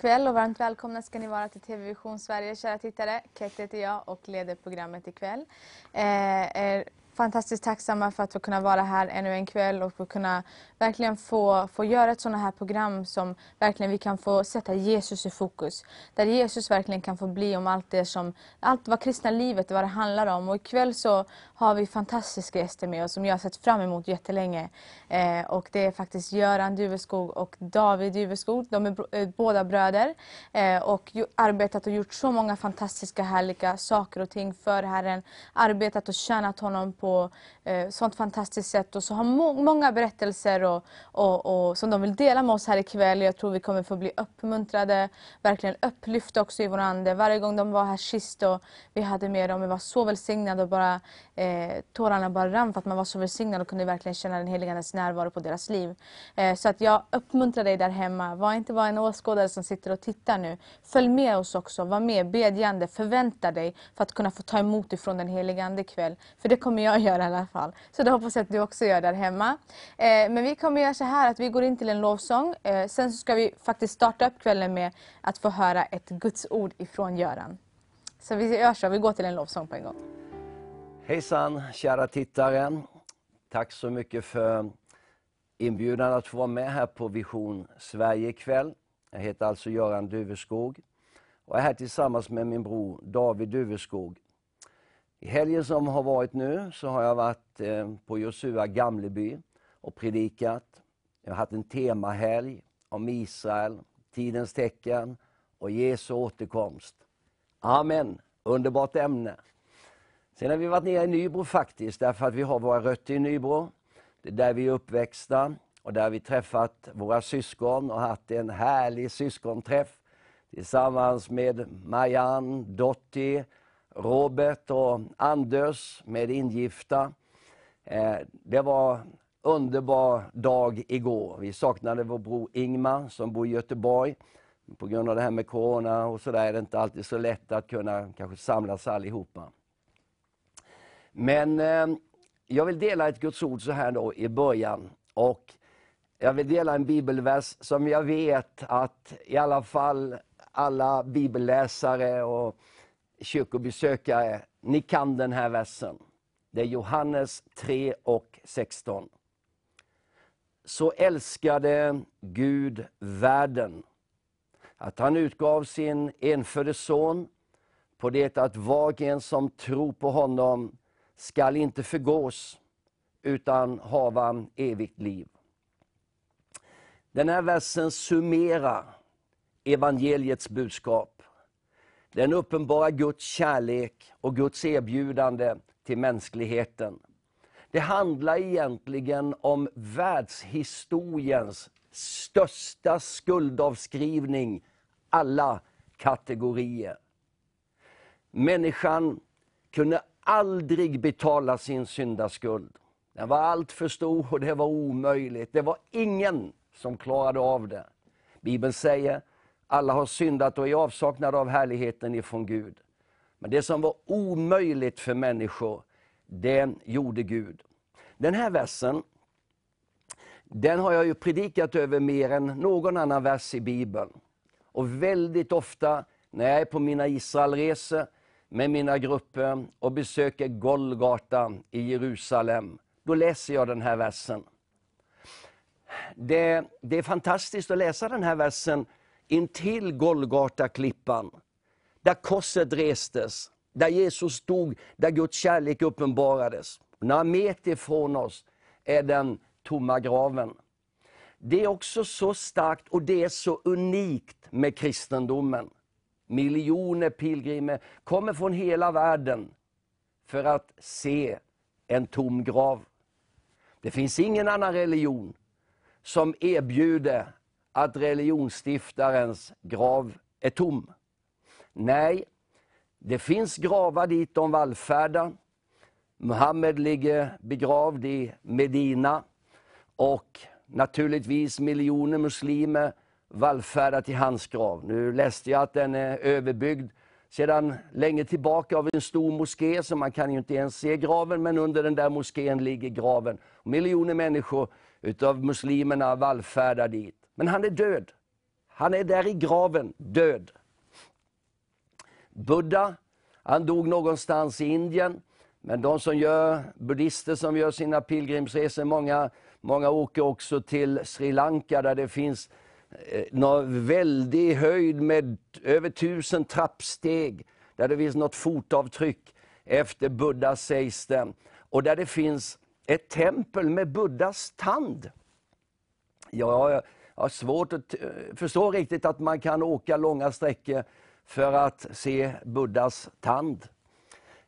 God kväll och varmt välkomna ska ni vara till TV Vision Sverige, kära tittare. Kate heter jag och leder programmet ikväll. Eh, er fantastiskt tacksamma för att få kunna vara här ännu en kväll och få kunna verkligen få, få göra ett sådant här program som verkligen vi kan få sätta Jesus i fokus. Där Jesus verkligen kan få bli om allt det som, allt vad kristna livet, vad det handlar om. Och ikväll så har vi fantastiska gäster med oss som jag har sett fram emot jättelänge. Eh, och det är faktiskt Göran Duveskog och David Duveskog. De är eh, båda bröder eh, och ju, arbetat och gjort så många fantastiska härliga saker och ting för Herren. Arbetat och tjänat honom på eh, sånt fantastiskt sätt och så har må många berättelser och, och, och, som de vill dela med oss här ikväll. Jag tror vi kommer få bli uppmuntrade, verkligen upplyfta också i vår ande. Varje gång de var här sist och vi hade med dem, vi var så välsignade och bara eh, tårarna bara rann för att man var så välsignad och kunde verkligen känna den heliga Andes närvaro på deras liv. Eh, så att jag uppmuntrar dig där hemma. Var inte bara en åskådare som sitter och tittar nu. Följ med oss också, var med bedjande, förvänta dig för att kunna få ta emot ifrån den heliga Ande ikväll. För det kommer jag göra i alla fall. Så det hoppas jag att du också gör där hemma. Eh, men vi kommer göra så här att vi går in till en lovsång. Eh, sen så ska vi faktiskt starta upp kvällen med att få höra ett Guds ord ifrån Göran. Så vi gör så, vi går till en lovsång på en gång. Hejsan kära tittare. Tack så mycket för inbjudan att få vara med här på Vision Sverige ikväll. Jag heter alltså Göran Duveskog och är här tillsammans med min bror David Duveskog. I helgen som har varit nu så har jag varit eh, på Josua Gamleby och predikat. Jag har haft en temahelg om Israel, tidens tecken och Jesu återkomst. Amen, underbart ämne. Sen har vi varit nere i Nybro faktiskt, därför att vi har våra rötter i Nybro. Det är där vi är uppväxta och där vi träffat våra syskon och haft en härlig syskonträff tillsammans med Marianne, Dottie, Robert och Anders med ingifta. Eh, det var underbar dag igår. Vi saknade vår bror Ingmar som bor i Göteborg. På grund av det här med corona och så där är det inte alltid så lätt att kunna kanske samlas allihopa. Men eh, jag vill dela ett Guds ord så här då i början. Och jag vill dela en bibelvers som jag vet att i alla fall alla bibelläsare och kyrkobesökare, eh, ni kan den här versen. Det är Johannes 3 och 16. Så älskade Gud världen att han utgav sin enfödde son på det att var och en som tror på honom skall inte förgås utan hava evigt liv. Den här versen summerar evangeliets budskap. Den uppenbarar Guds kärlek och Guds erbjudande till mänskligheten. Det handlar egentligen om världshistoriens största skuldavskrivning, alla kategorier. Människan kunde aldrig betala sin syndaskuld. Den var allt för stor och det var omöjligt. Det var ingen som klarade av det. Bibeln säger alla har syndat och är avsaknad av härligheten ifrån Gud. Men det som var omöjligt för människor, det gjorde Gud. Den här versen, den har jag ju predikat över mer än någon annan vers i Bibeln. Och väldigt ofta när jag är på mina Israelresor med mina grupper och besöker Golgata i Jerusalem, då läser jag den här versen. Det, det är fantastiskt att läsa den här versen intill Golgata-klippan, där korset restes, där Jesus dog, där Guds kärlek uppenbarades. Några meter ifrån oss är den tomma graven. Det är också så starkt och det är så unikt med kristendomen. Miljoner pilgrimer kommer från hela världen för att se en tom grav. Det finns ingen annan religion som erbjuder att religionsstiftarens grav är tom. Nej, det finns gravar dit de vallfärdar. Muhammed ligger begravd i Medina och naturligtvis miljoner muslimer vallfärdar till hans grav. Nu läste jag att den är överbyggd sedan länge tillbaka av en stor moské, så man kan ju inte ens se graven, men under den där moskén ligger graven. Miljoner människor utav muslimerna vallfärdar dit. Men han är död. Han är där i graven, död. Buddha, han dog någonstans i Indien. Men de som gör, buddhister som gör sina pilgrimsresor, många, många åker också till Sri Lanka där det finns eh, någon väldig höjd med över tusen trappsteg. Där det finns något fotavtryck efter Buddha sägs det. Och där det finns ett tempel med Buddhas tand. Ja, har svårt att eh, förstå riktigt att man kan åka långa sträckor för att se Buddhas tand.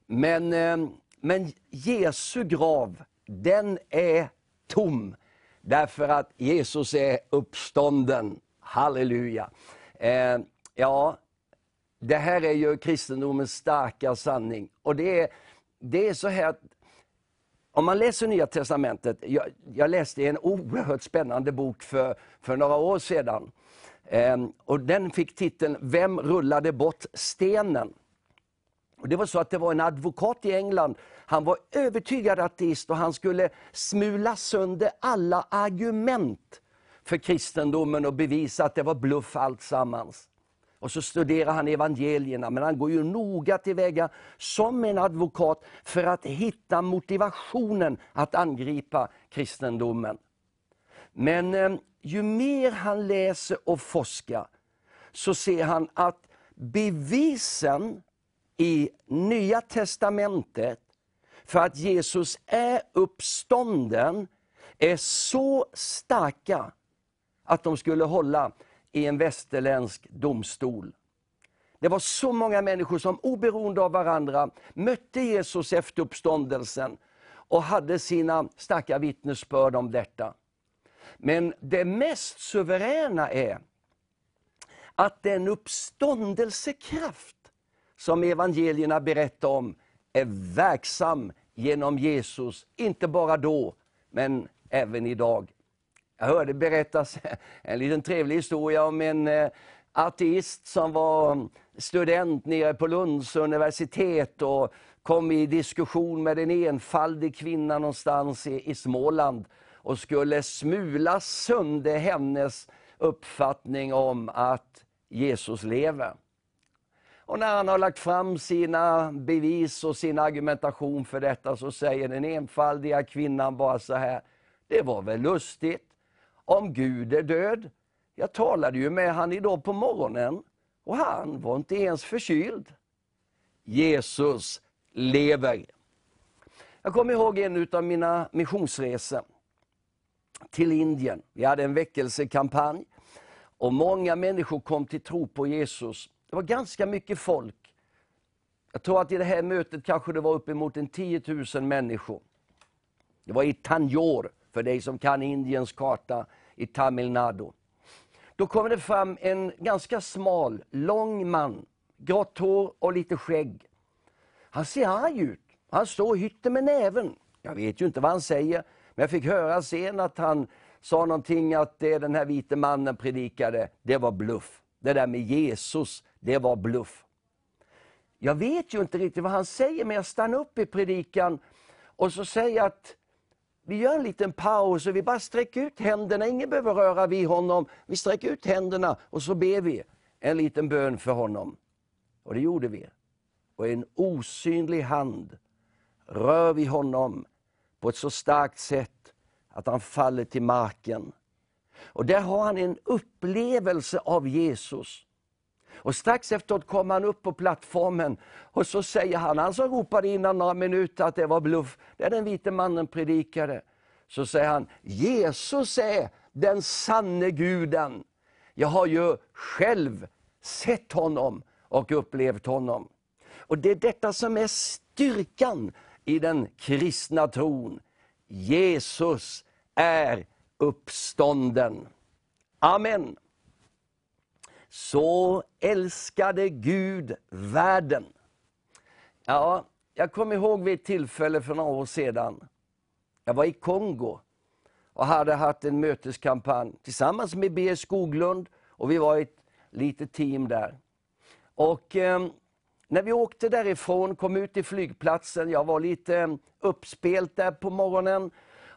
Men, eh, men Jesu grav, den är tom. Därför att Jesus är uppstånden. Halleluja. Eh, ja, det här är ju kristendomens starka sanning. Och det är, det är så här att om man läser Nya Testamentet, jag, jag läste en oerhört spännande bok för, för några år sedan. Eh, och Den fick titeln Vem rullade bort stenen? Och det var så att det var en advokat i England, han var övertygad ateist och han skulle smula sönder alla argument för kristendomen och bevisa att det var bluff alltsammans. Och så studerar han evangelierna, men han går ju noga tillväga som en advokat för att hitta motivationen att angripa kristendomen. Men eh, ju mer han läser och forskar, så ser han att bevisen i Nya Testamentet för att Jesus är uppstånden är så starka att de skulle hålla i en västerländsk domstol. Det var så många människor som oberoende av varandra mötte Jesus efter uppståndelsen och hade sina starka vittnesbörd om detta. Men det mest suveräna är att den uppståndelsekraft som evangelierna berättar om är verksam genom Jesus, inte bara då, men även idag. Jag hörde berättas en liten trevlig historia om en eh, ateist som var mm, student nere på Lunds universitet och kom i diskussion med en enfaldig kvinna någonstans i, i Småland och skulle smula sönder hennes uppfattning om att Jesus lever. Och när han har lagt fram sina bevis och sin argumentation för detta så säger den enfaldiga kvinnan bara så här. Det var väl lustigt om Gud är död. Jag talade ju med han idag på morgonen och han var inte ens förkyld. Jesus lever. Jag kommer ihåg en av mina missionsresor till Indien. Vi hade en väckelsekampanj och många människor kom till tro på Jesus. Det var ganska mycket folk. Jag tror att i det här mötet kanske det var uppemot en 10 000 människor. Det var i Tanjore, för dig som kan Indiens karta, i Tamil Nadu. Då kommer det fram en ganska smal, lång man, grått hår och lite skägg. Han ser arg ut. Han står i hytten med näven. Jag vet ju inte vad han säger, men jag fick höra sen att han sa någonting att det den här vite mannen predikade, det var bluff. Det där med Jesus, det var bluff. Jag vet ju inte riktigt vad han säger, men jag stannar upp i predikan och så säger jag att vi gör en liten paus och vi bara sträcker ut händerna. Ingen behöver röra vid honom. Vi sträcker ut händerna och så ber vi en liten bön för honom. Och det gjorde vi. Och en osynlig hand rör vi honom på ett så starkt sätt att han faller till marken. Och där har han en upplevelse av Jesus. Och strax efteråt kom han upp på plattformen och så säger han, han som ropade innan några minuter att det var bluff, det är den vite mannen predikade. Så säger han, Jesus är den sanne guden. Jag har ju själv sett honom och upplevt honom. Och Det är detta som är styrkan i den kristna tron. Jesus är uppstånden. Amen. Så älskade Gud världen. Ja, jag kommer ihåg vid ett tillfälle för några år sedan. Jag var i Kongo och hade haft en möteskampanj tillsammans med B. Skoglund och vi var ett litet team där. Och eh, när vi åkte därifrån, kom ut till flygplatsen, jag var lite ehm, uppspelt där på morgonen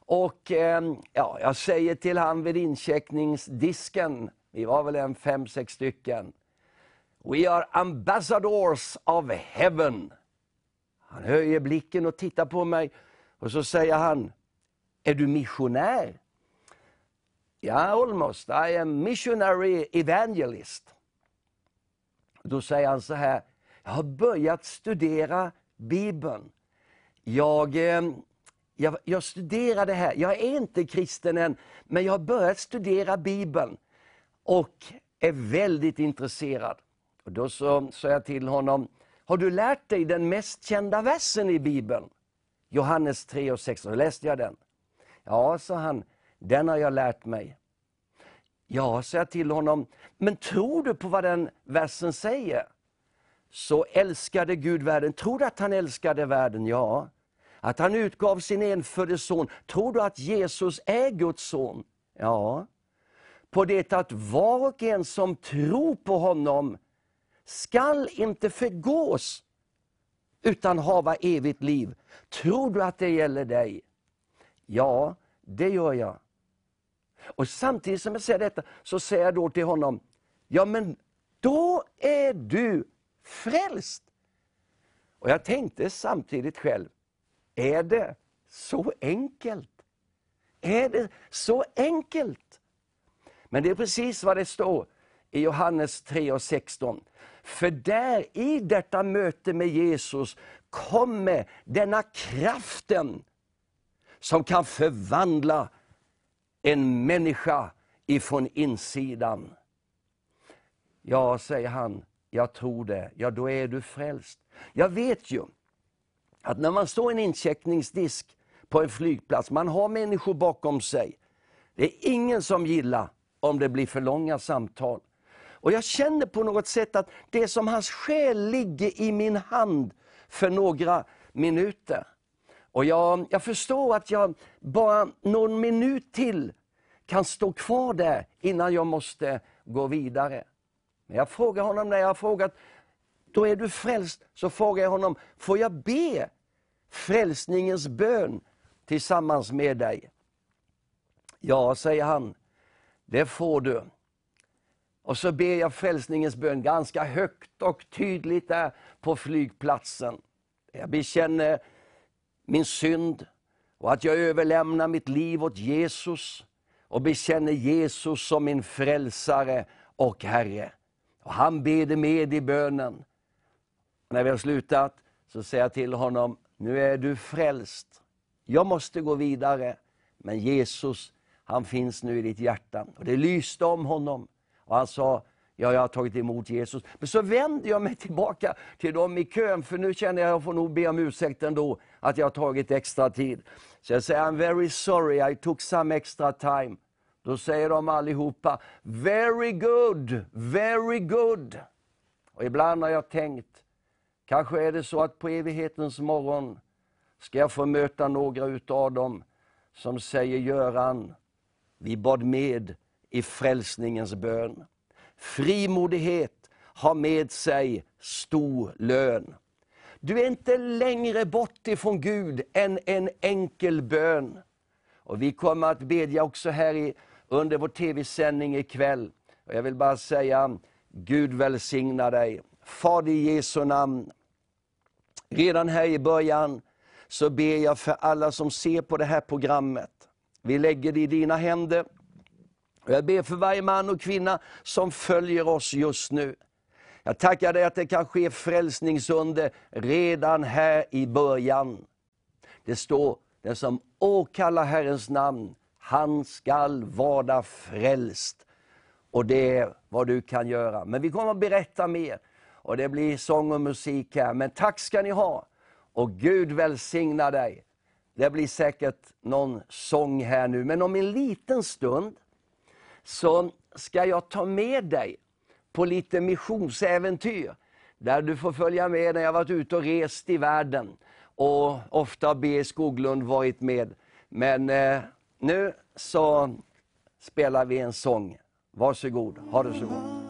Och eh, ja, jag säger till han vid incheckningsdisken, vi var väl en fem, sex stycken. We are ambassadors of heaven. Han höjer blicken och tittar på mig och så säger han, är du missionär? Ja, yeah, almost. I am missionary evangelist. Då säger han så här, jag har börjat studera Bibeln. Jag, eh, jag, jag studerar det här, jag är inte kristen än, men jag har börjat studera Bibeln och är väldigt intresserad. Och då sa jag till honom, har du lärt dig den mest kända versen i Bibeln? Johannes 3 och 6? då läste jag den. Ja, sa han, den har jag lärt mig. Ja, sa jag till honom, men tror du på vad den versen säger? Så älskade Gud världen. Tror du att han älskade världen? Ja. Att han utgav sin enfödde son. Tror du att Jesus är Guds son? Ja. På det att var och en som tror på honom skall inte förgås utan hava evigt liv. Tror du att det gäller dig? Ja, det gör jag. Och samtidigt som jag säger detta så säger jag då till honom, ja men då är du frälst. Och jag tänkte samtidigt själv, är det så enkelt? Är det så enkelt? Men det är precis vad det står i Johannes 3 och 16. För där i detta möte med Jesus kommer denna kraften som kan förvandla en människa ifrån insidan. Ja, säger han, jag tror det. Ja, då är du frälst. Jag vet ju att när man står i en incheckningsdisk på en flygplats, man har människor bakom sig. Det är ingen som gillar om det blir för långa samtal. Och jag känner på något sätt att det som hans själ ligger i min hand för några minuter. Och jag, jag förstår att jag bara någon minut till kan stå kvar där innan jag måste gå vidare. Men jag frågar honom när jag har frågat, då är du frälst, så frågar jag honom, får jag be frälsningens bön tillsammans med dig? Ja, säger han, det får du. Och så ber jag frälsningens bön ganska högt och tydligt där på flygplatsen. Jag bekänner min synd och att jag överlämnar mitt liv åt Jesus och bekänner Jesus som min frälsare och Herre. Och han beder med i bönen. När vi har slutat så säger jag till honom, nu är du frälst. Jag måste gå vidare, men Jesus han finns nu i ditt hjärta. Och Det lyste om honom. Och han sa, ja, jag har tagit emot Jesus. Men så vände jag mig tillbaka till dem i kön, för nu känner jag att jag får nog be om ursäkt ändå, att jag har tagit extra tid. Så jag säger, I'm very sorry, I took some extra time. Då säger de allihopa, very good, very good. Och ibland har jag tänkt, kanske är det så att på evighetens morgon ska jag få möta några utav dem som säger, Göran, vi bad med i frälsningens bön. Frimodighet har med sig stor lön. Du är inte längre bort ifrån Gud än en enkel bön. Och Vi kommer att bedja också här i, under vår tv-sändning ikväll. Och jag vill bara säga, Gud välsigna dig. Fader i Jesu namn, redan här i början så ber jag för alla som ser på det här programmet. Vi lägger det i dina händer. Jag ber för varje man och kvinna som följer oss just nu. Jag tackar dig att det kan ske frälsningsunder redan här i början. Det står, den som åkallar Herrens namn, han skall vara frälst. Och det är vad du kan göra. Men vi kommer att berätta mer. Och det blir sång och musik här. Men tack ska ni ha. Och Gud välsigna dig. Det blir säkert någon sång här nu. Men om en liten stund så ska jag ta med dig på lite missionsäventyr. Där du får följa med när jag varit ute och rest i världen. Och ofta har B. Skoglund varit med. Men eh, nu så spelar vi en sång. Varsågod, ha det så gott.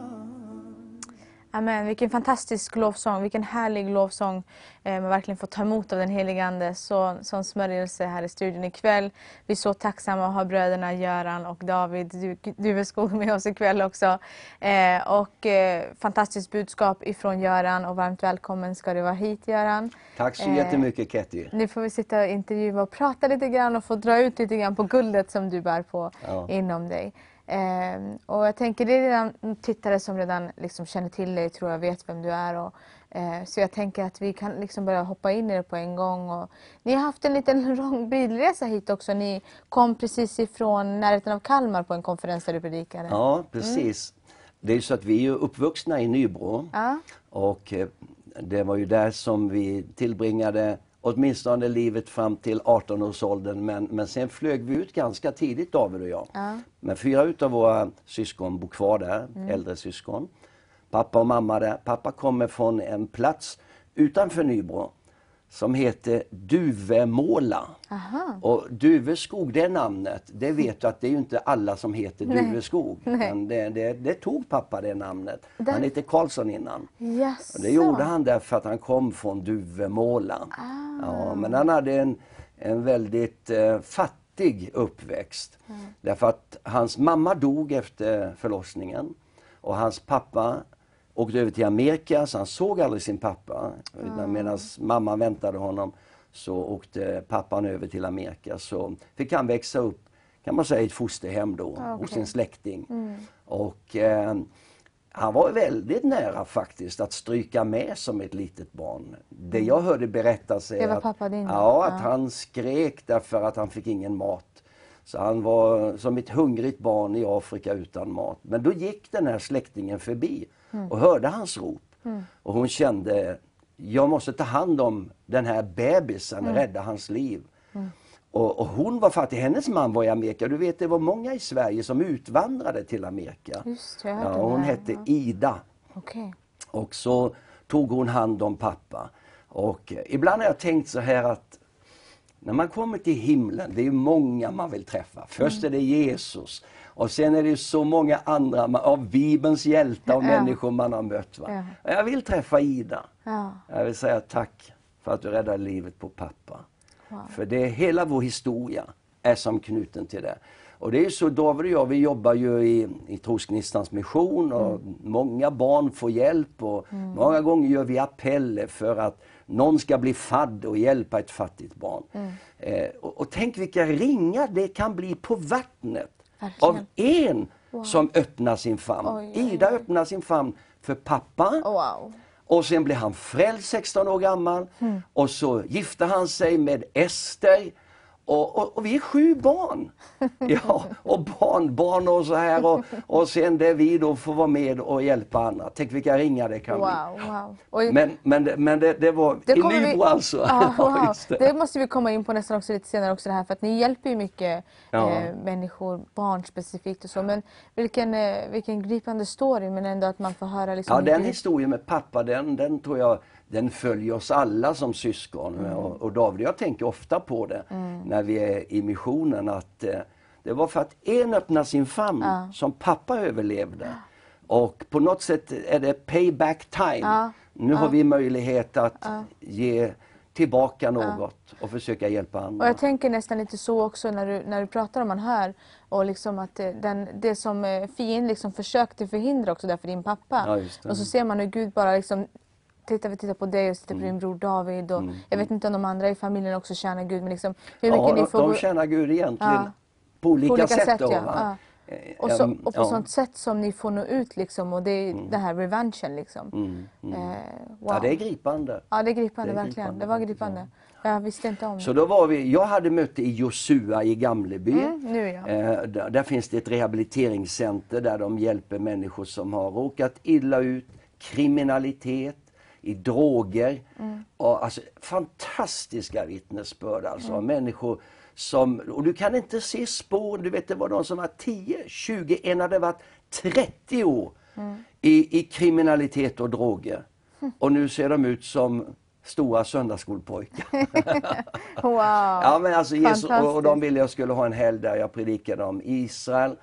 Amen. Vilken fantastisk lovsång, vilken härlig lovsång eh, man verkligen får ta emot av den helige Ande. Så, sån smörjelse här i studion ikväll. Vi är så tacksamma att ha bröderna Göran och David du, Duveskog med oss ikväll också. Eh, och eh, fantastiskt budskap ifrån Göran och varmt välkommen ska du vara hit Göran. Tack så jättemycket Ketty. Nu får vi sitta och intervjua och prata lite grann och få dra ut lite grann på guldet som du bär på Ja. inom dig. Eh, och jag tänker det är redan tittare som redan liksom känner till dig, tror jag vet vem du är. Och, eh, så jag tänker att vi kan liksom börja hoppa in i det på en gång. Och, ni har haft en liten lång bilresa hit också. Ni kom precis ifrån närheten av Kalmar på en konferens där du predikade. Ja, precis. Det är så att vi är uppvuxna i Nybro. Ja. Och eh, det var ju där som vi tillbringade åtminstone livet fram till 18-årsåldern. Men, men sen flög vi ut ganska tidigt, David och jag. Ja. Men fyra utav våra syskon bor kvar där, Mm. äldre syskon. Pappa och mamma där. Pappa kommer från en plats utanför Nybro som heter Duvemåla. Aha. Och Duveskog, det namnet, det vet du att det är ju inte alla som heter Nej. Duveskog. Men det, det, det tog pappa det namnet. Där- Han hette Karlsson innan. Jaså. Och det gjorde han därför att han kom från Duvemåla. Ah. Ja, men han hade en, en väldigt eh, fattig uppväxt. Därför att hans mamma dog efter förlossningen. Och hans pappa åkte över till Amerika så han såg aldrig sin pappa. Utan Medan mamman väntade honom så åkte pappan över till Amerika. Så fick han växa upp kan man säga i ett fosterhem då hos Okej. en släkting. Och eh, han var väldigt nära faktiskt att stryka med som ett litet barn. Det jag hörde berättas är att, pappa din? ja, att han skrek därför att han fick ingen mat. Så han var som ett hungrigt barn i Afrika utan mat. Men då gick den här släktingen förbi Mm. Och hörde hans rop. Och hon kände, jag måste ta hand om den här bebisen, Mm. rädda hans liv. Och, och hon var fattig, hennes man var i Amerika. Du vet det var många i Sverige som utvandrade till Amerika. Just ja, det hon hette Ja. Ida. Okej. Och så tog hon hand om pappa. Och eh, ibland har jag tänkt så här att när man kommer till himlen, det är många man vill träffa. Först Mm. är det Jesus och sen är det så många andra av Bibelns hjältar och Ja. människor man har mött. Va? Ja. Jag vill träffa Ida. Ja. Jag vill säga tack för att du räddade livet på pappa. Wow. För det, hela vår historia är som knuten till det. Och det är så, David och jag, vi jobbar ju i, i Trosgnistans mission och många barn får hjälp och många gånger gör vi appeller för att någon ska bli fadd och hjälpa ett fattigt barn. Eh, och, och tänk vilka ringar det kan bli på vattnet av Verkligen. en som öppnar sin famn. Oj, oj, Ida öppnar sin famn för pappa Wow. och sen blev han frälst 16 år gammal. Mm. Och så gifte han sig med Ester. Och, och, och vi är sju barn. Ja, och barnbarn och så här. Och, och sen det vi då får vara med och hjälpa andra. Tänk vilka ringar det kan Wow, bli. wow. Och Men, men, men det, det var Det i kommer vi- Nybro alltså. Ja, wow. det. det måste vi komma in på nästan också lite senare också det här för att ni hjälper ju mycket Ja. eh, människor, barn specifikt och så. Men vilken, eh, vilken gripande story men ändå att man får höra liksom Ja, den historien med pappa, den, den tror jag den följer oss alla som syskon. Mm. Och, och David och jag tänker ofta på det när vi är i missionen. att eh, Det var för att en öppnar sin famn Ja. som pappa överlevde. Och på något sätt är det payback time. Ja. Nu har vi möjlighet att ge tillbaka något och försöka hjälpa Och andra. jag tänker nästan lite så också när du, när du pratar om man hör och liksom att eh, den, det som eh, fienden liksom försökte förhindra också där för din pappa. Ja. Och så ser man hur Gud bara liksom Tittar vi tittar på dig och tittar på Mm. din bror David och jag vet inte om de andra i familjen också tjänar Gud men liksom hur mycket Ja, ni de, får de tjänar Gud egentligen Ja. på olika, på olika sätt. sätt. då, ja. ja. Eh, Och, så, och på ja. sånt sätt som ni får nå ut liksom och det är den här revanchen liksom. Mm, mm. Eh, wow. Ja, det är gripande. Ja, det är gripande det är verkligen. gripande Det var gripande. Jag visste inte om Så det. då var vi, jag hade möte i Josua i Gamleby. Mm, nu ja. Eh, där, där finns det ett rehabiliteringscenter där de hjälper människor som har råkat illa ut, kriminalitet, i droger. Mm. Och, alltså, fantastiska vittnesbörd alltså, av människor som, och du kan inte se spår, du vet det var de som var 10, 20, en hade varit 30 år Mm. i, i kriminalitet och droger. Och nu ser de ut som stora söndagsskolpojkar. Wow. Ja, men alltså Jesus, och, och de ville jag skulle ha en helg där jag predikade om Israel.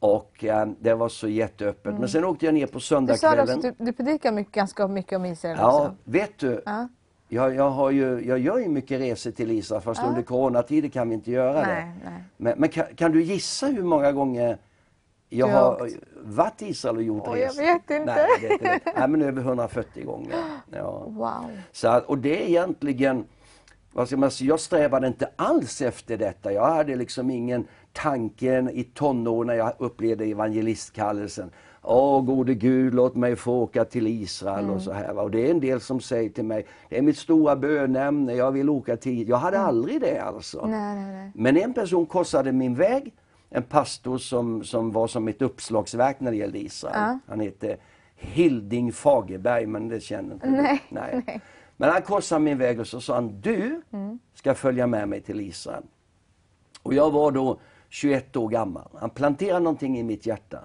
Och eh, det var så jätteöppet. Men sen åkte jag ner på Du sa också, söndagskvällen. du, du predikar mycket, ganska mycket om Israel Ja, också. vet du? Ja. Jag, jag, har ju, jag gör ju mycket resor till Israel fast under coronatider kan vi inte göra det. Nej, nej. Men, men kan, kan du gissa hur många gånger jag Du har åkt? varit i Israel och gjort jag resor? vet inte. Nej, jag vet inte. Nej, men över 140 gånger. Ja. Wow. Så, och det är egentligen, vad ska man säga, jag strävade inte alls efter detta. Jag hade liksom ingen tanke i tonåren när jag upplevde evangelistkallelsen. Åh gode Gud, låt mig få åka till Israel Mm. och så här. Och det är en del som säger till mig, det är mitt stora bönämne, jag vill åka till Jag hade aldrig det alltså. Mm. Nej, nej, nej. Men en person korsade min väg, en pastor som, som var som ett uppslagsverk när det gällde Israel. Ja. Han hette Hilding Fagerberg, men det känner inte Nej. Nej. Mm. Men han korsade min väg och så sa han, du ska följa med mig till Israel. Och jag var då 21 år gammal. Han planterade någonting i mitt hjärta.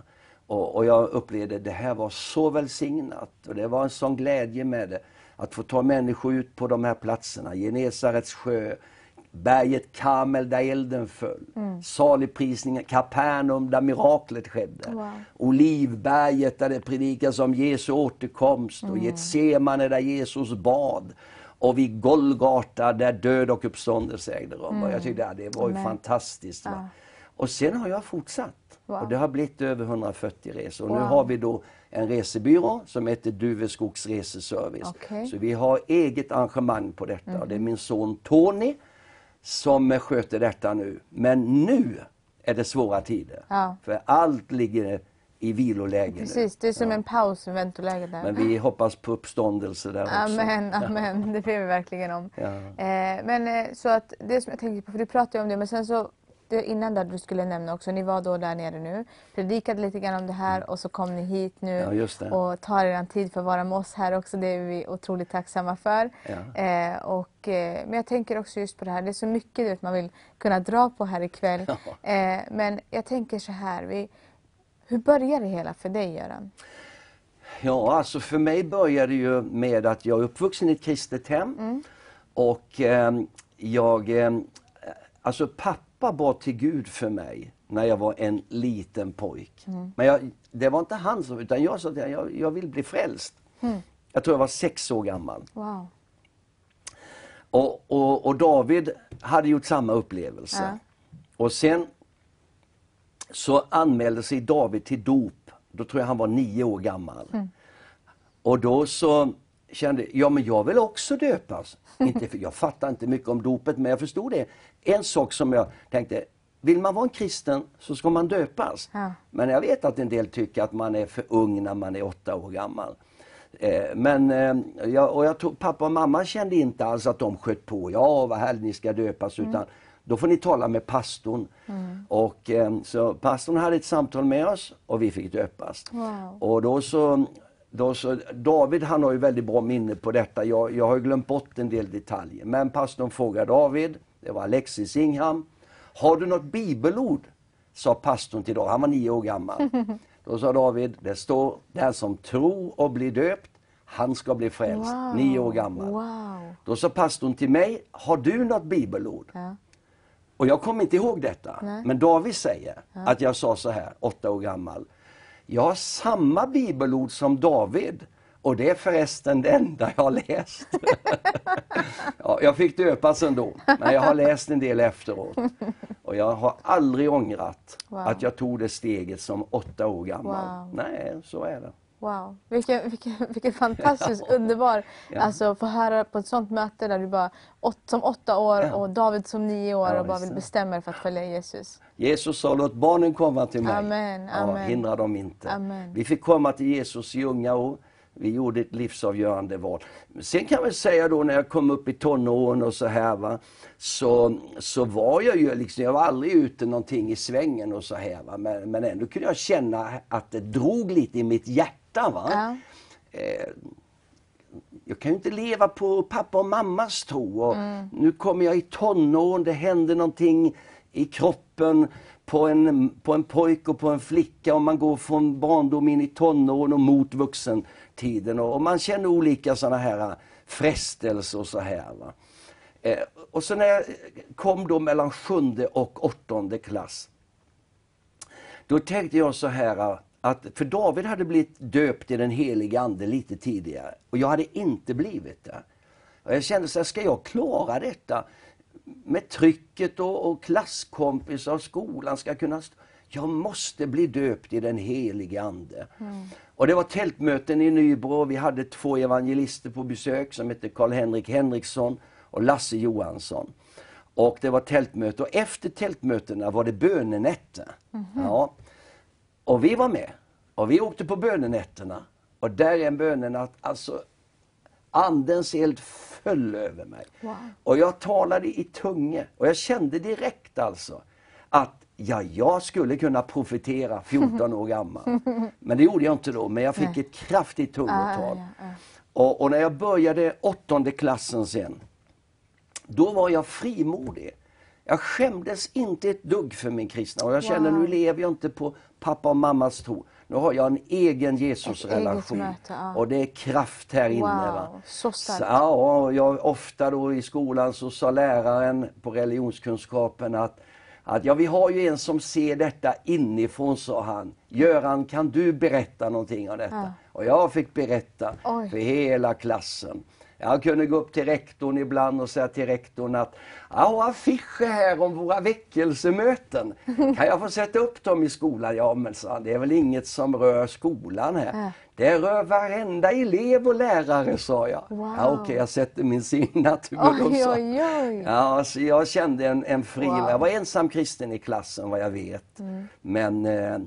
Och, och jag upplevde det här var så välsignat. Och det var en sån glädje med det. Att få ta människor ut på de här platserna. Genesarets sjö, berget Karmel där elden föll. Saligprisningen, Kapernaum där miraklet skedde. Wow. Olivberget där det predikas om Jesu återkomst och Getsemane där Jesus bad. Och vid Golgata där död och uppståndelse ägde rum. Och jag tyckte ja, det var ju Amen. fantastiskt. Va? Ja. Och sen har jag fortsatt. Wow. Och det har blivit över 140 resor. Och Nu Wow. har vi då en resebyrå som heter Duveskogs reseservice. Mhm. Så vi har eget engagemang på detta. Och det är min son Tony som sköter detta nu. Men nu är det svåra tider. Ja. För allt ligger i viloläge nu. Precis, det är som en paus i väntoläget där. Men vi hoppas på uppståndelse där också. Amen, amen. Det ber vi verkligen om. Ja. Eh, men eh, så att det som jag tänkte på, för du pratade ju om det, men sen så det innan där du skulle nämna också, ni var då där nere nu, predikade lite grann om det här och så kom ni hit nu Mm. Ja, och tar er tid för att vara med oss här också. Det är vi otroligt tacksamma för. Ja. Eh, och, eh, men jag tänker också just på det här, det är så mycket vet, man vill kunna dra på här ikväll. Ja. Eh, men jag tänker så här, vi, hur börjar det hela för dig Göran? Ja, alltså för mig började det ju med att jag är uppvuxen i ett kristet hem. Och eh, jag, eh, alltså pappa bad till Gud för mig när jag var en liten pojk. Men jag, det var inte han som, utan jag sa att jag, jag vill bli frälst. Jag tror jag var sex år gammal. Wow. Och, och, och David hade gjort samma upplevelse. Ja. Och sen så anmälde sig David till dop. Då tror jag han var nio år gammal. Och då så kände ja men jag vill också döpas. inte för, jag fattar inte mycket om dopet men jag förstod det. En sak som jag tänkte, vill man vara en kristen så ska man döpas. Ja. Men jag vet att en del tycker att man är för ung när man är åtta år gammal. Eh, Men eh, jag, och jag tror, pappa och mamma kände inte alls att de sköt på. Ja, vad härligt ni ska döpas. Utan då får ni tala med pastorn. Och, eh, så pastorn hade ett samtal med oss och vi fick döpas. Wow. Och då så, då så, David han har ju väldigt bra minne på detta. Jag, jag har glömt bort en del detaljer. Men pastorn frågade David, det var Alexis Ingham. Har du något bibelord? Sa pastorn till David, han var nio år gammal. Då sa David, det står, den som tror och blir döpt, han ska bli frälst. Wow. Nio år gammal. Wow. Då sa pastorn till mig, har du något bibelord? Ja. Och jag kommer inte ihåg detta. Nej. Men David säger att jag sa så här, åtta år gammal. Jag har samma bibelord som David. Och det är förresten det enda jag har läst. ja, jag fick döpas ändå, men jag har läst en del efteråt. Och jag har aldrig ångrat Wow. att jag tog det steget som åtta år gammal. Wow. Nej, så är det. Wow, vilken, vilken, vilken fantastisk, underbar, Ja. alltså få höra på ett sånt möte där du bara, åt, som åtta år Ja. och David som nio år Ja, och bara vill bestämma dig för att följa Jesus. Jesus sa låt barnen komma till mig. Amen, Ja, amen. hindra dem inte. Amen. Vi fick komma till Jesus i unga år. Vi gjorde ett livsavgörande val. Sen kan jag säga då när jag kom upp i tonåren och så här va, så, så var jag ju liksom, jag var aldrig ute någonting i svängen och så här va, men, men ändå kunde jag känna att det drog lite i mitt hjärta va. Ja. Eh, jag kan ju inte leva på pappa och mammas tro. Och Mm. Nu kommer jag i tonåren, det händer någonting i kroppen på en, på en pojke och på en flicka och man går från barndom in i tonåren och mot vuxentiden. Och, och man känner olika sådana här frestelser och så här. Va? Eh, och så när jag kom då mellan sjunde och åttonde klass då tänkte jag så här att, för David hade blivit döpt i den helige Ande lite tidigare och jag hade inte blivit det. Och jag kände så här, ska jag klara detta? Med trycket och, och klasskompisar och skolan ska kunna... Jag måste bli döpt i den helige Ande. Mm. Och det var tältmöten i Nybro. Vi hade två evangelister på besök som hette Karl-Henrik Henriksson och Lasse Johansson. Och det var tältmöte och efter tältmötena var det bönenätter. Mm -hmm. ja. Och vi var med. Och vi åkte på bönenätterna. Och där är en bönenatt, alltså Andens eld föll över mig. Wow. Och jag talade i tunge och jag kände direkt alltså att ja, jag skulle kunna profetera 14 år gammal. Men det gjorde jag inte då, men jag fick ett kraftigt tungotal. Ah. Och, och, när jag började åttonde klassen sen, då var jag frimodig. Jag skämdes inte ett dugg för min kristna och jag känner wow. nu lever jag inte på pappa och mammas tro. Nu har jag en egen Jesusrelation ja. och det är kraft här inne. Wow, så starkt. Så, ja, jag, ofta då i skolan så sa läraren på religionskunskapen att att ja, vi har ju en som ser detta inifrån, sa han. Göran, kan du berätta någonting om detta? Ja. Och jag fick berätta Oj. för hela klassen. Jag kunde gå upp till rektorn ibland och säga till rektorn att jag har affischer här om våra väckelsemöten. Kan jag få sätta upp dem i skolan? Ja men sa han, det är väl inget som rör skolan här. Det rör varenda elev och lärare, sa jag. Wow. Ja, Okej, okay, jag sätter min signatur. Oj, oj, oj. Ja, så jag kände en, en fri... Wow. Jag var ensam kristen i klassen vad jag vet. Mm. Men eh,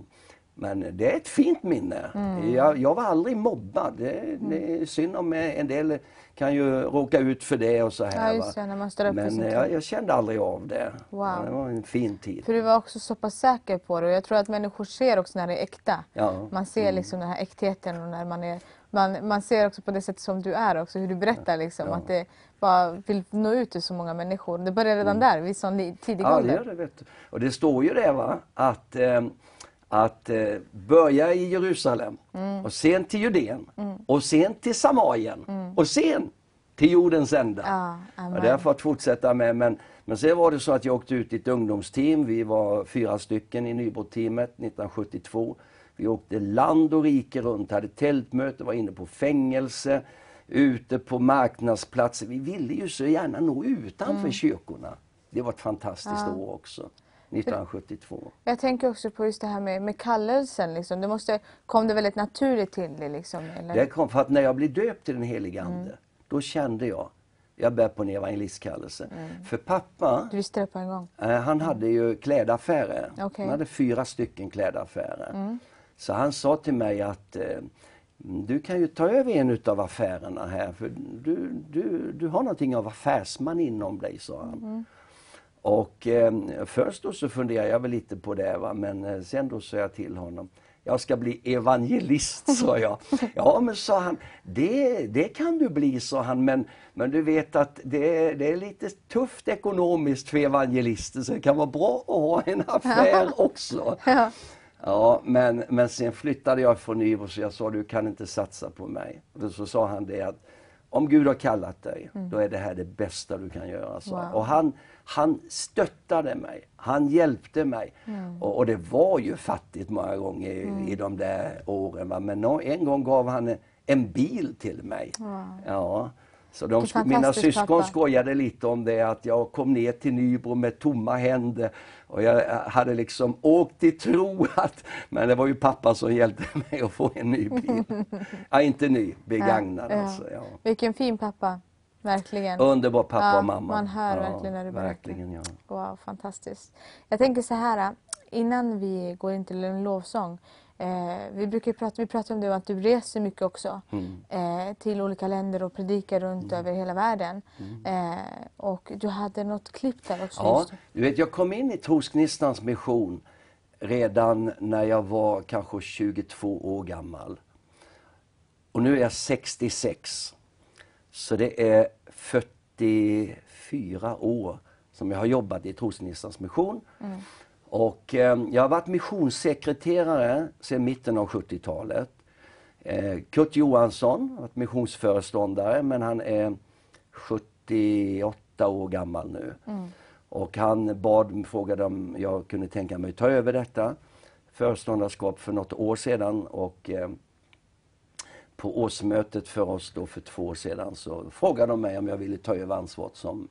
men det är ett fint minne. Mm. Jag, jag, var aldrig mobbad. Det, det är synd om en del kan ju råka ut för det och så här. Ja, det, Men jag, jag, kände aldrig av det. Wow. Det var en fin tid. För du var också så pass säker på det och jag tror att människor ser också när det är äkta. Ja. Man ser mm. liksom den här äktheten och när man är man, man ser också på det sätt som du är också, hur du berättar liksom. Ja. Att det bara vill nå ut till så många människor. Det börjar redan mm. där, vid sån tidig ja, ålder. Ja, det gör det. Vet du. Och det står ju det va, att eh, att eh, börja i Jerusalem mm. och sen till Judeen mm. och sen till Samarien mm. och sen till jordens ända. Ja, och det har jag fått fortsätta med. Men, men sen var det så att jag åkte ut i ett ungdomsteam. Vi var fyra stycken i Nybroteamet 1972. Vi åkte land och rike runt, hade tältmöte, var inne på fängelse, ute på marknadsplatser. Vi ville ju så gärna nå utanför mm. kyrkorna. Det var ett fantastiskt ja. år också. 1972. Jag tänker också på just det här med, med kallelsen. Liksom. Det måste, kom det väldigt naturligt till dig? Liksom, eller? Det kom för att när jag blev döpt till den helige Ande, mm. då kände jag jag bär på en evangelistkallelse. Mm. För pappa, du visste det på en gång? Eh, han hade ju klädaffärer. Okay. Han hade fyra stycken klädaffärer. Mm. Så han sa till mig att eh, du kan ju ta över en av affärerna här för du, du, du har någonting av affärsman inom dig, sa han. Och eh, först då så funderade jag väl lite på det, va? men eh, sen då sa jag till honom jag ska bli evangelist, sa jag. Ja, men sa han, det, det kan du bli, sa han, men, men du vet att det, det är lite tufft ekonomiskt för evangelister, så det kan vara bra att ha en affär också. Ja. Ja, men, men sen flyttade jag från Nybro så jag sa du kan inte satsa på mig. Och så sa han det att om Gud har kallat dig, mm. då är det här det bästa du kan göra. Så. Wow. Och han, han stöttade mig, han hjälpte mig. Mm. Och, och, det var ju fattigt många gånger mm. i de där åren. Va? Men en gång gav han en, en bil till mig. Wow. Ja. Så de, mina syskon pappa. skojade lite om det, att jag kom ner till Nybro med tomma händer. Och jag hade liksom åkt i tro att, men det var ju pappa som hjälpte mig att få en ny bil. ja, inte ny, begagnad ja, alltså. Ja. Vilken fin pappa. Verkligen. Underbar pappa ja, och mamma. Man hör ja, verkligen när du berättar. Verkligen, ja. Wow, fantastiskt. Jag tänker så här, innan vi går in till en lovsång. Eh, vi brukar prata, vi pratar om det att du reser mycket också mm. eh, till olika länder och predikar runt mm. över hela världen. Mm. Eh, och du hade något klipp där också. Ja, du vet jag kom in i Trosgnistans mission redan när jag var kanske 22 år gammal. Och nu är jag 66. Så det är 44 år som jag har jobbat i Trosgnistans mission. Mm. Och eh, jag har varit missionssekreterare sedan mitten av 70-talet. Eh, Kurt Johansson har varit missionsföreståndare men han är 78 år gammal nu. Mm. Och han bad, frågade om jag kunde tänka mig att ta över detta. föreståndarskap för något år sedan och eh, på årsmötet för oss då för två år sedan så frågade de mig om jag ville ta över ansvaret som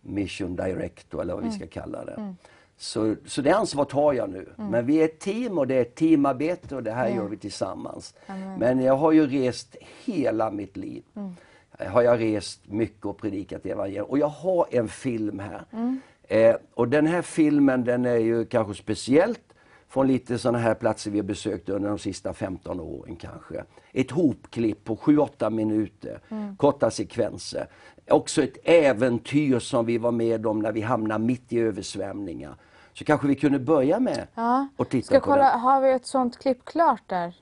mission director eller vad vi ska kalla det. Så, så det ansvaret har jag nu. Men vi är ett team och det är ett teamarbete och det här gör vi tillsammans. Men jag har ju rest hela mitt liv. Har jag rest mycket och predikat evangelium. Och jag har en film här. Eh, och den här filmen den är ju kanske speciellt från lite sådana här platser vi har besökt under de sista 15 åren kanske. Ett hopklipp på 7-8 minuter, korta sekvenser. Också ett äventyr som vi var med om när vi hamnade mitt i översvämningar. Så kanske vi kunde börja med Ja. att titta Ska på kolla, den. har vi ett sånt klipp klart där?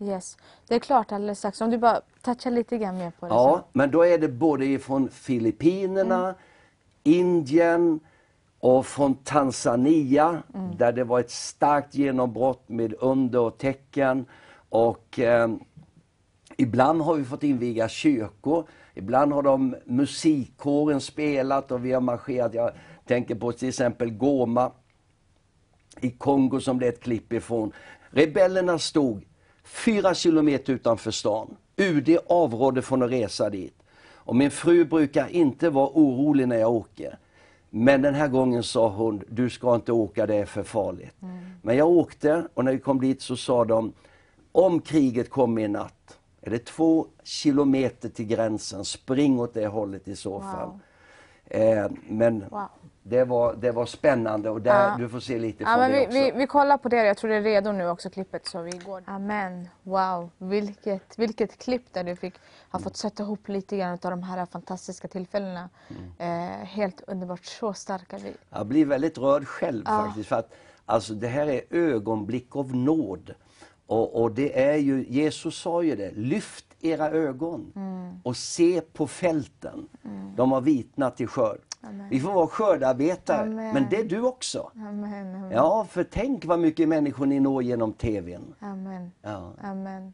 Yes, det är klart alldeles strax. Om du bara touchar lite grann mer på det. Ja, så. men då är det både ifrån Filippinerna, Mm. Indien och från Tanzania Mm. där det var ett starkt genombrott med under och tecken. Och eh, ibland har vi fått inviga kyrkor, ibland har de musikkåren spelat och vi har marscherat. Jag tänker på till exempel Goma i Kongo som det är ett klipp ifrån. Rebellerna stod fyra kilometer utanför stan. UD avrådde från att resa dit. Och min fru brukar inte vara orolig när jag åker. Men den här gången sa hon, du ska inte åka, det är för farligt. Men jag åkte och när vi kom dit så sa de, om kriget kommer i natt, är det två kilometer till gränsen, spring åt det hållet i så fall. Wow. Eh, men Wow. Det, var, det var spännande och där, Ja. du får se lite Ja, från men det vi, också. vi, vi kollar på det. Jag tror det är redo nu också, klippet. Så vi går. Amen. Wow, vilket, vilket klipp där du fick ha fått sätta ihop lite grann av de här fantastiska tillfällena. Mm. Eh, helt underbart, så starka vi. Jag blir väldigt rörd själv Ja. faktiskt. För att, alltså, det här är ögonblick av nåd. Och, och det är ju, Jesus sa ju det, lyft era ögon Mm. och se på fälten. De har vitnat till skörd. Amen. Vi får vara skördarbetare, Amen. men det är du också. Amen, Ja, för tänk vad mycket människor ni når genom TVn. amen, Ja. amen.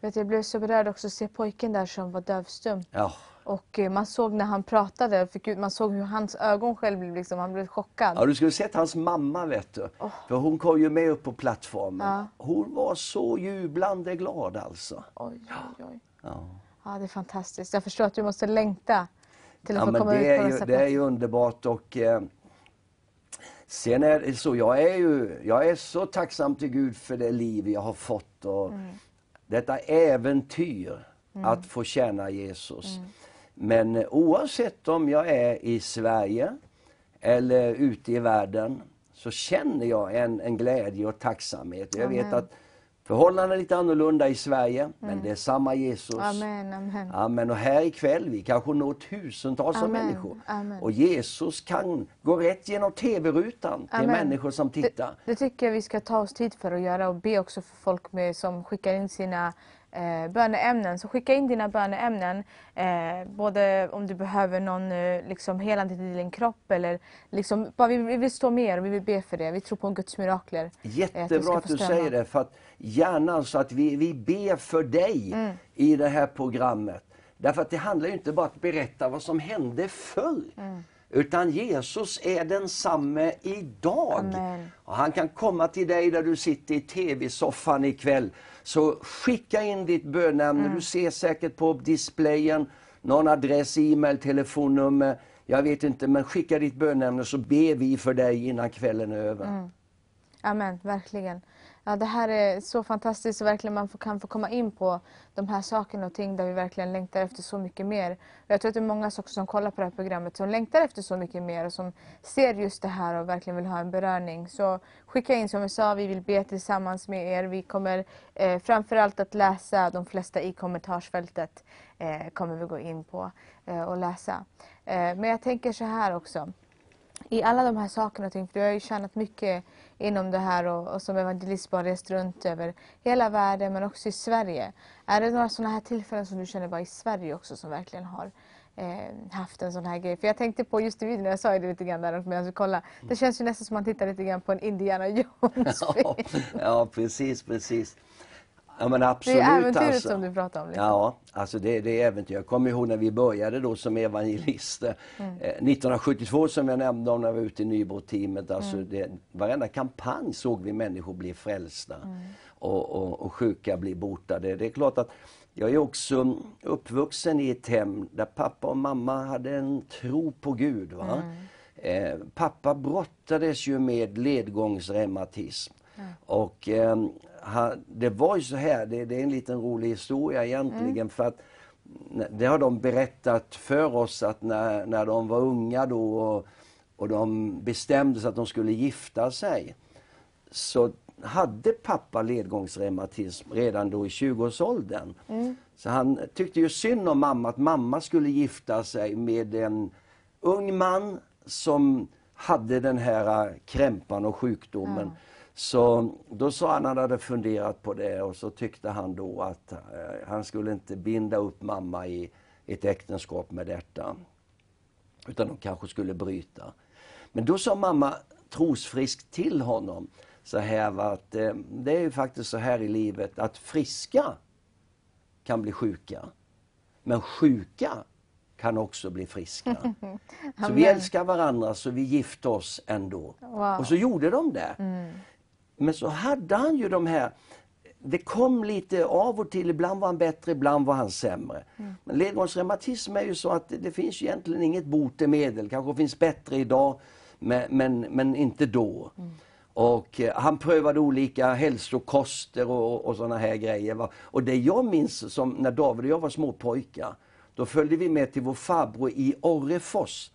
Vet jag blev så berörd också att se pojken där som var dövstum. Ja. Och eh, man såg när han pratade, fick ut, man såg hur hans ögon själv blev liksom, han blev chockad. Ja, du skulle sett hans mamma vet du. För hon kom ju med upp på plattformen. Ja. Hon var så jublande glad alltså. Oj, oj, oj. Ja. Ja, det är fantastiskt. Jag förstår att du måste längta till att Ja, få men komma det, ut på är ju, det är ju underbart och eh, sen är det så, jag är ju jag är så tacksam till Gud för det liv jag har fått och Mm. detta äventyr att få tjäna Jesus. Men eh, oavsett om jag är i Sverige eller ute i världen så känner jag en, en glädje och tacksamhet. Jag vet att förhållandena är lite annorlunda i Sverige, men det är samma Jesus. Amen, amen. Amen. Och här ikväll, vi kanske når tusentals av Amen. människor. Amen. Och Jesus kan gå rätt genom TV-rutan till människor som tittar. Det, det tycker jag vi ska ta oss tid för att göra och be också för folk med, som skickar in sina eh, böneämnen. Så skicka in dina böneämnen, eh, både om du behöver någon eh, liksom helande till din kropp eller liksom, bara vi, vi vill stå mer och vi vill be för det. Vi tror på Guds mirakler. eh, Jättebra att få du säger det, för att gärna så att vi, vi ber för dig Mm. i det här programmet. Därför att det handlar ju inte bara om att berätta vad som hände förr. Mm. Utan Jesus är densamme idag. Amen. Och han kan komma till dig där du sitter i TV-soffan ikväll. Så skicka in ditt bönämne. Mm. Du ser säkert på displayen någon adress, e-mail, telefonnummer. Jag vet inte, men skicka ditt bönämne så ber vi för dig innan kvällen är över. Mm. Amen, verkligen. Ja, det här är så fantastiskt och verkligen man får, kan få komma in på de här sakerna och ting där vi verkligen längtar efter så mycket mer. Och jag tror att det är många också som kollar på det här programmet som längtar efter så mycket mer och som ser just det här och verkligen vill ha en beröring. Så skicka in som vi sa, vi vill be tillsammans med er. Vi kommer eh, framförallt att läsa de flesta i kommentarsfältet. Eh, kommer vi gå in på eh, och läsa. Eh, men jag tänker så här också i alla de här sakerna och ting, för du har ju tjänat mycket inom det här och, och som evangelist bara rest runt över hela världen men också i Sverige. Är det några sådana här tillfällen som du känner bara i Sverige också som verkligen har eh, haft en sån här grej? För jag tänkte på just i videon, jag sa ju det lite grann där medan vi kollade. Det känns ju nästan som man tittar lite grann på en Indiana Jones Ja, ja, precis, precis. Ja, men Det absolut, är äventyret alltså. som du pratar om. Liksom. Ja, alltså det, det är äventyr. Jag kommer ihåg när vi började då som evangelister. Mm. Eh, 1972 som jag nämnde om när vi var ute i Nybro-teamet. Alltså Mm. det, varenda kampanj såg vi människor bli frälsta Mm. och, och, och sjuka bli botade. Det är klart att jag är också uppvuxen i ett hem där pappa och mamma hade en tro på Gud. Va? Eh, pappa brottades ju med ledgångsreumatism. Och eh, han, det var ju så här, det, det är en liten rolig historia egentligen för att det har de berättat för oss att när, när de var unga då och, och de bestämde sig att de skulle gifta sig så hade pappa ledgångsreumatism redan då i 20-årsåldern. Så han tyckte ju synd om mamma, att mamma skulle gifta sig med en ung man som hade den här krämpan och sjukdomen. Så då sa han, han hade funderat på det och så tyckte han då att eh, han skulle inte binda upp mamma i ett äktenskap med detta. Utan de kanske skulle bryta. Men då sa mamma trosfriskt till honom så här att eh, det är ju faktiskt så här i livet att friska kan bli sjuka. Men sjuka kan också bli friska. så vi älskar varandra så vi gifte oss ändå. Wow. Och så gjorde de det. Men så hade han ju de här det kom lite av och till, ibland var han bättre, ibland var han sämre. Men ledgångsreumatism är ju så att det, det finns egentligen inget botemedel, kanske finns bättre idag, men, men, men inte då. Och eh, han prövade olika hälsokoster och, och sådana här grejer. Va? Och det jag minns som när David och jag var små pojkar, då följde vi med till vår farbror i Orrefors.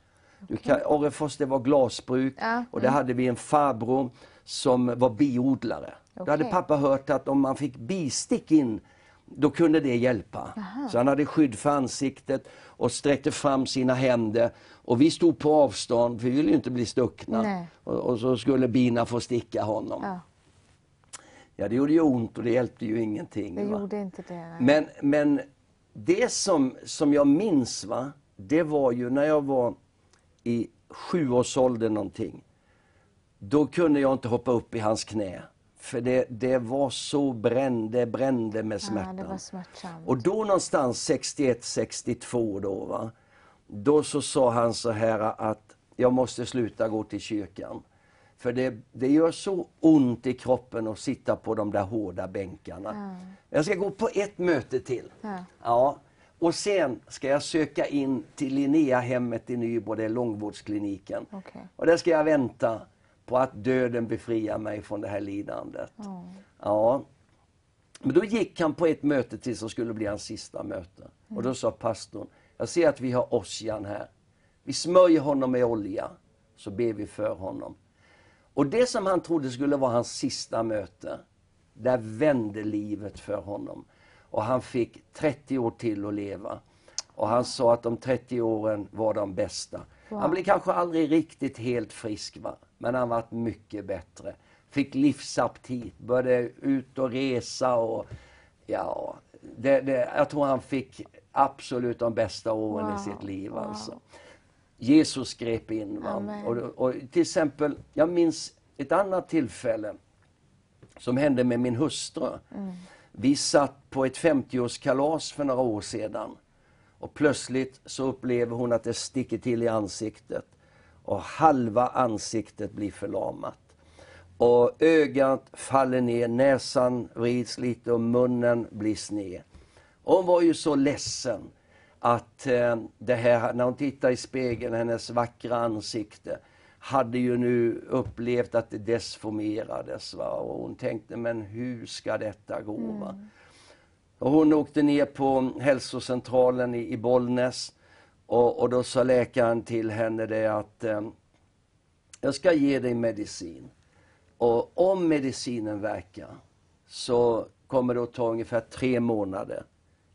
Kan, Orrefors det var glasbruk Ja, och där hade vi en farbror som var biodlare. Då hade pappa hört att om man fick bistick in, då kunde det hjälpa. Så han hade skydd för ansiktet och sträckte fram sina händer. Och vi stod på avstånd, för vi ville ju inte bli stuckna. Och, och så skulle bina få sticka honom. Ja. Ja, det gjorde ju ont och det hjälpte ju ingenting. det va? gjorde inte det. nej. Men, men det som, som jag minns, va, det var ju när jag var i sjuårsåldern någonting. Då kunde jag inte hoppa upp i hans knä. För det, det var så brände, brände med ja, smärtan. smärtsamt. Och då någonstans 61, 62 då, va, då så sa han så här att jag måste sluta gå till kyrkan. För det, det gör så ont i kroppen att sitta på de där hårda bänkarna. Jag ska gå på ett möte till. Ja. Ja. Och sen ska jag söka in till Linneahemmet i Nybro, det är långvårdskliniken. Okej. Och där ska jag vänta på att döden befriar mig från det här lidandet. Ja. Men då gick han på ett möte till som skulle bli hans sista möte. Och då sa pastorn, jag ser att vi har Ossian här. Vi smörjer honom med olja, så ber vi för honom. Och det som han trodde skulle vara hans sista möte, där vände livet för honom. Och han fick 30 år till att leva. Och han sa att de 30 åren var de bästa. Han blev kanske aldrig riktigt helt frisk, va? Men han var mycket bättre. Fick livsaptit, började ut och resa och ja, det, det, jag tror han fick absolut de bästa åren i Wow, sitt liv. wow. Alltså. Jesus grep in. Va? Och, och till exempel, jag minns ett annat tillfälle som hände med min hustru. Vi satt på ett 50-årskalas för några år sedan. Och plötsligt så upplever hon att det sticker till i ansiktet. Och halva ansiktet blir förlamat. Och ögat faller ner, näsan vrids lite och munnen blir sned. Och hon var ju så ledsen att eh, det här, när hon tittade i spegeln, hennes vackra ansikte, hade ju nu upplevt att det desformerades. Va? Och hon tänkte, men hur ska detta gå? Va? Och hon åkte ner på hälsocentralen i, i Bollnäs och, och då sa läkaren till henne det att eh, jag ska ge dig medicin. Och om medicinen verkar så kommer det att ta ungefär tre månader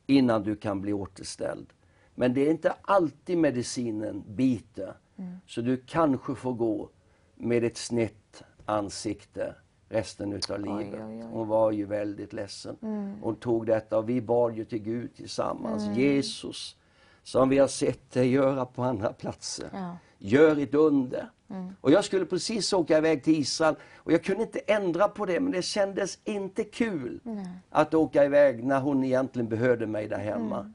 innan du kan bli återställd. Men det är inte alltid medicinen biter. Så du kanske får gå med ett snett ansikte resten utav livet. oj, oj. Hon var ju väldigt ledsen. Hon tog detta och vi bad ju till Gud tillsammans. Jesus, som vi har sett dig göra på andra platser. Ja. Gör ett under. Och jag skulle precis åka iväg till Israel och jag kunde inte ändra på det men det kändes inte kul att åka iväg när hon egentligen behövde mig där hemma.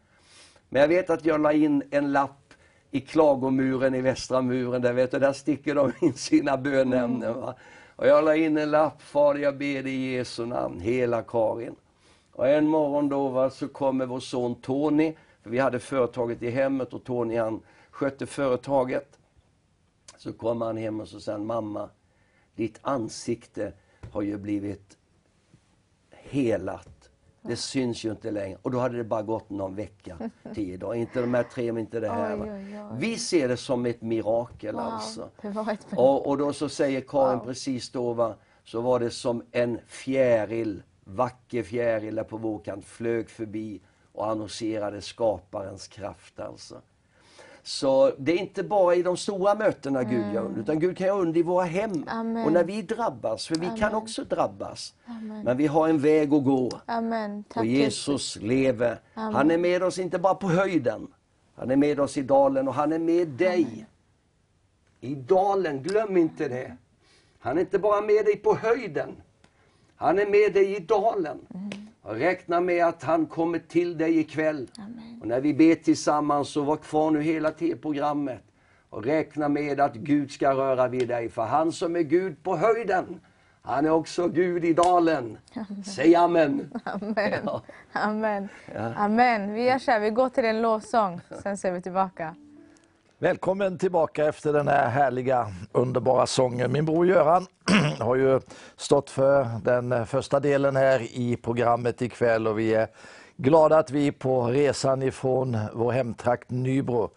Men jag vet att jag la in en lapp i klagomuren i västra muren, där, vet du, där sticker de in sina bönämnen. Va? Och jag la in en lapp, Fader jag ber dig i Jesu namn, hela Karin. Och en morgon då va, så kommer vår son Tony, för vi hade företaget i hemmet och Tony han skötte företaget. Så kommer han hem och så säger han, mamma, ditt ansikte har ju blivit helat. Det syns ju inte längre. Och då hade det bara gått någon vecka, tio dagar. Inte de här tre, men inte det här. Oj, oj, oj. Vi ser det som ett mirakel Wow, alltså. ett Och, och då så säger Karin Wow. precis då, va, så var det som en fjäril, vacker fjäril där på vår kant, flög förbi och annonserade skaparens kraft alltså. Så det är inte bara i de stora mötena Gud gör under, utan Gud kan göra under i våra hem. Mm. Amen. Och när vi drabbas, för vi kan Amen. också drabbas. Amen. Men vi har en väg att gå. Och Jesus lever. Han är med oss inte bara på höjden. Han är med oss i dalen och han är med dig. I dalen, glöm inte det. Han är inte bara med dig på höjden. Han är med dig i dalen. Och räkna med att han kommer till dig ikväll. Och när vi ber tillsammans så var kvar nu hela TV-programmet. Och räkna med att Gud ska röra vid dig. För han som är Gud på höjden, han är också Gud i dalen. Säg amen. Amen. Ja. Amen. Amen. Vi gör så här, vi går till en lovsång, sen ser vi tillbaka. Välkommen tillbaka efter den här härliga, underbara sången. Min bror Göran har ju stått för den första delen här i programmet ikväll och vi är glada att vi på resan ifrån vår hemtrakt Nybro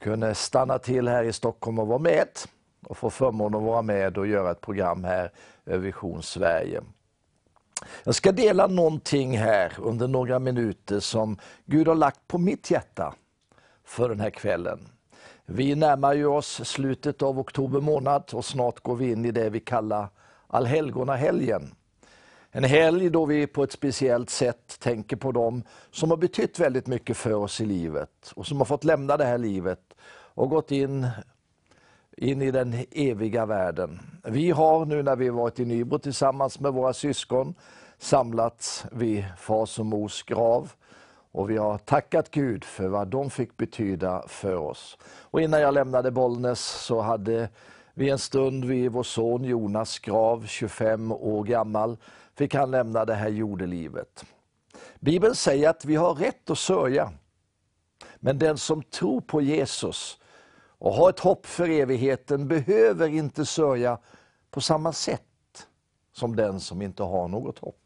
kunde stanna till här i Stockholm och vara med och få förmånen att vara med och göra ett program här över Vision Sverige. Jag ska dela någonting här under några minuter som Gud har lagt på mitt hjärta för den här kvällen. Vi närmar ju oss slutet av oktober månad och snart går vi in i det vi kallar allhelgonahelgen. En helg då vi på ett speciellt sätt tänker på dem som har betytt väldigt mycket för oss i livet och som har fått lämna det här livet och gått in, in i den eviga världen. Vi har nu när vi varit i Nybro tillsammans med våra syskon samlats vid fars och mors grav och vi har tackat Gud för vad de fick betyda för oss. Och innan jag lämnade Bollnäs så hade vi en stund vid vår son Jonas grav, 25 år gammal, fick han lämna det här jordelivet. Bibeln säger att vi har rätt att sörja. Men den som tror på Jesus och har ett hopp för evigheten behöver inte sörja på samma sätt som den som inte har något hopp.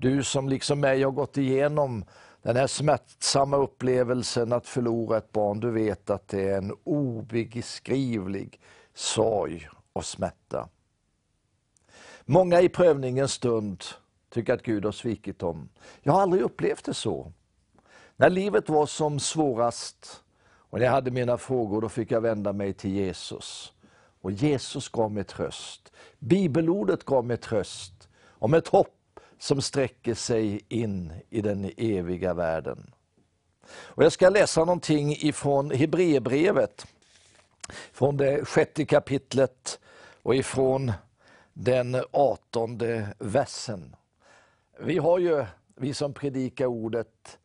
Du som liksom mig har gått igenom den här smärtsamma upplevelsen att förlora ett barn, du vet att det är en obeskrivlig sorg och smärta. Många i prövningens stund tycker att Gud har svikit dem. Jag har aldrig upplevt det så. När livet var som svårast och när jag hade mina frågor, då fick jag vända mig till Jesus. Och Jesus gav mig tröst. Bibelordet gav mig tröst om ett hopp som sträcker sig in i den eviga världen. Och jag ska läsa någonting ifrån Hebreerbrevet, från det sjätte kapitlet och ifrån den artonde versen. Vi har ju, vi som predikar ordet,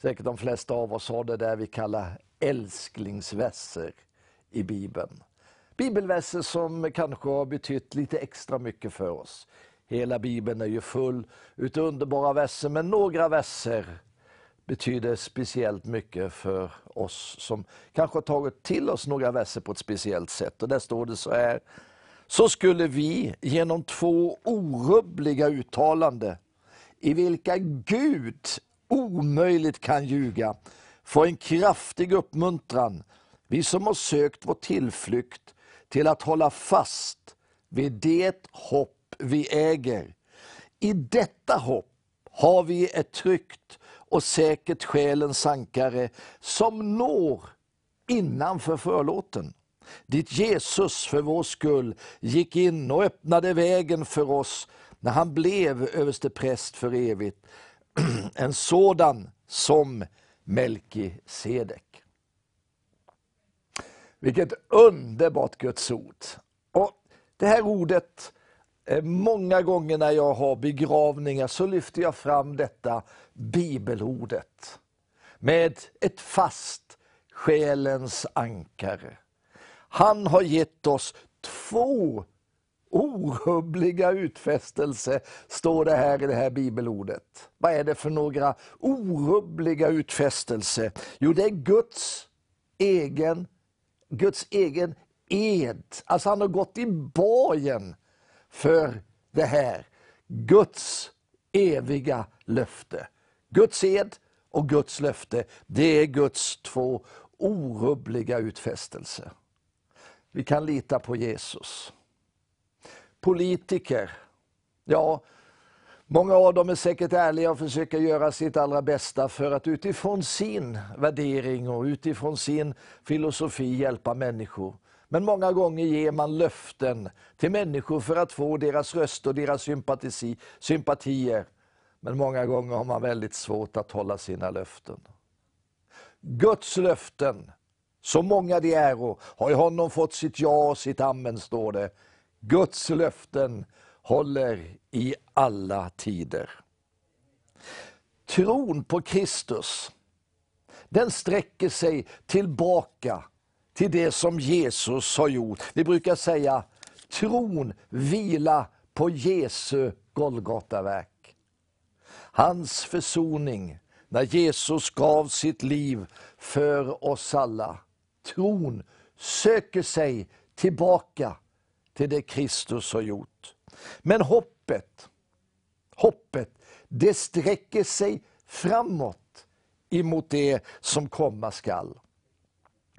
säkert de flesta av oss har det där vi kallar älsklingsverser i Bibeln. Bibelverser som kanske har betytt lite extra mycket för oss. Hela Bibeln är ju full av underbara verser, men några verser betyder speciellt mycket för oss som kanske har tagit till oss några verser på ett speciellt sätt. Och där står det så här. Så skulle vi genom två orubbliga uttalanden, i vilka Gud omöjligt kan ljuga få en kraftig uppmuntran, vi som har sökt vår tillflykt till att hålla fast vid det hopp vi äger. I detta hopp har vi ett tryggt och säkert själens ankare som når innanför förlåten. Dit Jesus för vår skull gick in och öppnade vägen för oss när han blev överstepräst för evigt. En sådan som Melkisedek. Vilket underbart Guds ord. Och det här ordet, eh, Eh, många gånger när jag har begravningar så lyfter jag fram detta bibelordet med ett fast själens ankare. Han har gett oss två orubbliga utfästelser, står det här i det här bibelordet. Vad är det för några orubbliga utfästelser? Jo, det är Guds egen, Guds egen ed. Alltså han har gått i borgen för det här. Guds eviga löfte. Guds ed och Guds löfte, det är Guds två orubbliga utfästelser. Vi kan lita på Jesus. Politiker, ja, många av dem är säkert ärliga och försöker göra sitt allra bästa för att utifrån sin värdering och utifrån sin filosofi hjälpa människor. Men många gånger ger man löften till människor för att få deras röst och deras sympatier. Men många gånger har man väldigt svårt att hålla sina löften. Guds löften, så många de äro, har i honom fått sitt ja och sitt amen, står det. Guds löften håller i alla tider. Tron på Kristus, den sträcker sig tillbaka till det som Jesus har gjort. Vi brukar säga tron vila på Jesu Golgataverk. Hans försoning när Jesus gav sitt liv för oss alla. Tron söker sig tillbaka till det Kristus har gjort. Men hoppet, hoppet, det sträcker sig framåt emot det som komma skall.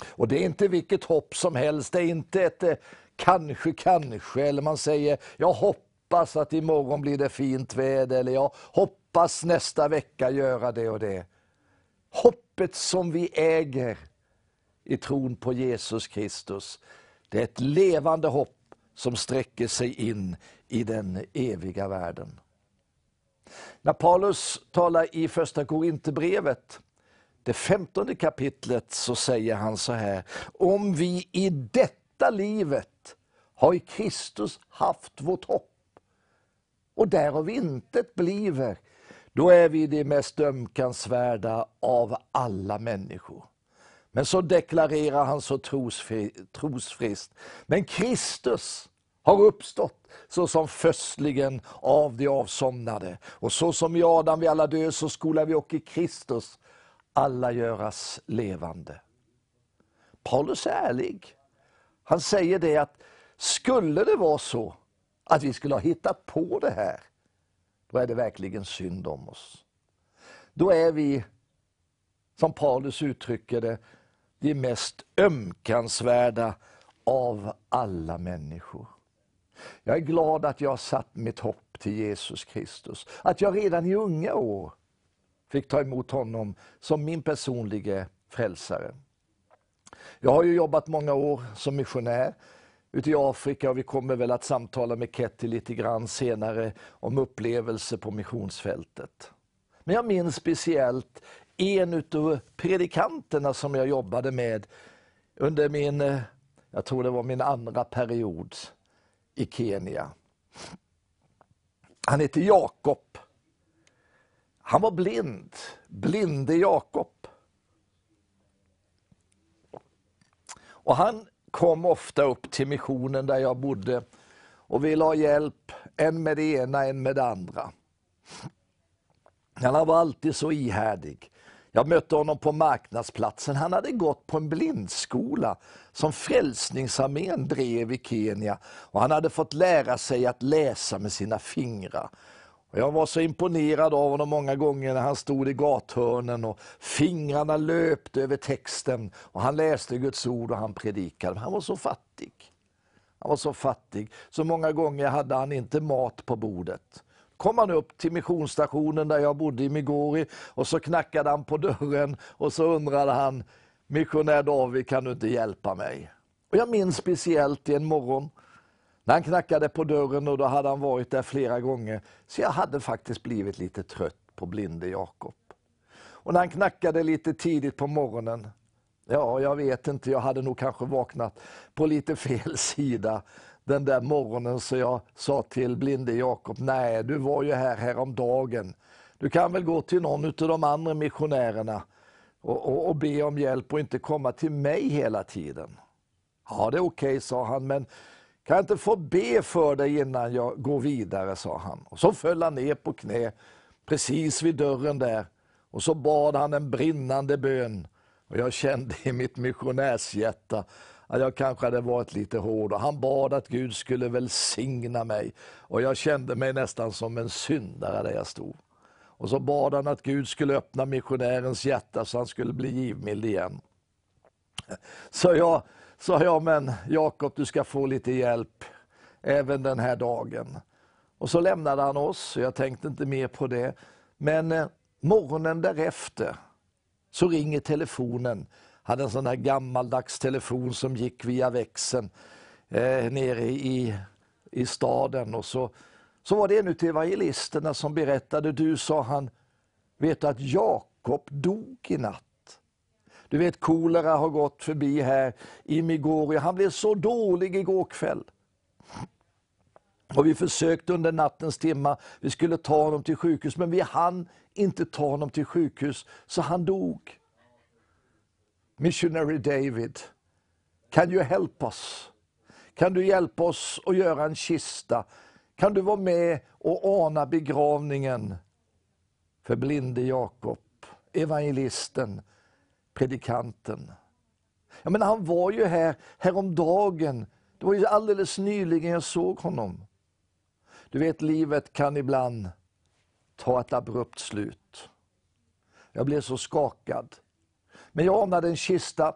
Och det är inte vilket hopp som helst, det är inte ett eh, kanske, kanske, eller man säger jag hoppas att imorgon blir det fint väder, eller jag hoppas nästa vecka göra det och det. Hoppet som vi äger i tron på Jesus Kristus, det är ett levande hopp som sträcker sig in i den eviga världen. När Paulus talar i första Korinthierbrevet, det femtonde kapitlet, så säger han så här. Om vi i detta livet har i Kristus haft vårt hopp och därav intet bliver, då är vi de mest ömkansvärda av alla människor. Men så deklarerar han så trosfriskt. Men Kristus har uppstått såsom förstligen av de avsomnade. Och så som i Adam vi alla dö, så skola vi och i Kristus alla göras levande. Paulus är ärlig. Han säger det att skulle det vara så att vi skulle ha hittat på det här, då är det verkligen synd om oss. Då är vi, som Paulus uttrycker det, de mest ömkansvärda av alla människor. Jag är glad att jag har satt mitt hopp till Jesus Kristus. Att jag redan i unga år fick ta emot honom som min personliga frälsare. Jag har ju jobbat många år som missionär ute i Afrika och vi kommer väl att samtala med Ketty lite grann senare om upplevelser på missionsfältet. Men jag minns speciellt en av predikanterna som jag jobbade med under min, jag tror det var min andra period i Kenya. Han heter Jakob. Han var blind, blinde Jakob. Och han kom ofta upp till missionen där jag bodde och ville ha hjälp, en med det ena, en med det andra. Han var alltid så ihärdig. Jag mötte honom på marknadsplatsen. Han hade gått på en blindskola som Frälsningsarmén drev i Kenya. Och han hade fått lära sig att läsa med sina fingrar. Jag var så imponerad av honom många gånger när han stod i gathörnen och fingrarna löpte över texten. Och Han läste Guds ord och han predikade. Han var så fattig. Han var så fattig, så många gånger hade han inte mat på bordet kom han upp till missionsstationen där jag bodde i Migori och så knackade han på dörren och så undrade han, missionär David kan du inte hjälpa mig? Och Jag minns speciellt en morgon när han knackade på dörren och då hade han varit där flera gånger. Så jag hade faktiskt blivit lite trött på blinde Jakob. Och när han knackade lite tidigt på morgonen, ja, jag vet inte, jag hade nog kanske vaknat på lite fel sida den där morgonen så jag sa till blinde Jakob, nej du var ju här häromdagen. Du kan väl gå till någon av de andra missionärerna och, och, och be om hjälp och inte komma till mig hela tiden. Ja, det är okej, okay, sa han, men kan jag inte få be för dig innan jag går vidare, sa han. Och så föll han ner på knä precis vid dörren där och så bad han en brinnande bön. Och jag kände i mitt missionärshjärta att jag kanske hade varit lite hård. Och han bad att Gud skulle välsigna mig. Och jag kände mig nästan som en syndare där jag stod. Och så bad han att Gud skulle öppna missionärens hjärta så han skulle bli givmild igen. Så jag sa jag, men Jakob du ska få lite hjälp även den här dagen. Och så lämnade han oss, jag tänkte inte mer på det. Men eh, morgonen därefter så ringer telefonen. Hade en sån här gammaldags telefon som gick via växeln eh, nere i, i staden. Och så, så var det en av evangelisterna som berättade, du sa han, vet du att Jakob dog i natt? Du vet kolera har gått förbi här i Migoria. Han blev så dålig igår kväll. Och vi försökte under nattens timma, vi skulle ta honom till sjukhus, men vi hann inte ta honom till sjukhus, så han dog. Missionary David, kan du hjälpa oss? Kan du hjälpa oss att göra en kista? Kan du vara med och ana begravningen för blinde Jakob, evangelisten, predikanten? Jag menar, han var ju här häromdagen. Det var ju alldeles nyligen jag såg honom. Du vet, livet kan ibland ta ett abrupt slut. Jag blev så skakad. Men jag anade en kista,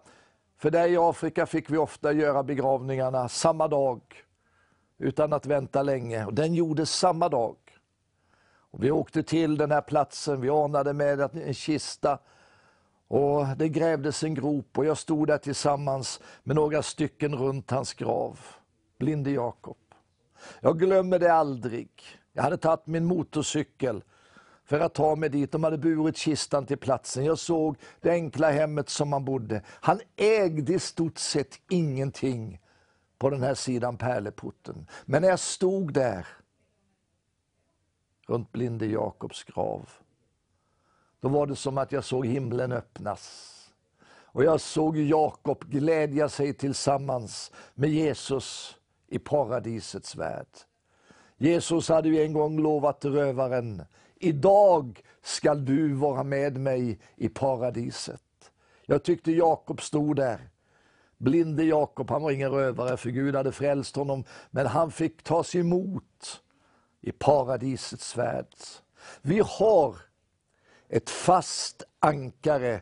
för där i Afrika fick vi ofta göra begravningarna samma dag, utan att vänta länge. Och den gjordes samma dag. Och vi åkte till den här platsen, vi anade med en kista, och det grävdes en grop och jag stod där tillsammans med några stycken runt hans grav. Blinde Jakob. Jag glömmer det aldrig. Jag hade tagit min motorcykel för att ta mig dit. De hade burit kistan till platsen. Jag såg det enkla hemmet som han bodde. Han ägde i stort sett ingenting på den här sidan pärleporten. Men när jag stod där runt blinde Jakobs grav, då var det som att jag såg himlen öppnas. Och jag såg Jakob glädja sig tillsammans med Jesus i paradisets värld. Jesus hade ju en gång lovat rövaren, idag skall du vara med mig i paradiset. Jag tyckte Jakob stod där. Blinde Jakob, han var ingen rövare för Gud hade frälst honom, men han fick tas emot i paradisets värld. Vi har ett fast ankare,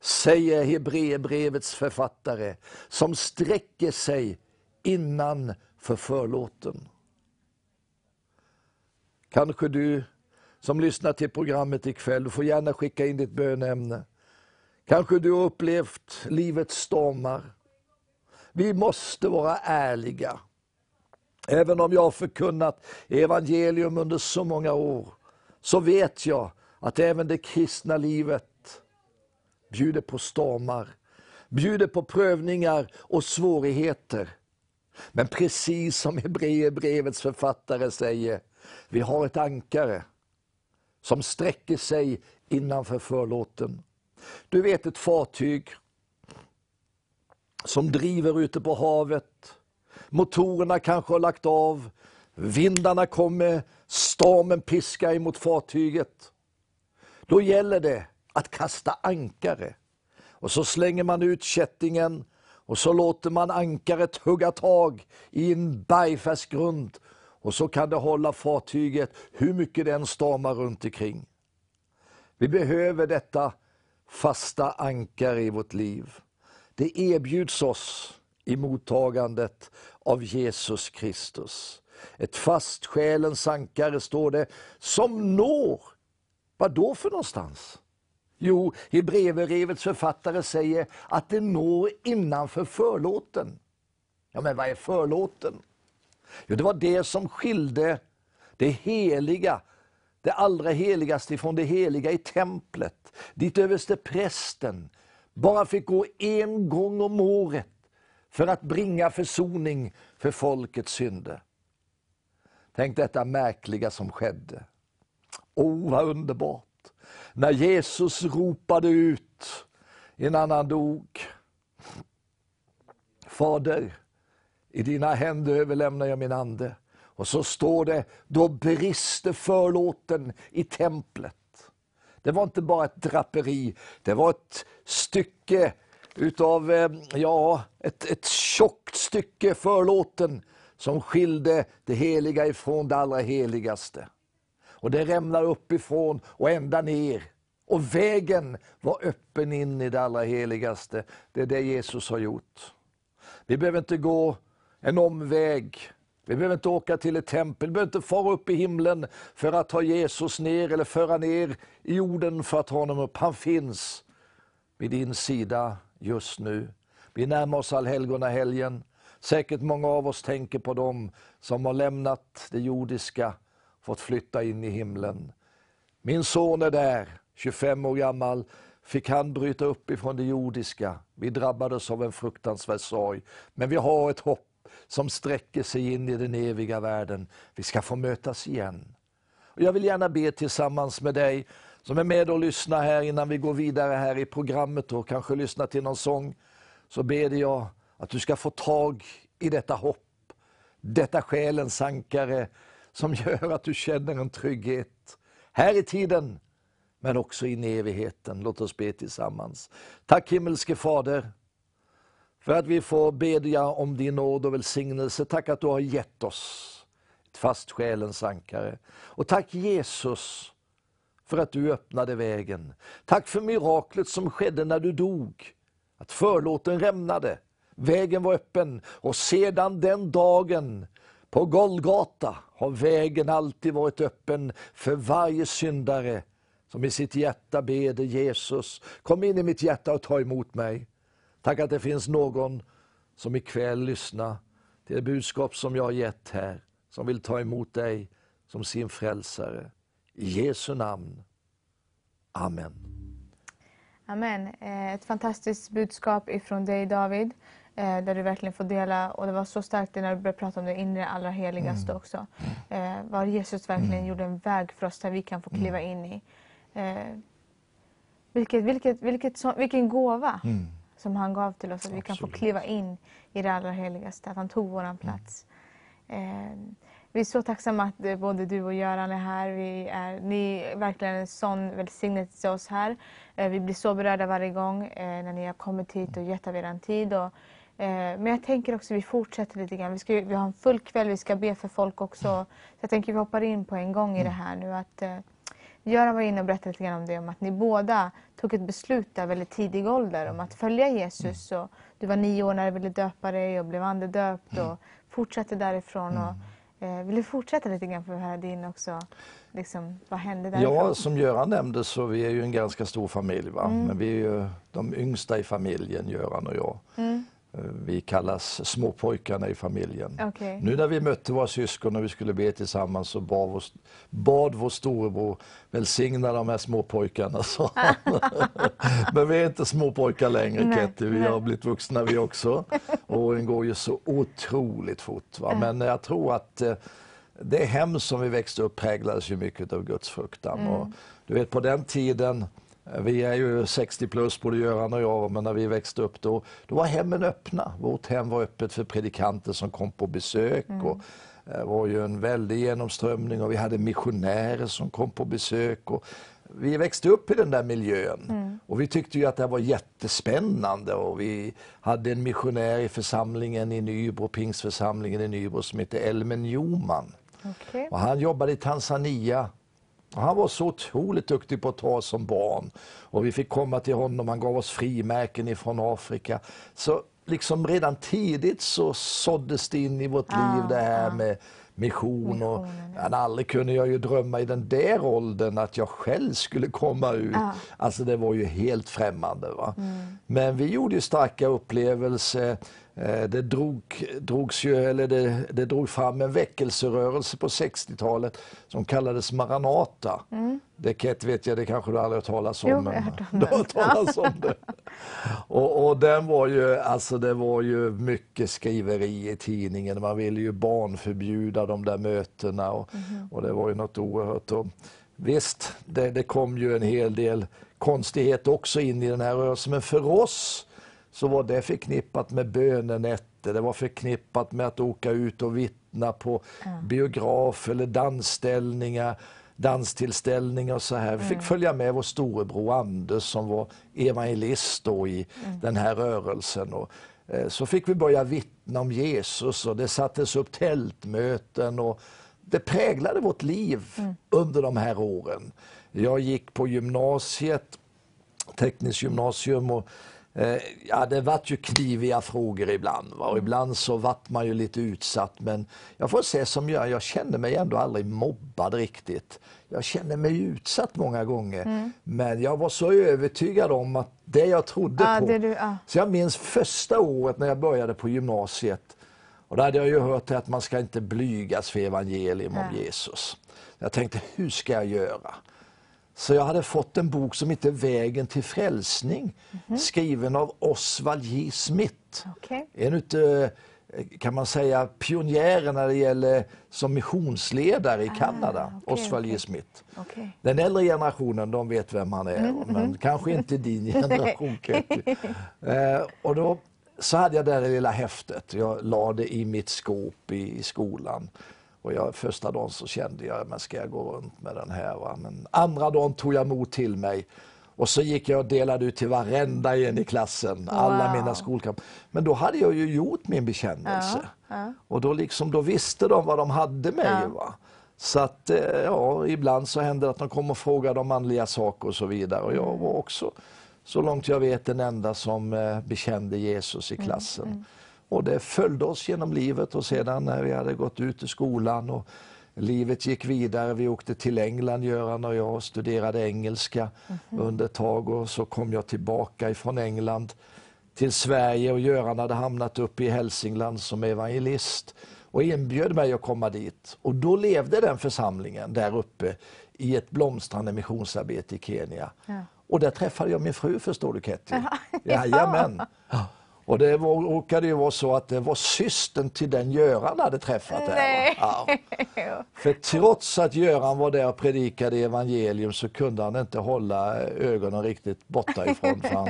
säger Hebreerbrevets författare, som sträcker sig innan för förlåten. Kanske du som lyssnar till programmet ikväll, du får gärna skicka in ditt bönämne. Kanske du har upplevt livets stormar. Vi måste vara ärliga. Även om jag har förkunnat evangelium under så många år, så vet jag att även det kristna livet bjuder på stormar, bjuder på prövningar och svårigheter. Men precis som Hebreerbrevets författare säger, vi har ett ankare som sträcker sig innanför förlåten. Du vet ett fartyg som driver ute på havet. Motorerna kanske har lagt av, vindarna kommer, stormen piskar emot fartyget. Då gäller det att kasta ankare. Och så slänger man ut kättingen och så låter man ankaret hugga tag i en bergfast grund och så kan det hålla fartyget hur mycket den stormar runt omkring. Vi behöver detta fasta ankare i vårt liv. Det erbjuds oss i mottagandet av Jesus Kristus. Ett fast själens ankare, står det, som når. Vad då för någonstans? Jo, Hebreerbrevets författare säger att det når innanför förlåten. Ja, men vad är förlåten? Jo, det var det som skilde det heliga det allra heligaste ifrån det heliga i templet, dit överste prästen bara fick gå en gång om året för att bringa försoning för folkets synder. Tänk detta märkliga som skedde. Åh, vad underbart! När Jesus ropade ut innan han dog. Fader, i dina händer överlämnar jag min ande. Och så står det, då brister förlåten i templet. Det var inte bara ett draperi, det var ett stycke utav, eh, ja, ett, ett tjockt stycke förlåten som skilde det heliga ifrån det allra heligaste. Och det rämnar uppifrån och ända ner. Och vägen var öppen in i det allra heligaste. Det är det Jesus har gjort. Vi behöver inte gå en omväg. Vi behöver inte åka till ett tempel, vi behöver inte fara upp i himlen för att ta Jesus ner eller föra ner i jorden för att ta honom upp. Han finns vid din sida just nu. Vi närmar oss allhelgonahelgen. Säkert många av oss tänker på dem som har lämnat det jordiska, fått flytta in i himlen. Min son är där, 25 år gammal, fick han bryta upp ifrån det jordiska. Vi drabbades av en fruktansvärd sorg. Men vi har ett hopp som sträcker sig in i den eviga världen. Vi ska få mötas igen. Och jag vill gärna be tillsammans med dig som är med och lyssnar här innan vi går vidare här i programmet och kanske lyssnar till någon sång. Så ber jag att du ska få tag i detta hopp, detta själens ankare som gör att du känner en trygghet här i tiden men också in i evigheten. Låt oss be tillsammans. Tack himmelske Fader för att vi får bedja om din nåd och välsignelse. Tack att du har gett oss ett fast själens ankare. Och tack Jesus för att du öppnade vägen. Tack för miraklet som skedde när du dog. Att förlåten rämnade, vägen var öppen och sedan den dagen på Golgata har vägen alltid varit öppen för varje syndare som i sitt hjärta beder Jesus, kom in i mitt hjärta och ta emot mig. Tack att det finns någon som ikväll lyssnar till det budskap som jag har gett här, som vill ta emot dig som sin frälsare. I Jesu namn. Amen. Amen. Eh, ett fantastiskt budskap ifrån dig David. Eh, där du verkligen får dela, och det var så starkt när du började prata om det inre allra heligaste mm. också. Eh, var Jesus verkligen mm. gjorde en väg för oss där vi kan få kliva mm. in i. Vilket, vilket, vilket, vilken gåva mm. som han gav till oss, att vi kan få kliva in i det allra heligaste, att han tog våran plats. Mm. Vi är så tacksamma att eh, både du och Göran är här. Vi är, ni är verkligen en sån välsignelse till oss här. Eh, vi blir så berörda varje gång eh, när ni har kommit hit och gett av er tid. Och, men jag tänker också att vi fortsätter lite grann. Vi, ska, vi har en full kväll, vi ska be för folk också. Så jag tänker att vi hoppar in på en gång i det här nu. Att, Göran var inne och berättade lite grann om det, om att ni båda tog ett beslut där väldigt tidig ålder om att följa Jesus. Och du var nio år när du ville döpa dig och blev andedöpt och fortsatte därifrån. Och, Eh, vill du fortsätta lite grann för att höra din också? Liksom, vad hände därifrån? Ja, som Göran nämnde så vi är ju en ganska stor familj. Va? Mm. Men vi är ju de yngsta i familjen, Göran och jag. Mm. Vi kallas småpojkarna i familjen. Okay. Nu när vi mötte våra syskon och vi skulle be tillsammans så bad vår, bad vår storebror välsigna de här småpojkarna. Så. Men vi är inte småpojkar längre Ketty, vi har blivit vuxna vi också. Åren går ju så otroligt fort. Va? Men jag tror att eh, det hem som vi växte upp präglades ju mycket av Guds fruktan. Mm. Och, du vet på den tiden vi är ju 60 plus, både Göran och jag, men när vi växte upp då, då var hemmen öppna. Vårt hem var öppet för predikanter som kom på besök. Mm. Och, det eh, var ju en väldig genomströmning och vi hade missionärer som kom på besök. Och vi växte upp i den där miljön mm. och vi tyckte ju att det var jättespännande. Och vi hade en missionär i församlingen i Nybro, pingstförsamlingen i Nybro som hette Elmen Joman. Okay. Och han jobbade i Tanzania han var så otroligt duktig på att ta som barn. Och vi fick komma till honom, han gav oss frimärken ifrån Afrika. Så liksom redan tidigt så såddes det in i vårt ah, liv det här ah. med mission. Och, ja. Aldrig kunde jag ju drömma i den där åldern att jag själv skulle komma ut. Ah. Alltså det var ju helt främmande. Va? Mm. Men vi gjorde starka upplevelser. Eh, det, drog, drogs ju, eller det, det drog fram en väckelserörelse på 60-talet som kallades Maranata. Mm. Det vet jag, det kanske du aldrig har hört talas om. Jo, men du har hört talas om det. Och, och, den var ju, alltså det var ju mycket skriveri i tidningen. Man ville ju barnförbjuda de där mötena och, mm. och det var ju något oerhört. Och, visst, det, det kom ju en hel del konstighet också in i den här rörelsen, men för oss så var det förknippat med bönenätter, det var förknippat med att åka ut och vittna på mm. biograf eller dansställningar, danstillställningar och så här. Vi fick mm. följa med vår storebror Anders som var evangelist då i mm. den här rörelsen. Och, eh, så fick vi börja vittna om Jesus och det sattes upp tältmöten och det präglade vårt liv mm. under de här åren. Jag gick på gymnasiet, tekniskt gymnasium och ja, det vart ju kniviga frågor ibland. Va? Och mm. ibland så vart man ju lite utsatt. Men jag får säga som jag, jag känner mig ändå aldrig mobbad riktigt. Jag känner mig utsatt många gånger. Mm. Men jag var så övertygad om att det jag trodde ah, på. Du, ah. Så jag minns första året när jag började på gymnasiet. Och då hade jag ju hört att man ska inte blygas för evangelium ah. om Jesus. Jag tänkte, hur ska jag göra? Så jag hade fått en bok som heter Vägen till frälsning, mm skriven av Oswald J. Smith. Okay. En utav, kan man säga, pionjärer när det gäller som missionsledare i ah, Kanada, okay, Oswald okay. J. Smith. Okay. Den äldre generationen, de vet vem han är, mm men kanske inte din generation, eh, Och då så hade jag det lilla häftet, jag la det i mitt skåp i, i skolan. Och jag, första dagen så kände jag, men ska jag gå runt med den här? Va? Men andra dagen tog jag mod till mig. Och så gick jag och delade ut till varenda en i klassen, wow. alla mina skolkamrater. Men då hade jag ju gjort min bekännelse. Ja, ja. Och då, liksom, då visste de vad de hade mig. Ja. Va? Så att, eh, ja, ibland så hände det att de kom och frågade om manliga saker och så vidare. Och jag var också, så långt jag vet, den enda som eh, bekände Jesus i mm, klassen. Mm, mm. Och det följde oss genom livet och sedan när vi hade gått ut i skolan och livet gick vidare. Vi åkte till England, Göran och jag, och studerade engelska mm -hmm. under ett tag och så kom jag tillbaka ifrån England till Sverige och Göran hade hamnat uppe i Hälsingland som evangelist och inbjöd mig att komma dit. Och då levde den församlingen där uppe i ett blomstrande missionsarbete i Kenya. Ja. Och där träffade jag min fru förstår du Ketty. Ja. Jajamän. Ja. Och det var, råkade ju vara så att det var systern till den Göran hade träffat där. Ja. För trots att Göran var där och predikade evangelium så kunde han inte hålla ögonen riktigt borta ifrån för han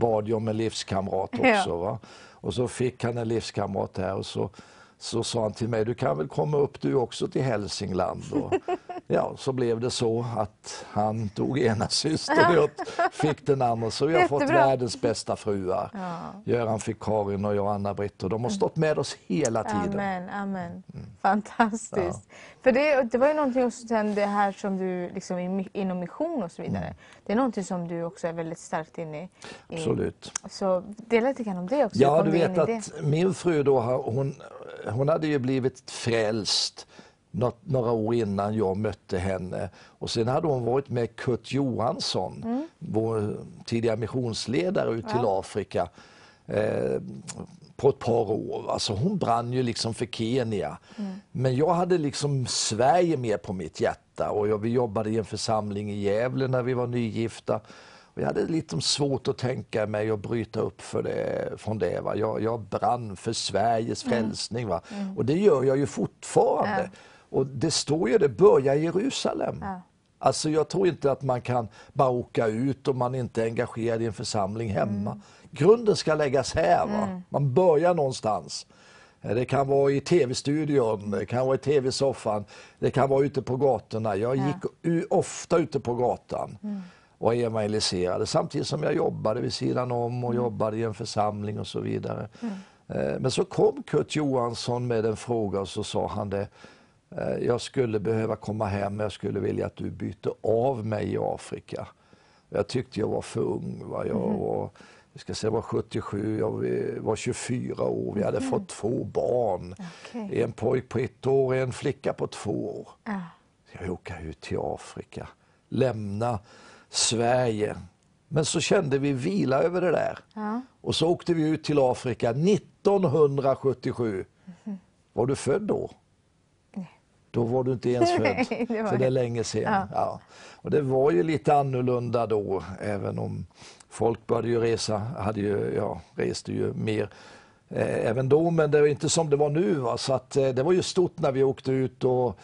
bad ju om en livskamrat också. Va? Och så fick han en livskamrat här och så så sa han till mig, du kan väl komma upp du också till Hälsingland. Och, ja, så blev det så att han tog ena systern och fick den andra. Så vi har Jättebra. fått världens bästa fruar. Ja. Göran fick Karin och jag Anna-Britt och de har stått med oss hela tiden. Amen, amen. Mm. Fantastiskt. Ja. För det, det var ju någonting också sen det här som du, liksom inom mission och så vidare. Mm. Det är någonting som du också är väldigt starkt inne i. Absolut. Så dela lite grann om det också. Ja, du vet att min fru då, hon hon hade ju blivit frälst några år innan jag mötte henne. Och sen hade hon varit med Kurt Johansson, mm. vår tidigare missionsledare ut till ja. Afrika eh, på ett par år. Alltså hon brann ju liksom för Kenya. Mm. Men jag hade liksom Sverige mer på mitt hjärta och jag, vi jobbade i en församling i Gävle när vi var nygifta. Jag hade lite svårt att tänka mig att bryta upp för det, från det. Va? Jag, jag brann för Sveriges mm. frälsning. Va? Mm. Och det gör jag ju fortfarande. Ja. Och det står ju det, börja i Jerusalem. Ja. Alltså jag tror inte att man kan bara åka ut om man inte är engagerad i en församling hemma. Mm. Grunden ska läggas här. Va? Mm. Man börjar någonstans. Det kan vara i tv-studion, det kan vara i tv-soffan, det kan vara ute på gatorna. Jag gick ofta ute på gatan. Mm och evangeliserade samtidigt som jag jobbade vid sidan om och mm. jobbade i en församling och så vidare. Mm. Eh, men så kom Kurt Johansson med en fråga och så sa han det. Eh, jag skulle behöva komma hem, jag skulle vilja att du bytte av mig i Afrika. Jag tyckte jag var för ung. Va? Jag mm. var, jag ska säga, var 77, jag var 24 år, vi hade mm. fått två barn. Okay. En pojk på ett år och en flicka på två år. Ah. Jag åka ut till Afrika, lämna Sverige. Men så kände vi vila över det där. Ja. Och så åkte vi ut till Afrika. 1977. Var du född då? Då var du inte ens född, det för det är länge sedan. Ja. Ja. Och det var ju lite annorlunda då, även om folk började ju resa, hade ju, ja, reste ju mer eh, även då, men det var inte som det var nu. Va? Så att, eh, det var ju stort när vi åkte ut och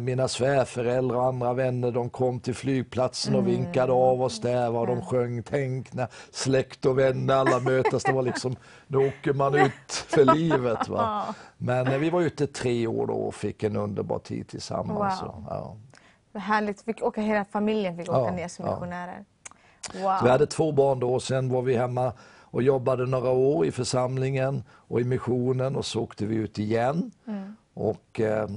mina svärföräldrar och andra vänner de kom till flygplatsen och vinkade av oss där. Va? De sjöng Tänk när släkt och vänner alla mötas. Det var liksom, nu åker man ut för livet. Va? Men eh, vi var ute tre år då och fick en underbar tid tillsammans. Wow. Så, ja. Vad härligt. Fick åka, hela familjen fick åka Ja, ner som ja. missionärer. Vi Wow. hade två barn då och sen var vi hemma och jobbade några år i församlingen och i missionen och så åkte vi ut igen. Och eh,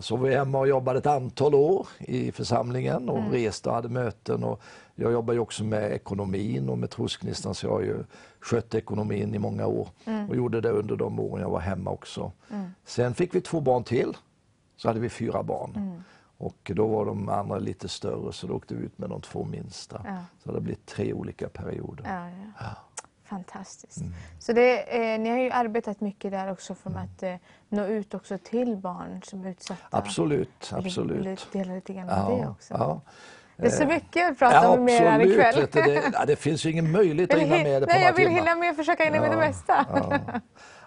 så var vi hemma och jobbade ett antal år i församlingen och reste och hade möten. Och jag jobbar ju också med ekonomin och med Trosgnistan så jag har ju skött ekonomin i många år och gjorde det under de åren jag var hemma också. Sen fick vi två barn till, så hade vi fyra barn. Och då var de andra lite större så då åkte vi ut med de två minsta. Ja. Så det har blivit tre olika perioder. Ja, ja. Fantastiskt. Mm. Så det, eh, ni har ju arbetat mycket där också för att eh, nå ut också till barn som är utsatta. Absolut, absolut. Dela lite grann om det också? ja. Det är så mycket att prata Ja, om med er absolut. ikväll. Det, ja, det finns ju ingen möjlighet att hinna hi- med det på Nej, jag vill hinna med försöka hinna med det mesta. Ja.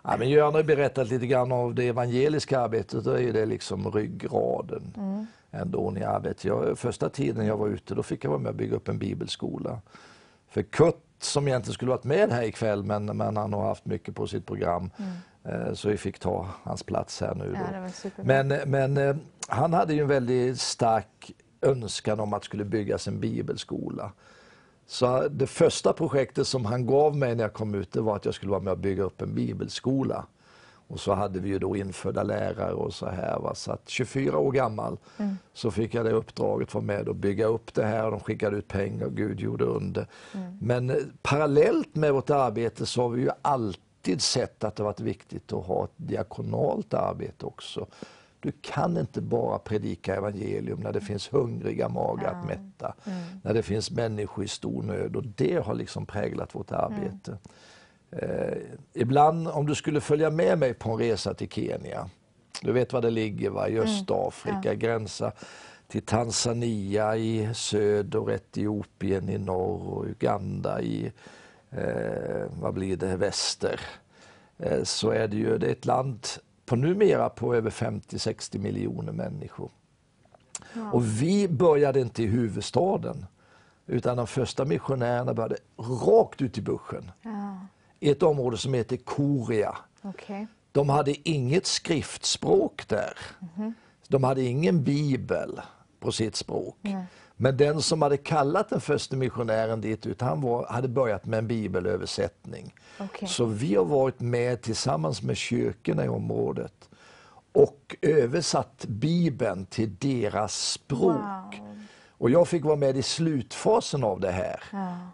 Ja, men Göran har berättat lite grann av det evangeliska arbetet. Då är det liksom ryggraden Mm. ändå i arbetet. Jag, första tiden jag var ute då fick jag vara med och bygga upp en bibelskola. För Kurt som egentligen skulle varit med här ikväll men, men han har haft mycket på sitt program. eh, Så vi fick ta hans plats här nu. Mm. Ja. Men, men eh, han hade ju en väldigt stark önskan om att det skulle byggas en bibelskola. Så det första projektet som han gav mig när jag kom ut det var att jag skulle vara med och bygga upp en bibelskola. Och så hade vi ju då infödda lärare och så här. Va? Så att 24 år gammal så fick jag det uppdraget vara med och bygga upp det här. De skickade ut pengar och Gud gjorde under. Men eh, parallellt med vårt arbete så har vi ju alltid sett att det varit viktigt att ha ett diakonalt arbete också. Du kan inte bara predika evangelium när det finns hungriga magar att mätta. När det finns människor i stor nöd och det har liksom präglat vårt arbete. Eh, ibland om du skulle följa med mig på en resa till Kenya, du vet var det ligger va? i Östafrika, gränsa till Tanzania i söder Etiopien i norr och Uganda i eh, vad blir det, väster. Eh, så är det ju det är ett land på numera på över 50-60 miljoner människor. Och vi började inte i huvudstaden utan de första missionärerna började rakt ut i buschen Ja, i ett område som heter Korea. okej. De hade inget skriftspråk där. De hade ingen bibel på sitt språk. Men den som hade kallat den första missionären dit ut, han var, hade börjat med en bibelöversättning. Okej. Så vi har varit med tillsammans med kyrkorna i området och översatt bibeln till deras språk. Och jag fick vara med i slutfasen av det här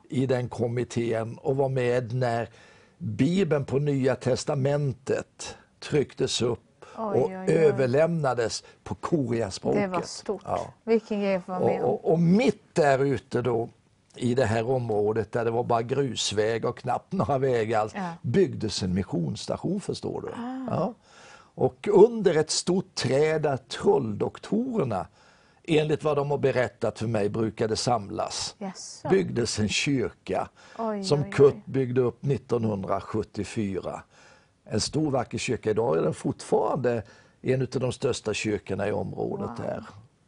i den kommittén och var med när Bibeln på Nya Testamentet trycktes upp och oj, oj. överlämnades på koreaspråket. Det var stort. Ja. Vilken grej vara med Och, och, och mitt där ute då i det här området där det var bara grusväg och knappt några vägar alls, Ja. Ah. byggdes en missionsstation förstår du. Ja. Och under ett stort träd där trolldoktorerna, enligt vad de har berättat för mig, brukade samlas Jaså? byggdes en kyrka Oj, som oj, oj. Kurt byggde upp 1974. En stor vacker kyrka. Idag är den fortfarande en av de största kyrkorna i området här.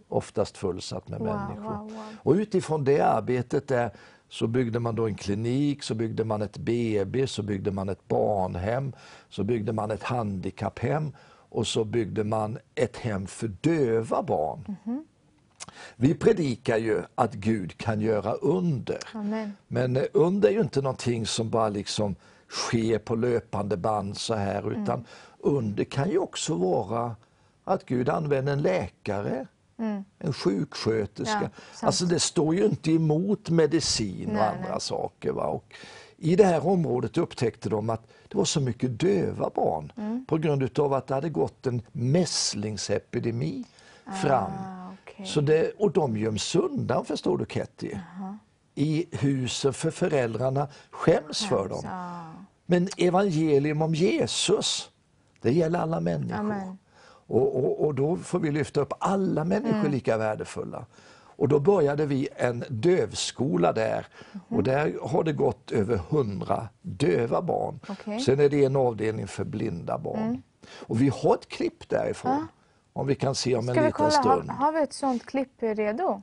Oftast fullsatt med Wow, människor. wow, wow. Och utifrån det arbetet där så byggde man då en klinik, så byggde man ett BB, så byggde man ett barnhem, så byggde man ett handikapphem och så byggde man ett hem för döva barn. Mhm. Vi predikar ju att Gud kan göra under. Amen. Men eh, under är ju inte någonting som bara liksom sker på löpande band så här Mm. utan under kan ju också vara att Gud använder en läkare, en sjuksköterska. Mm. Ja, alltså det står ju inte emot medicin och Nej, andra nej. saker. Va? Och I det här området upptäckte de att det var så mycket döva barn Mm. på grund utav att det hade gått en mässlingsepidemi fram. Ah, okej. Så det, och de göms undan förstår du Ketty. I husen för föräldrarna skäms för dem. Ja. Men evangelium om Jesus, det gäller alla människor. Amen. Och, och, och då får vi lyfta upp alla människor Mm. lika värdefulla. Och då började vi en dövskola där. Mhm. Och där har det gått över hundra döva barn. Mm. Sen är det en avdelning för blinda barn. Och vi har ett klipp därifrån. Om vi kan se om en Ska vi liten kolla, har, stund. har vi ett sånt klipp redo?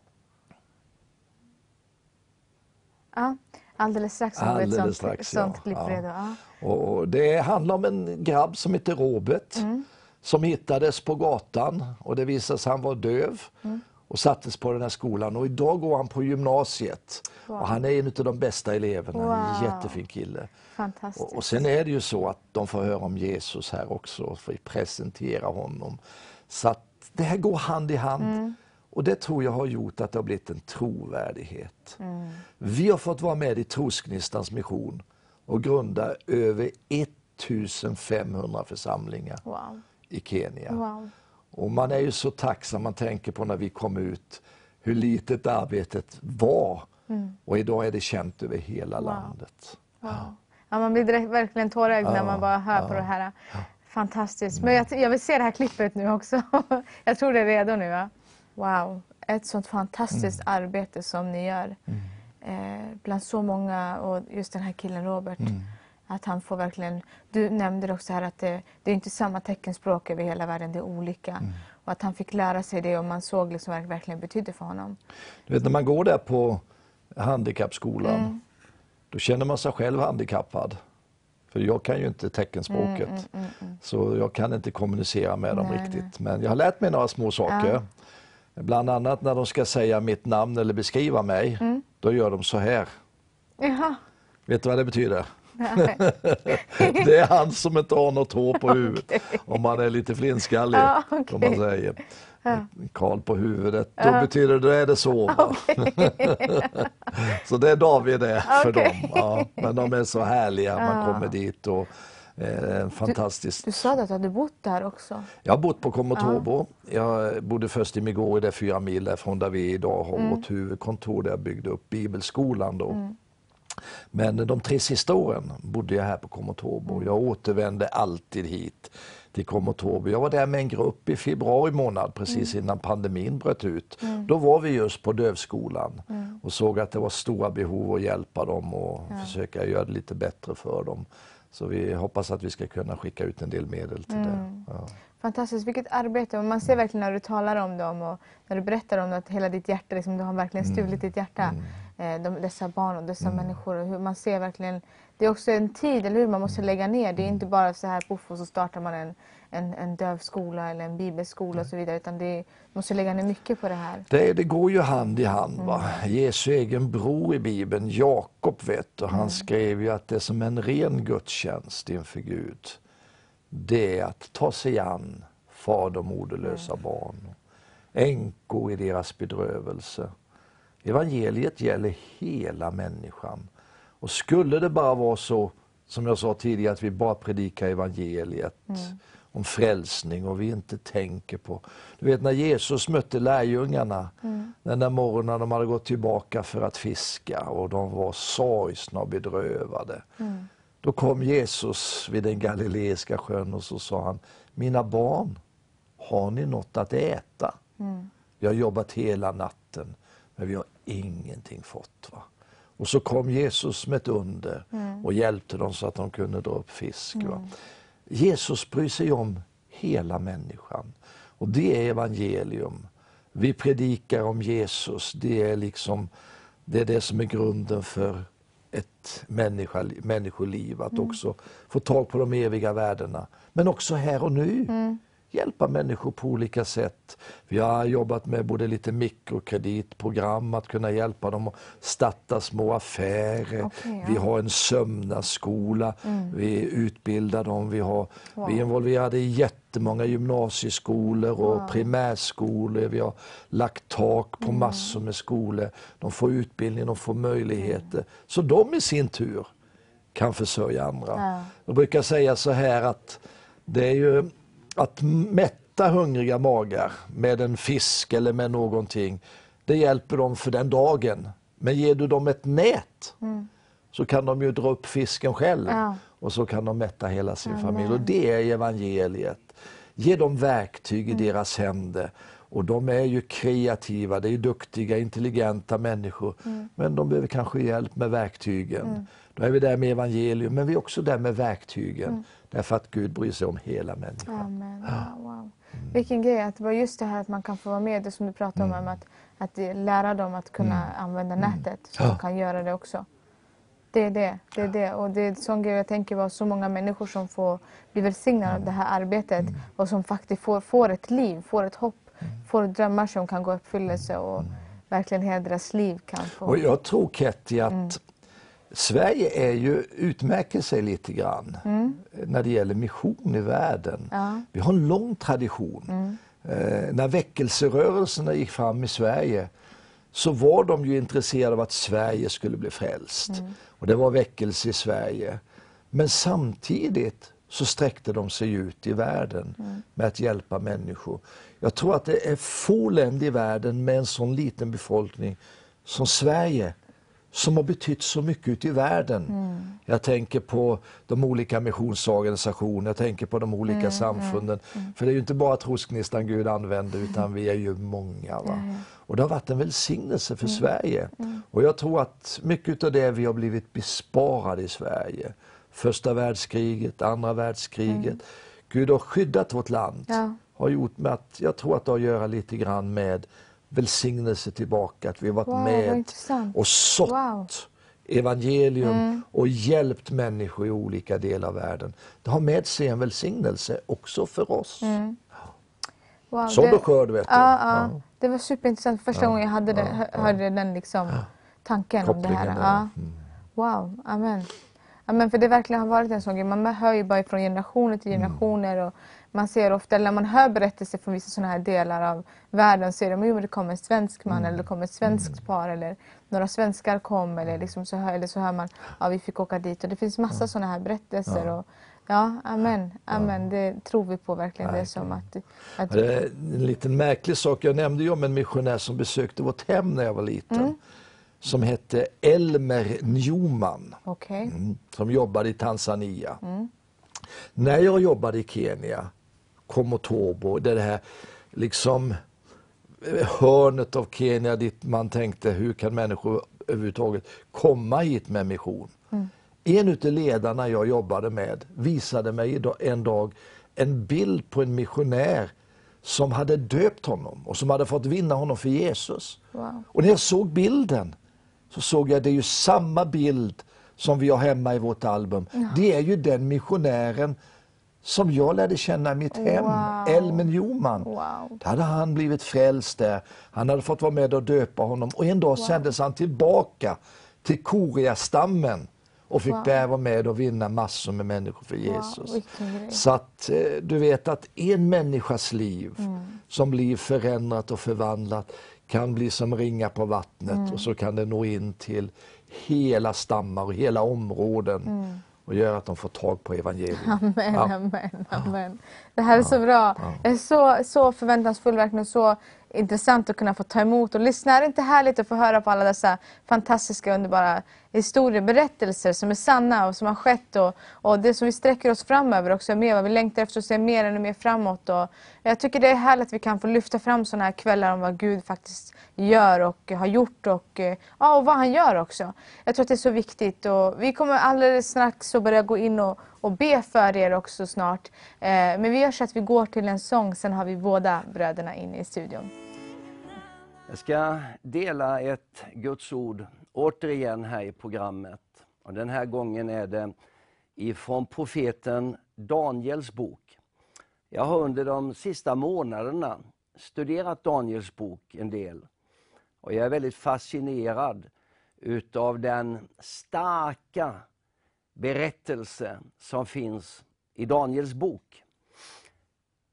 Ja, alldeles strax har vi ett sånt, strax, sånt ja. klipp Ja. redo. Ja. Och det handlar om en grabb som heter Robert Mm. som hittades på gatan och det visade sig han var döv Mm. och sattes på den här skolan och idag går han på gymnasiet och han är en av de bästa eleverna, en Wow. jättefin kille. Och, och sen är det ju så att de får höra om Jesus här också, för vi presenterar honom. Så att det här går hand i hand. Mm. Och det tror jag har gjort att det har blivit en trovärdighet. Mm. Vi har fått vara med i Trosgnistans mission och grunda över 1500 församlingar Wow. i Kenya. wow. Och man är ju så tacksam, man tänker på när vi kom ut, hur litet arbetet var. Och idag är det känt över hela landet. wow. Ja, man blir direkt verkligen tårögd när man bara hör på det här. Fantastiskt. Men jag, jag vill se det här klippet nu också. jag tror det är redo nu. Va? Wow. Ett sånt fantastiskt Mm. arbete som ni gör. Eh, bland så många och just den här killen Robert. Mm. Att han får verkligen, du nämnde också här att det, det är inte samma teckenspråk över hela världen, det är olika. Mm. Och att han fick lära sig det och man såg liksom vad det verkligen betydde för honom. Du vet när man går där på handikappskolan, Mm. då känner man sig själv handikappad. För jag kan ju inte teckenspråket. Så jag kan inte kommunicera med dem Mm, Nej, riktigt. Men jag har lärt mig några små saker. Bland annat när de ska säga mitt namn eller beskriva mig, Mm. då gör de så här. Jaha. Vet du vad det betyder? Det är han som inte har något hår på huvudet. Om man är lite flintskallig, Ja, okej. man säger. Karl på huvudet, då betyder det, då är det så. va? så det är David det för Okej. dem. Ja, men de är så härliga, man kommer dit och eh, en fantastisk Du sa att du hade bott där också. jag har bott på Komotobo. Jag bodde först i Migori, det är fyra mil därifrån där vi idag har Mm. vårt huvudkontor där jag byggde upp Bibelskolan. Då. Men de tre sista åren bodde jag här på Komotobo. Mm. Jag återvände alltid hit till Komotobo. Jag var där med en grupp i februari månad precis Mm. innan pandemin bröt ut. Då var vi just på dövskolan Mm. och såg att det var stora behov att hjälpa dem och försöka göra det lite bättre för dem. Så vi hoppas att vi ska kunna skicka ut en del medel till Mm. det. Ja. Fantastiskt, vilket arbete. Och man ser verkligen när du talar om dem och när du berättar om det att hela ditt hjärta, liksom, du har verkligen stulit ditt hjärta. Eh, de, dessa barn och dessa människor. Och hur man ser verkligen, det är också en tid, eller hur, man måste lägga ner. Det är inte bara så här poff och så startar man en, en, en dövskola eller en bibelskola och så vidare. Utan det måste lägga ner mycket på det här. Det, det går ju hand i hand. Va? Jesu egen bror i Bibeln, Jakob, vet du, han skrev ju att det som en ren gudstjänst inför Gud, det är att ta sig an fader och moderlösa barn, änkor i deras bedrövelse. Evangeliet gäller hela människan. Och skulle det bara vara så, som jag sa tidigare, att vi bara predikar evangeliet om frälsning och vi inte tänker på... Du vet när Jesus mötte lärjungarna den där morgonen när de hade gått tillbaka för att fiska och de var sorgsna och bedrövade. Då kom Jesus vid den galileiska sjön och så sa han, mina barn, har ni något att äta? Vi har jobbat hela natten, men vi har ingenting fått. Va? Och så kom Jesus med ett under och hjälpte dem så att de kunde dra upp fisk. Va? Jesus bryr sig om hela människan. Och det är evangelium. Vi predikar om Jesus, det är liksom det är det som är grunden för ett människa, människoliv. Att också få tag på de eviga värdena. Men också här och nu. Hjälpa människor på olika sätt. Vi har jobbat med både lite mikrokreditprogram, att kunna hjälpa dem att starta små affärer. Okej, ja. Vi har en sömnadsskola, vi utbildar dem. Vi, har, vi är involverade i jättemånga gymnasieskolor och primärskolor. Vi har lagt tak på massor med skolor. De får utbildning, de får möjligheter. Så de i sin tur kan försörja andra. Ja. Jag brukar säga så här att det är ju att mätta hungriga magar med en fisk eller med någonting, det hjälper dem för den dagen. Men ger du dem ett nät så kan de ju dra upp fisken själv. Ja. och så kan de mätta hela sin Amen. familj. Och det är evangeliet. Ge dem verktyg i Mm. deras händer. Och de är ju kreativa, det är duktiga, intelligenta människor. Mm. Men de behöver kanske hjälp med verktygen. Då är vi där med evangelium, men vi är också där med verktygen. Mm. Därför att Gud bryr sig om hela människan. Amen. Wow, wow. Vilken grej, att det var just det här att man kan få vara med, det som du pratade Mm. om, om att, att lära dem att kunna använda nätet så de kan göra det också. Det är det. det, är det. Och det är sån grej jag tänker var så många människor som får bli välsignade Mm. av det här arbetet och som faktiskt får, får ett liv, får ett hopp, Mm. får drömmar som kan gå i uppfyllelse och verkligen hela deras liv kan få... Och jag tror Ketty att Mm. Sverige är ju, utmärker sig lite grann när det gäller mission i världen. Mm. Ja. Mm. Vi har en lång tradition. Eh, när väckelserörelserna gick fram i Sverige så var de ju intresserade av att Sverige skulle bli frälst. Mm. Och det var väckelse i Sverige. Men samtidigt så sträckte de sig ut i världen Mm. med att hjälpa människor. Jag tror att det är få länder i världen med en sån liten befolkning som Sverige som har betytt så mycket ute i världen. Mm. Jag tänker på de olika missionsorganisationerna, jag tänker på de olika Mm, samfunden. För det är ju inte bara trosgnistan Gud använder utan vi är ju många. Va? Och det har varit en välsignelse Mm. för Sverige. Och jag tror att mycket av det vi har blivit besparade i Sverige, första världskriget, andra världskriget, Gud har skyddat vårt land. Mm. Ja. Har gjort med att, jag tror att det har att göra lite grann med välsignelse tillbaka, att vi har varit Wow, med och sått Wow. evangelium och hjälpt människor i olika delar av världen. Det har med sig en välsignelse också för oss. Wow, Sådd och skörd vet du. Ja, ja. Det var superintressant. Första gången jag hade det, hö- hörde den liksom, tanken om det här. Ja. Wow, amen. amen. För det verkligen har varit en sån grej. Man hör ju bara från generationer till generationer. Och man ser ofta, när man hör berättelser från vissa sådana här delar av världen så är det, jo, det kommer en svensk man eller det kommer ett svenskt par eller några svenskar kom eller, liksom så hör, eller så hör man ja vi fick åka dit. Och det finns massa sådana här berättelser. Och, ja, amen. amen. Det tror vi på verkligen. Det är som att, att Det är en liten märklig sak. Jag nämnde ju om en missionär som besökte vårt hem när jag var liten. Som hette Elmer Newman. Okej. Mm, som jobbade i Tanzania. När jag jobbade i Kenya, Komotobo, det är det här liksom hörnet av Kenya dit man tänkte hur kan människor överhuvudtaget komma hit med mission. En utav ledarna jag jobbade med visade mig en dag en bild på en missionär som hade döpt honom och som hade fått vinna honom för Jesus. Wow. Och när jag såg bilden så såg jag det är ju samma bild som vi har hemma i vårt album. Det är ju den missionären som jag lärde känna i mitt hem, Wow. Elmer Newman. Wow. Då hade han blivit frälst där. Han hade fått vara med och döpa honom och en dag sändes han tillbaka till Korea-stammen och fick Wow. där vara med och vinna massor med människor för Jesus. grej. Så att eh, du vet att en människas liv Mm. som blir förändrat och förvandlat kan bli som ringar på vattnet Mm. och så kan det nå in till hela stammar och hela områden och göra att de får tag på evangelium. Mm. Amen, Ja. amen, amen. Det här är så bra. Jag är så, så förväntansfull, verkligen så intressant att kunna få ta emot och lyssna. Är det inte härligt att få höra på alla dessa fantastiska, underbara historier, berättelser som är sanna och som har skett och, och det som vi sträcker oss framöver också är med. vad vi längtar efter att se mer ännu mer framåt. Och jag tycker det är härligt att vi kan få lyfta fram sådana här kvällar om vad Gud faktiskt gör och har gjort och, ja, och vad han gör också. Jag tror att det är så viktigt och vi kommer alldeles strax att börja gå in och, och be för er också snart. Eh, men vi gör så att vi går till en sång, sen har vi båda bröderna inne i studion. Jag ska dela ett Guds ord återigen här i programmet. Och den här gången är det ifrån profeten Daniels bok. Jag har under de sista månaderna studerat Daniels bok en del. Och jag är väldigt fascinerad utav den starka berättelse som finns i Daniels bok.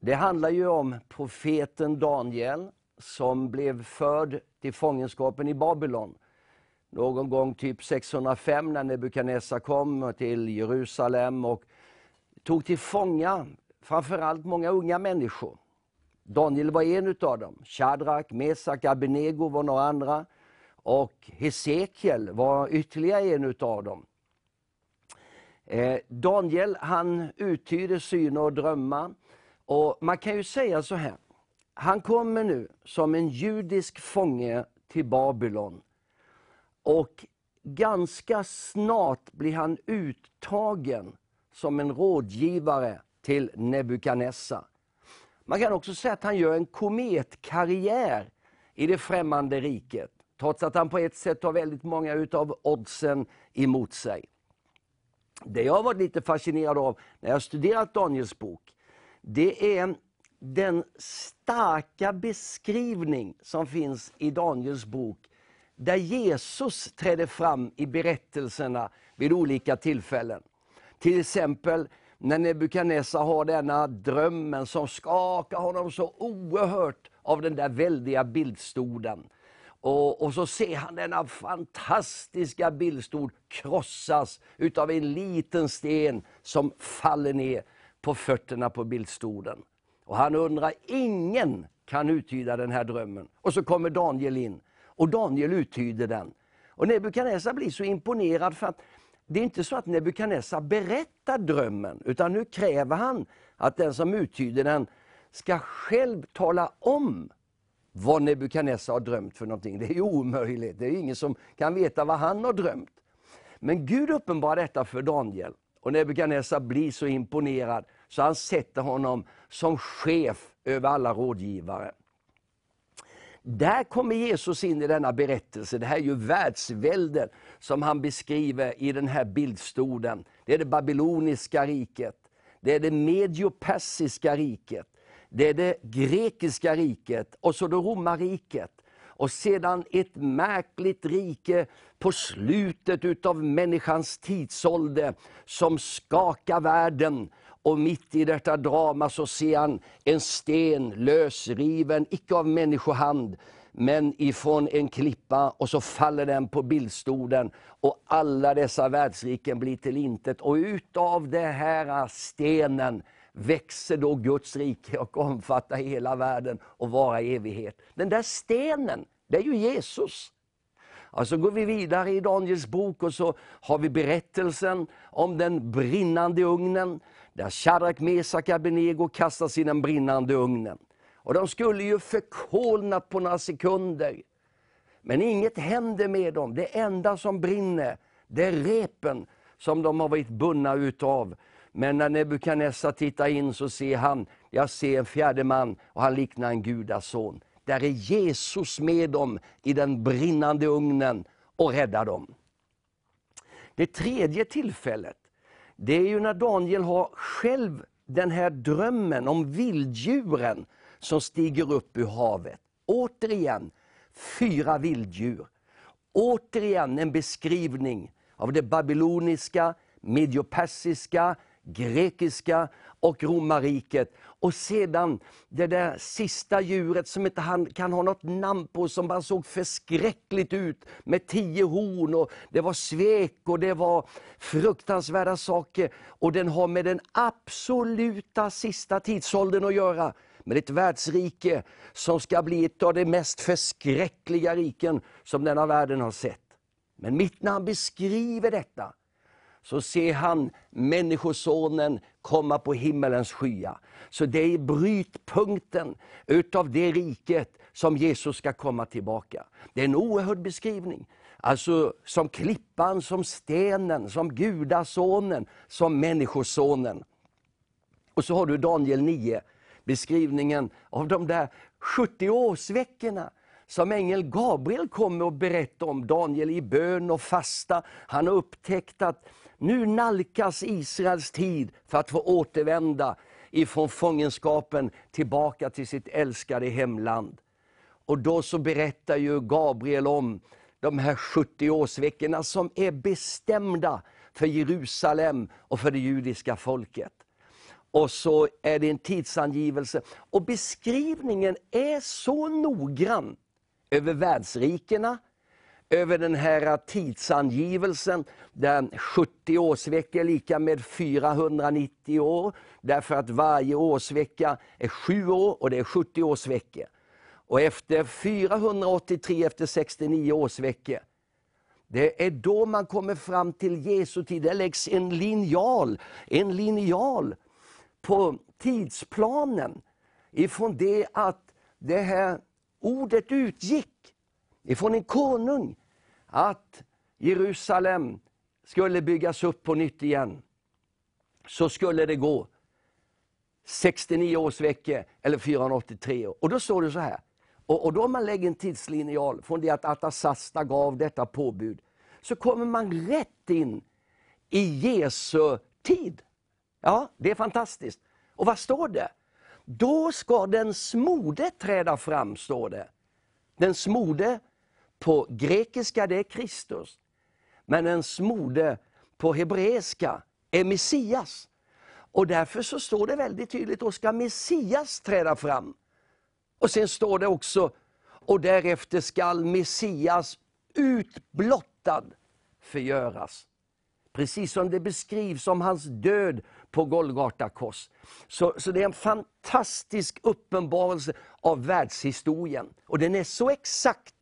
Det handlar ju om profeten Daniel som blev förd till fångenskapen i Babylon. Någon gång typ 605 när Nebukadnessar kom till Jerusalem och tog till fånga framförallt många unga människor. Daniel var en utav dem. Shadrach, Mesak, Abinego var några andra. Och Hesekiel var ytterligare en utav dem. Eh, Daniel han uttyder syner och drömmar. Och man kan ju säga så här, han kommer nu som en judisk fånge till Babylon. Och ganska snart blir han uttagen som en rådgivare till Nebukadnessar. Man kan också säga att han gör en kometkarriär i det främmande riket, trots att han på ett sätt har väldigt många utav oddsen emot sig. Det jag har varit lite fascinerad av när jag studerat Daniels bok, det är den starka beskrivning som finns i Daniels bok, där Jesus trädde fram i berättelserna vid olika tillfällen. Till exempel när Nebukadnessar har denna drömmen som skakar honom så oerhört av den där väldiga bildstoden. Och, och, så ser han denna fantastiska bildstod krossas utav en liten sten som faller ner på fötterna på bildstoden. Och han undrar, ingen kan uttyda den här drömmen. Och så kommer Daniel in och Daniel uttyder den. Och Nebukadnessar blir så imponerad för att det är inte så att Nebukadnessar berättar drömmen, utan nu kräver han att den som uttyder den ska själv tala om vad Nebukadnessar har drömt för någonting. Det är ju omöjligt, det är ingen som kan veta vad han har drömt. Men Gud uppenbarar detta för Daniel och Nebukadnessar blir så imponerad så han sätter honom som chef över alla rådgivare. Där kommer Jesus in i denna berättelse. Det här är ju världsvälden som han beskriver i den här bildstoden. Det är det babyloniska riket, det är det mediopersiska riket, det är det grekiska riket och så det romarriket. Och sedan ett märkligt rike på slutet utav människans tidsålder som skakar världen och mitt i detta drama så ser han en sten lösriven, icke av människohand, men ifrån en klippa och så faller den på bildstoden och alla dessa världsriken blir till intet. Och utav den här stenen växer då Guds rike och omfattar hela världen och vara i evighet. Den där stenen, det är ju Jesus. Alltså går vi vidare i Daniels bok och så har vi berättelsen om den brinnande ugnen där Shadrach, Mesak och Abednego kastas i den brinnande ugnen. Och de skulle ju förkolnat på några sekunder. Men inget händer med dem. Det enda som brinner, det är repen som de har varit bundna utav. Men när Nebukadnessar tittar in så ser han, jag ser en fjärde man och han liknar en gudason. Där är Jesus med dem i den brinnande ugnen och räddar dem. Det tredje tillfället, det är ju när Daniel har själv den här drömmen om vilddjuren som stiger upp ur havet. Återigen, fyra vilddjur. Återigen en beskrivning av det babyloniska, mediopersiska, grekiska och romarriket. Och sedan det där sista djuret som inte han kan ha något namn på, som bara såg förskräckligt ut med tio horn. och Det var svek och det var fruktansvärda saker. Och den har med den absoluta sista tidsåldern att göra. Med ett världsrike som ska bli ett av de mest förskräckliga riken som denna världen har sett. Men mitt när han beskriver detta, så ser han Människosonen komma på himmelens skya. Så det är brytpunkten utav det riket som Jesus ska komma tillbaka. Det är en oerhörd beskrivning. Alltså som klippan, som stenen, som gudasonen, som människosonen. Och så har du Daniel 9, beskrivningen av de där 70 årsveckorna som ängeln Gabriel kommer och berättar om. Daniel i bön och fasta. Han har upptäckt att nu nalkas Israels tid för att få återvända ifrån fångenskapen tillbaka till sitt älskade hemland. Och då så berättar ju Gabriel om de här 70 årsveckorna som är bestämda för Jerusalem och för det judiska folket. Och så är det en tidsangivelse. Och beskrivningen är så noggrann över världsrikena, över den här tidsangivelsen, där 70 årsveckor är lika med 490 år, därför att varje årsvecka är sju år och det är 70 årsveckor. Och efter 483, efter 69 årsveckor, Det är då man kommer fram till Jesu tid. Det läggs en linjal, en linjal på tidsplanen ifrån det att det här ordet utgick ifrån en konung att Jerusalem skulle byggas upp på nytt igen. Så skulle det gå 69 års vecka, eller 483 år. Och då står det så här. Och, och då om man lägger en tidslinjal från det att Atasasta gav detta påbud, så kommer man rätt in i Jesu tid. Ja, det är fantastiskt. Och vad står det? Då ska den smorde träda fram, står det. Den smorde, på grekiska det är Kristus, men ens moder på hebreiska är Messias. Och därför så står det väldigt tydligt, då ska Messias träda fram. Och sen står det också, och därefter skall Messias utblottad förgöras. Precis som det beskrivs om hans död på Golgata kors. Så, så det är en fantastisk uppenbarelse av världshistorien. Och den är så exakt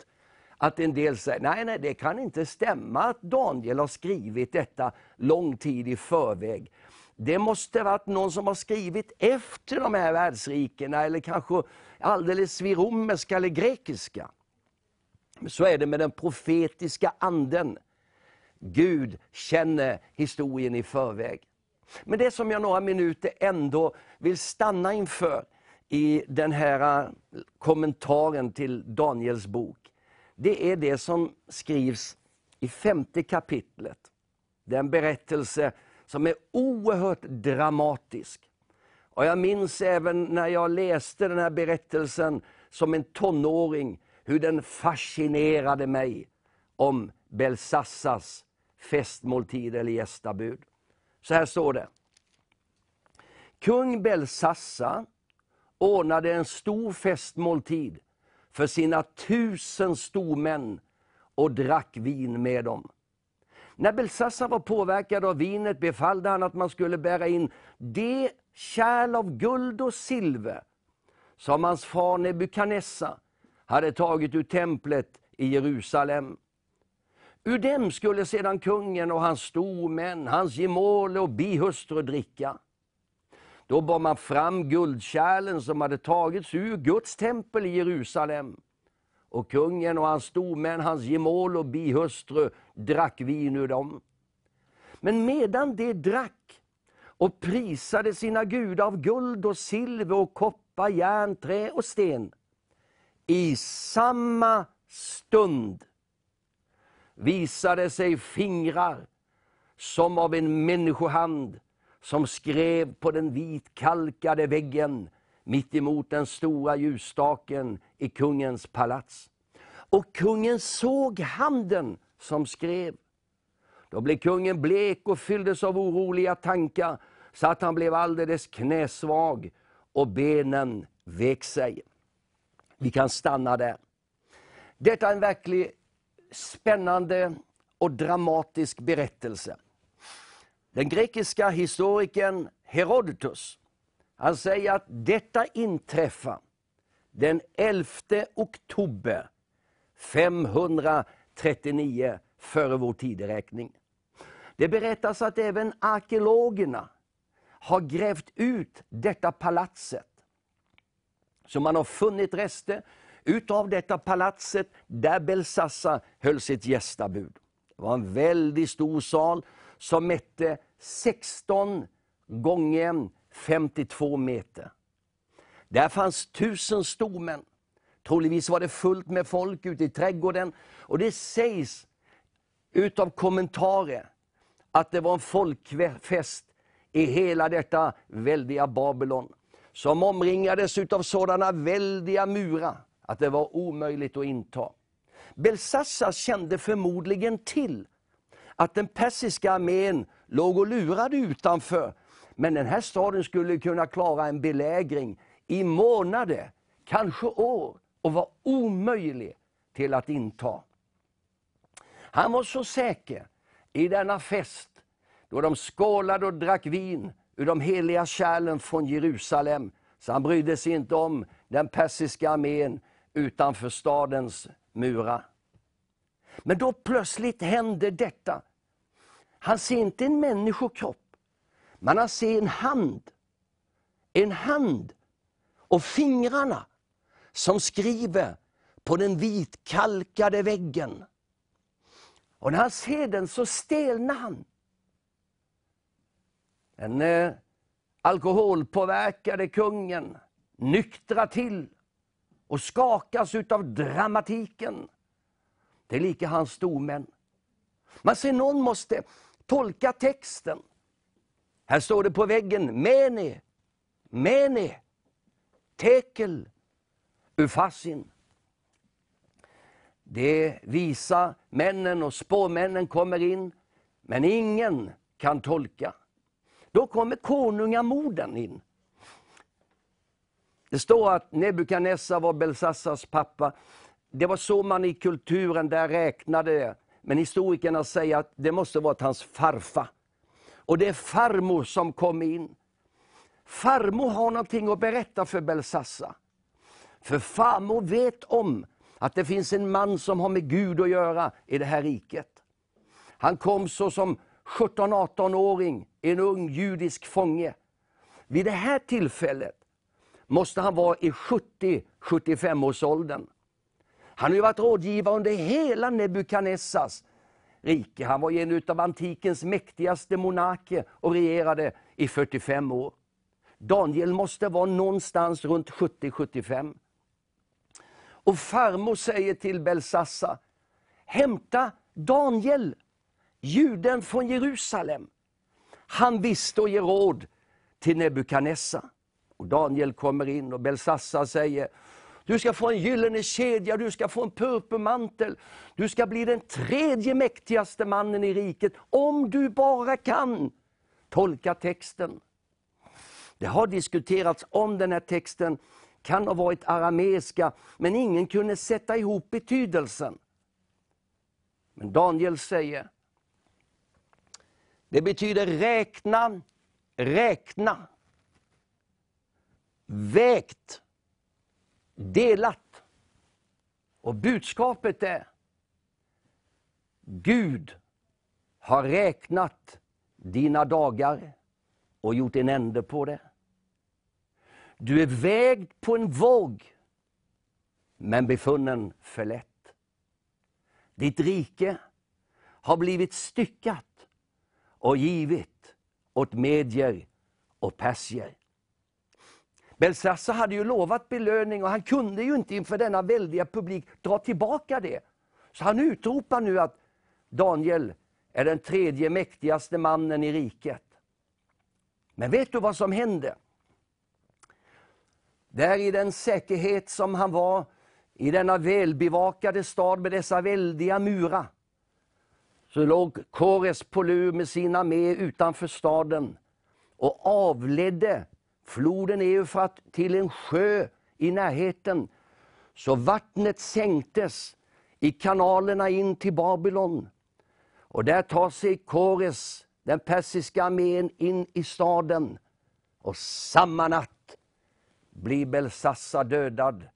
att en del säger, nej, nej, det kan inte stämma att Daniel har skrivit detta lång tid i förväg. Det måste varit någon som har skrivit efter de här världsrikena, eller kanske alldeles vid romerska eller grekiska. Så är det med den profetiska anden. Gud känner historien i förväg. Men det som jag några minuter ändå vill stanna inför i den här eh, kommentaren till Daniels bok, det är det som skrivs i femte kapitlet. Det är en berättelse som är oerhört dramatisk. Och Jag minns även när jag läste den här berättelsen som en tonåring, hur den fascinerade mig om Belsassas festmåltid eller gästabud. Så här står det. Kung Belsassa ordnade en stor festmåltid för sina tusen stormän och drack vin med dem. När Belsassar var påverkad av vinet befallde han att man skulle bära in det kärl av guld och silver som hans far Nebukadnessa hade tagit ur templet i Jerusalem. Ur dem skulle sedan kungen och hans stormän, hans gemål och bihustru dricka. Då bar man fram guldkärlen som hade tagits ur Guds tempel i Jerusalem. Och kungen och hans stormän, hans gemål och bihustru drack vin ur dem. Men medan de drack och prisade sina gudar av guld och silver och koppar, järn, trä och sten. I samma stund visade sig fingrar som av en människohand som skrev på den vitkalkade väggen mitt emot den stora ljusstaken i kungens palats. Och kungen såg handen som skrev. Då blev kungen blek och fylldes av oroliga tankar så att han blev alldeles knäsvag och benen vek sig. Vi kan stanna där. Detta är en verkligt spännande och dramatisk berättelse. Den grekiska historikern Herodotus han säger att detta inträffar den 11 oktober 539 före vår tideräkning. Det berättas att även arkeologerna har grävt ut detta palatset. Så man har funnit rester utav detta palatset där Belsassar höll sitt gästabud. Det var en väldigt stor sal som mätte 16 gånger 52 meter. Där fanns tusen stormän. Troligtvis var det fullt med folk ute i trädgården. Och det sägs utav kommentarer att det var en folkfest i hela detta väldiga Babylon. Som omringades utav sådana väldiga murar att det var omöjligt att inta. Belsassar kände förmodligen till att den persiska armén låg och lurade utanför. Men den här staden skulle kunna klara en belägring i månader, kanske år, och var omöjlig till att inta. Han var så säker i denna fest, då de skålade och drack vin ur de heliga kärlen från Jerusalem, så han brydde sig inte om den persiska armén utanför stadens murar. Men då plötsligt händer detta. Han ser inte en människokropp, men han ser en hand. En hand och fingrarna som skriver på den vitkalkade väggen. Och när han ser den så stelnar han. Den eh, alkoholpåverkade kungen nyktrar till och skakas av dramatiken. Det är lika hans stormän. Man ser någon måste tolka texten. Här står det på väggen, Mene, Mene, Tekel, Ufasin. De visa männen och spåmännen kommer in, men ingen kan tolka. Då kommer konungamorden in. Det står att Nebukadnessar var Belsassars pappa. Det var så man i kulturen där räknade det. Men historikerna säger att det måste varit hans farfar. Och det är farmor som kom in. Farmor har någonting att berätta för Belsassa. För farmor vet om att det finns en man som har med Gud att göra i det här riket. Han kom så som 17-18-åring, en ung judisk fånge. Vid det här tillfället måste han vara i 70-75 års åldern. Han har ju varit rådgivare under hela Nebukadnessars rike. Han var en av antikens mäktigaste monarker och regerade i 45 år. Daniel måste vara någonstans runt 70-75. Och farmor säger till Belsassa, hämta Daniel, juden från Jerusalem. Han visste och ger råd till Nebukadnessar. Och Daniel kommer in och Belsassa säger, du ska få en gyllene kedja, du ska få en purpurmantel. Du ska bli den tredje mäktigaste mannen i riket, om du bara kan tolka texten. Det har diskuterats om den här texten kan ha varit arameiska, men ingen kunde sätta ihop betydelsen. Men Daniel säger, det betyder räkna, räkna vägt, Mm. delat. Och budskapet är, Gud har räknat dina dagar och gjort en ände på det. Du är vägd på en våg, men befunnen för lätt. Ditt rike har blivit styckat och givit åt medier och persier. Belsassar hade ju lovat belöning och han kunde ju inte inför denna väldiga publik dra tillbaka det. Så han utropar nu att Daniel är den tredje mäktigaste mannen i riket. Men vet du vad som hände? Där i den säkerhet som han var, i denna välbevakade stad med dessa väldiga murar, så låg Kores på lur med sin armé utanför staden och avledde floden Eufrat till en sjö i närheten. Så vattnet sänktes i kanalerna in till Babylon. Och där tar sig Kores, den persiska armén, in i staden. Och samma natt blir Belsassa dödad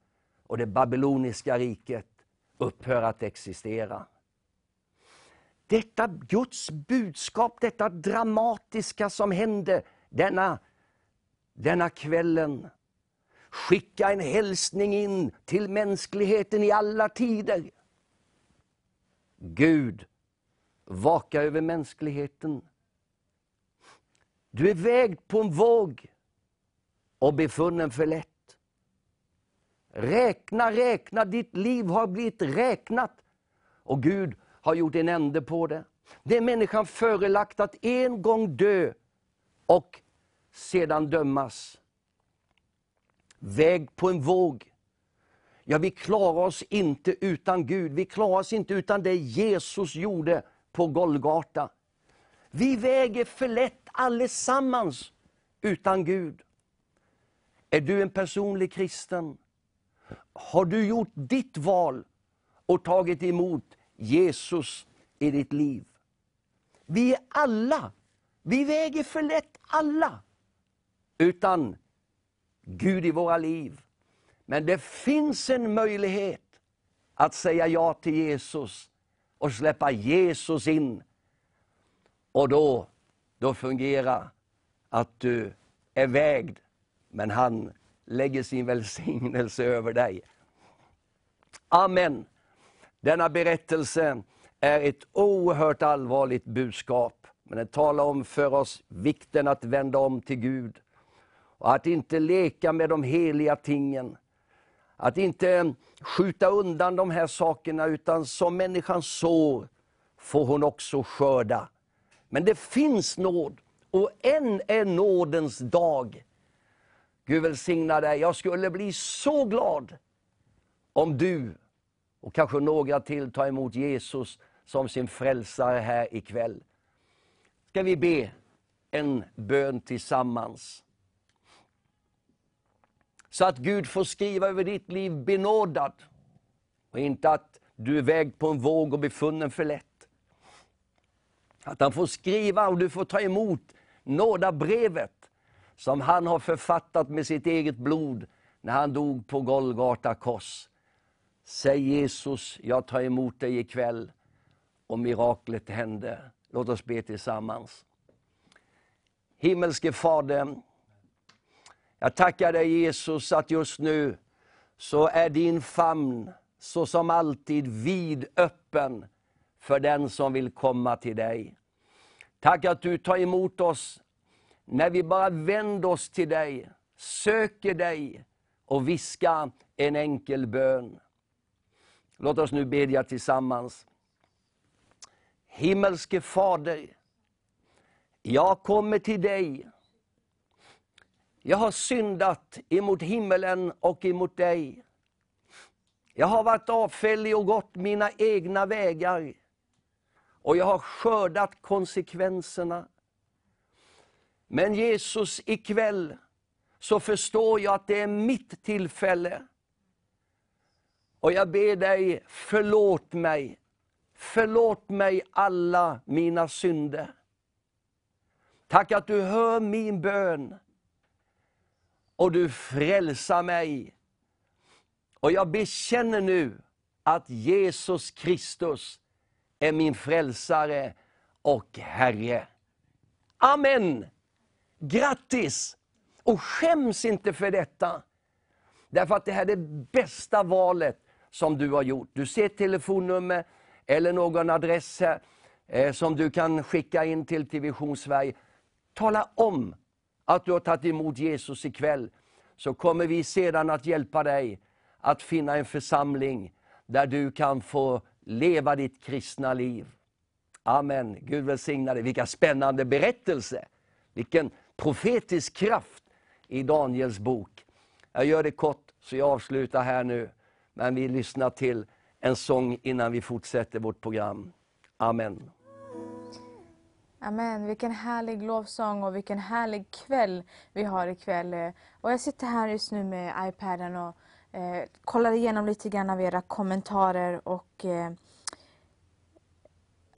och det babyloniska riket upphör att existera. Detta Guds budskap, detta dramatiska som hände denna denna kvällen skicka en hälsning in till mänskligheten i alla tider. Gud, vaka över mänskligheten. Du är vägd på en våg och befunnen för lätt. Räkna, räkna, ditt liv har blivit räknat. Och Gud har gjort en ände på det. Det är människan förelagt att en gång dö och sedan dömas. Väg på en våg. Ja, vi klarar oss inte utan Gud. Vi klarar oss inte utan det Jesus gjorde på Golgata. Vi väger för lätt allesammans utan Gud. Är du en personlig kristen? Har du gjort ditt val och tagit emot Jesus i ditt liv? Vi är alla, vi väger för lätt alla utan Gud i våra liv. Men det finns en möjlighet att säga ja till Jesus. och släppa Jesus in. Och då, då fungerar att du är vägd, men han lägger sin välsignelse över dig. Amen. Denna berättelse är ett oerhört allvarligt budskap. Men den talar om för oss vikten att vända om till Gud. Och att inte leka med de heliga tingen. Att inte skjuta undan de här sakerna, utan som människan sår, får hon också skörda. Men det finns nåd, och än är nådens dag. Gud välsigna dig. Jag skulle bli så glad om du, och kanske några till, tar emot Jesus som sin frälsare här ikväll. Ska vi be en bön tillsammans? Så att Gud får skriva över ditt liv benådad. Och inte att du är vägd på en våg och befunnen för lätt. Att han får skriva och du får ta emot nådabrevet som han har författat med sitt eget blod när han dog på Golgata kors. Säg Jesus, jag tar emot dig ikväll och miraklet hände. Låt oss be tillsammans. Himmelske Fader, jag tackar dig Jesus att just nu så är din famn så som alltid vidöppen för den som vill komma till dig. Tack att du tar emot oss när vi bara vänder oss till dig, söker dig och viskar en enkel bön. Låt oss nu bedja tillsammans. Himmelske Fader, jag kommer till dig. Jag har syndat emot himmelen och emot dig. Jag har varit avfällig och gått mina egna vägar. Och jag har skördat konsekvenserna. Men Jesus, ikväll så förstår jag att det är mitt tillfälle. Och jag ber dig, förlåt mig. Förlåt mig alla mina synder. Tack att du hör min bön. Och du frälsar mig. Och jag bekänner nu att Jesus Kristus är min frälsare och Herre. Amen! Grattis! Och skäms inte för detta. Därför att det här är det bästa valet som du har gjort. Du ser ett telefonnummer eller någon adress här, eh, som du kan skicka in till TV Vision Sverige. Tala om att du har tagit emot Jesus ikväll, så kommer vi sedan att hjälpa dig att finna en församling där du kan få leva ditt kristna liv. Amen. Gud välsigna dig. Vilka spännande berättelser. Vilken profetisk kraft i Daniels bok. Jag gör det kort, så jag avslutar här nu. Men vi lyssnar till en sång innan vi fortsätter vårt program. Amen. Amen. Vilken härlig lovsång och vilken härlig kväll vi har ikväll. Eh, och jag sitter här just nu med iPaden och eh, kollar igenom lite grann av era kommentarer och eh,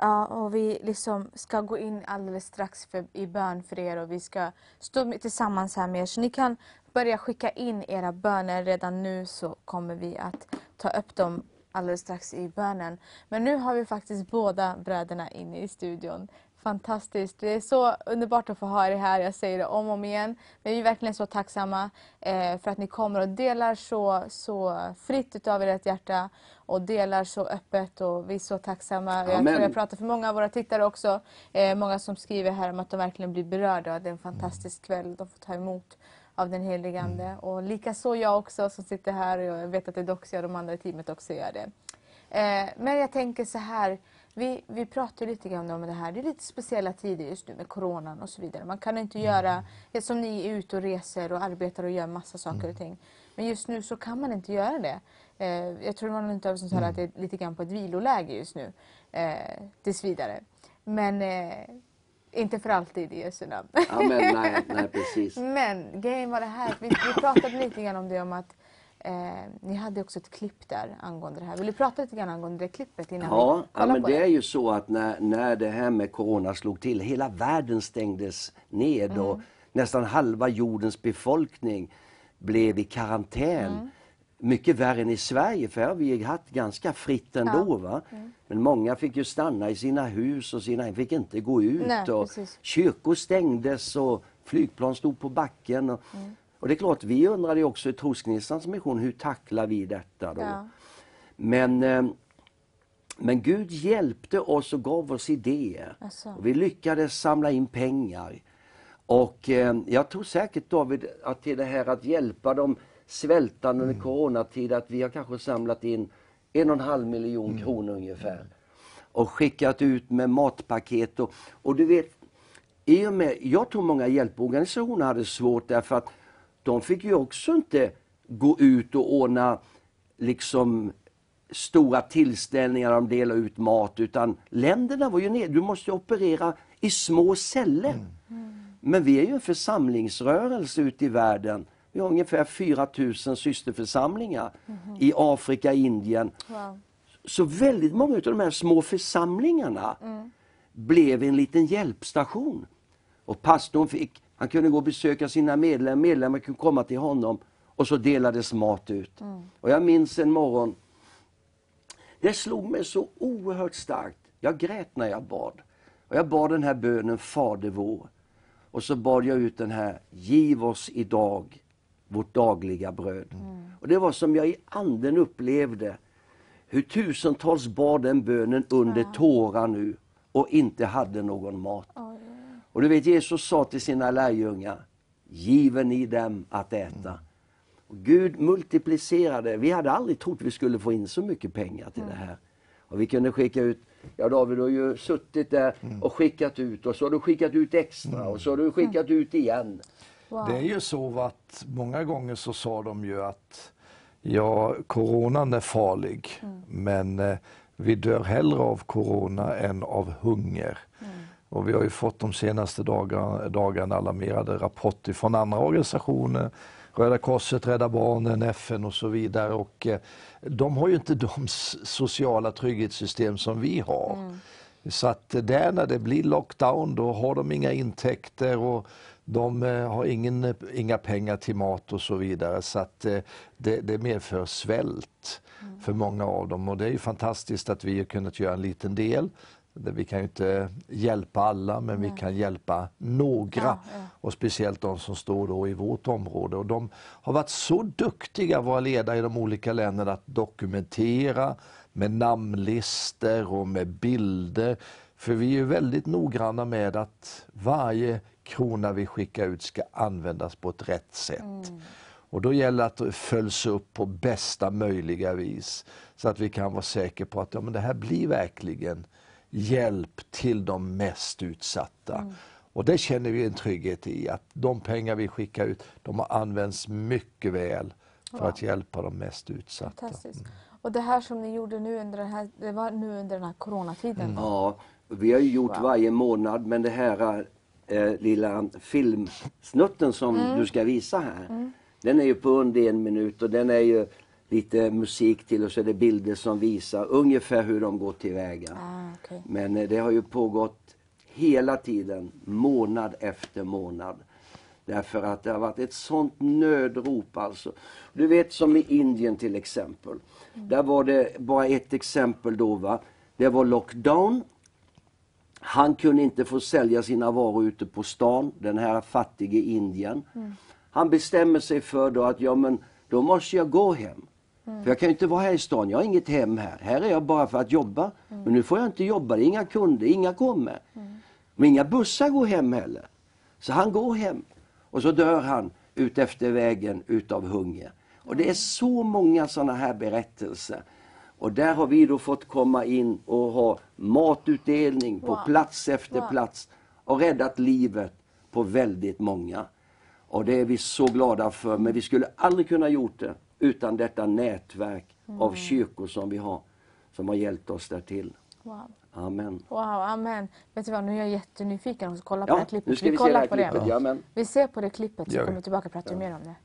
Ja, och vi liksom ska gå in alldeles strax för, i bön för er och vi ska stå tillsammans här med er. Så ni kan börja skicka in era böner redan nu så kommer vi att ta upp dem alldeles strax i bönen. Men nu har vi faktiskt båda bröderna inne i studion. Fantastiskt. Det är så underbart att få ha er här. Jag säger det om och om igen. Men vi är verkligen så tacksamma eh, för att ni kommer och delar så, så fritt utav ert hjärta och delar så öppet. Och vi är så tacksamma. Amen. Jag tror jag pratar för många av våra tittare också. Eh, många som skriver här om att de verkligen blir berörda. Det är en fantastisk kväll de får ta emot av den helige Ande. Mm. Och likaså jag också som sitter här. Och jag vet att det är Doxia och de andra i teamet också gör det. Eh, men jag tänker så här. Vi, vi pratar lite grann om det här. Det är lite speciella tider just nu med coronan och så vidare. Man kan inte göra, som ni är ute och reser och arbetar och gör massa saker och ting. Men just nu så kan man inte göra det. Eh, jag tror man inte som sa att det är lite grann på ett viloläge just nu. Eh, tills vidare. Men eh, inte för alltid i Jesu namn. Amen, nej, nej, precis. Men grejen var det här, vi, vi pratade lite grann om det om att Eh, ni hade också ett klipp där angående det här. Vill du prata lite grann angående det klippet? Innan ja, ja men det, det, är ju så att när, när det här med Corona slog till, hela världen stängdes ned mm. och nästan halva jordens befolkning blev i karantän. Mm. mycket värre än i Sverige, för här har vi haft ganska fritt ändå. Ja. Va? Men många fick ju stanna i sina hus och sina fick inte gå ut. Nej, och precis. kyrkor stängdes och flygplan stod på backen. Och, Mm. Och det är klart, vi undrade ju också i Trosgnistans mission, hur tacklar vi detta då? Ja. Men, eh, men Gud hjälpte oss och gav oss idéer. Alltså. Och vi lyckades samla in pengar. Och eh, jag tror säkert David att till det här att hjälpa de svältande under coronatid att vi har kanske samlat in en och en halv miljon kronor ungefär. Och skickat ut med matpaket och, och du vet, i och med, jag tror många hjälporganisationer hade svårt därför att de fick ju också inte gå ut och ordna liksom stora tillställningar där de delar ut mat utan länderna var ju nere. Du måste operera i små celler. Men vi är ju en församlingsrörelse ute i världen. Vi har ungefär 4000 systerförsamlingar i Afrika, Indien. Wow. Så väldigt många av de här små församlingarna blev en liten hjälpstation. Och pastorn fick, han kunde gå och besöka sina medlemmar, medlemmar kunde komma till honom och så delades mat ut. Och jag minns en morgon, det slog mig så oerhört starkt. Jag grät när jag bad. Och jag bad den här bönen Fader vår. Och så bad jag ut den här, giv oss idag vårt dagliga bröd. Och det var som jag i anden upplevde hur tusentals bad den bönen under tårar nu och inte hade någon mat. Och du vet Jesus sa till sina lärjungar, given ni dem att äta. Och Gud multiplicerade, vi hade aldrig trott vi skulle få in så mycket pengar till det här. Och vi kunde skicka ut, ja David har ju suttit där och skickat ut och så har du skickat ut extra och så har du skickat ut igen. Wow. Det är ju så att många gånger så sa de ju att ja, coronan är farlig, men eh, vi dör hellre av corona än av hunger. Och vi har ju fått de senaste dagarna, dagarna alarmerade rapporter från andra organisationer, Röda Korset, Rädda Barnen, FN och så vidare. Och, eh, de har ju inte de sociala trygghetssystem som vi har. Så att där när det blir lockdown då har de inga intäkter och de eh, har ingen, inga pengar till mat och så vidare. Så att eh, det, det medför svält för många av dem. Och det är ju fantastiskt att vi har kunnat göra en liten del. Vi kan ju inte hjälpa alla men vi kan hjälpa några. Ja, ja. Och speciellt de som står då i vårt område. Och de har varit så duktiga, våra ledare i de olika länderna, att dokumentera med namnlistor och med bilder. För vi är väldigt noggranna med att varje krona vi skickar ut ska användas på ett rätt sätt. Och då gäller det att det följs upp på bästa möjliga vis. Så att vi kan vara säkra på att ja, men det här blir verkligen hjälp till de mest utsatta. Och det känner vi en trygghet i, att de pengar vi skickar ut, de har använts mycket väl för att hjälpa de mest utsatta. Fantastiskt. Och det här som ni gjorde nu under den här, det var nu under den här coronatiden. Ja, vi har ju gjort Wow. varje månad men det här eh, lilla filmsnutten som Mm. du ska visa här. Den är ju på under en minut och den är ju lite musik till och så är det bilder som visar ungefär hur de går tillväga. Ah, okej. Men eh, det har ju pågått hela tiden, månad efter månad. Därför att det har varit ett sånt nödrop alltså. Du vet som i Indien till exempel. Där var det bara ett exempel då va. Det var lockdown. Han kunde inte få sälja sina varor ute på stan, den här fattige Indien. Han bestämmer sig för då att ja men då måste jag gå hem. För jag kan ju inte vara här i stan, jag har inget hem här. Här är jag bara för att jobba. Men nu får jag inte jobba, det är inga kunder, inga kommer. Men inga bussar går hem heller. Så han går hem och så dör han ut efter vägen utav hunger. Och det är så många sådana här berättelser. Och där har vi då fått komma in och ha matutdelning på Wow. plats efter Wow. plats och räddat livet på väldigt många. Och det är vi så glada för, men vi skulle aldrig kunna gjort det utan detta nätverk Mm. av kyrkor som vi har, som har hjälpt oss där till. Wow. Amen. Wow, amen. Vet du vad, nu är jag jättenyfiken och kollar på Ja, det här klippet. nu ska vi se kollar det här på klippet, det. ja, Vi ser på det klippet så vi. kommer vi tillbaka och pratar mer om det.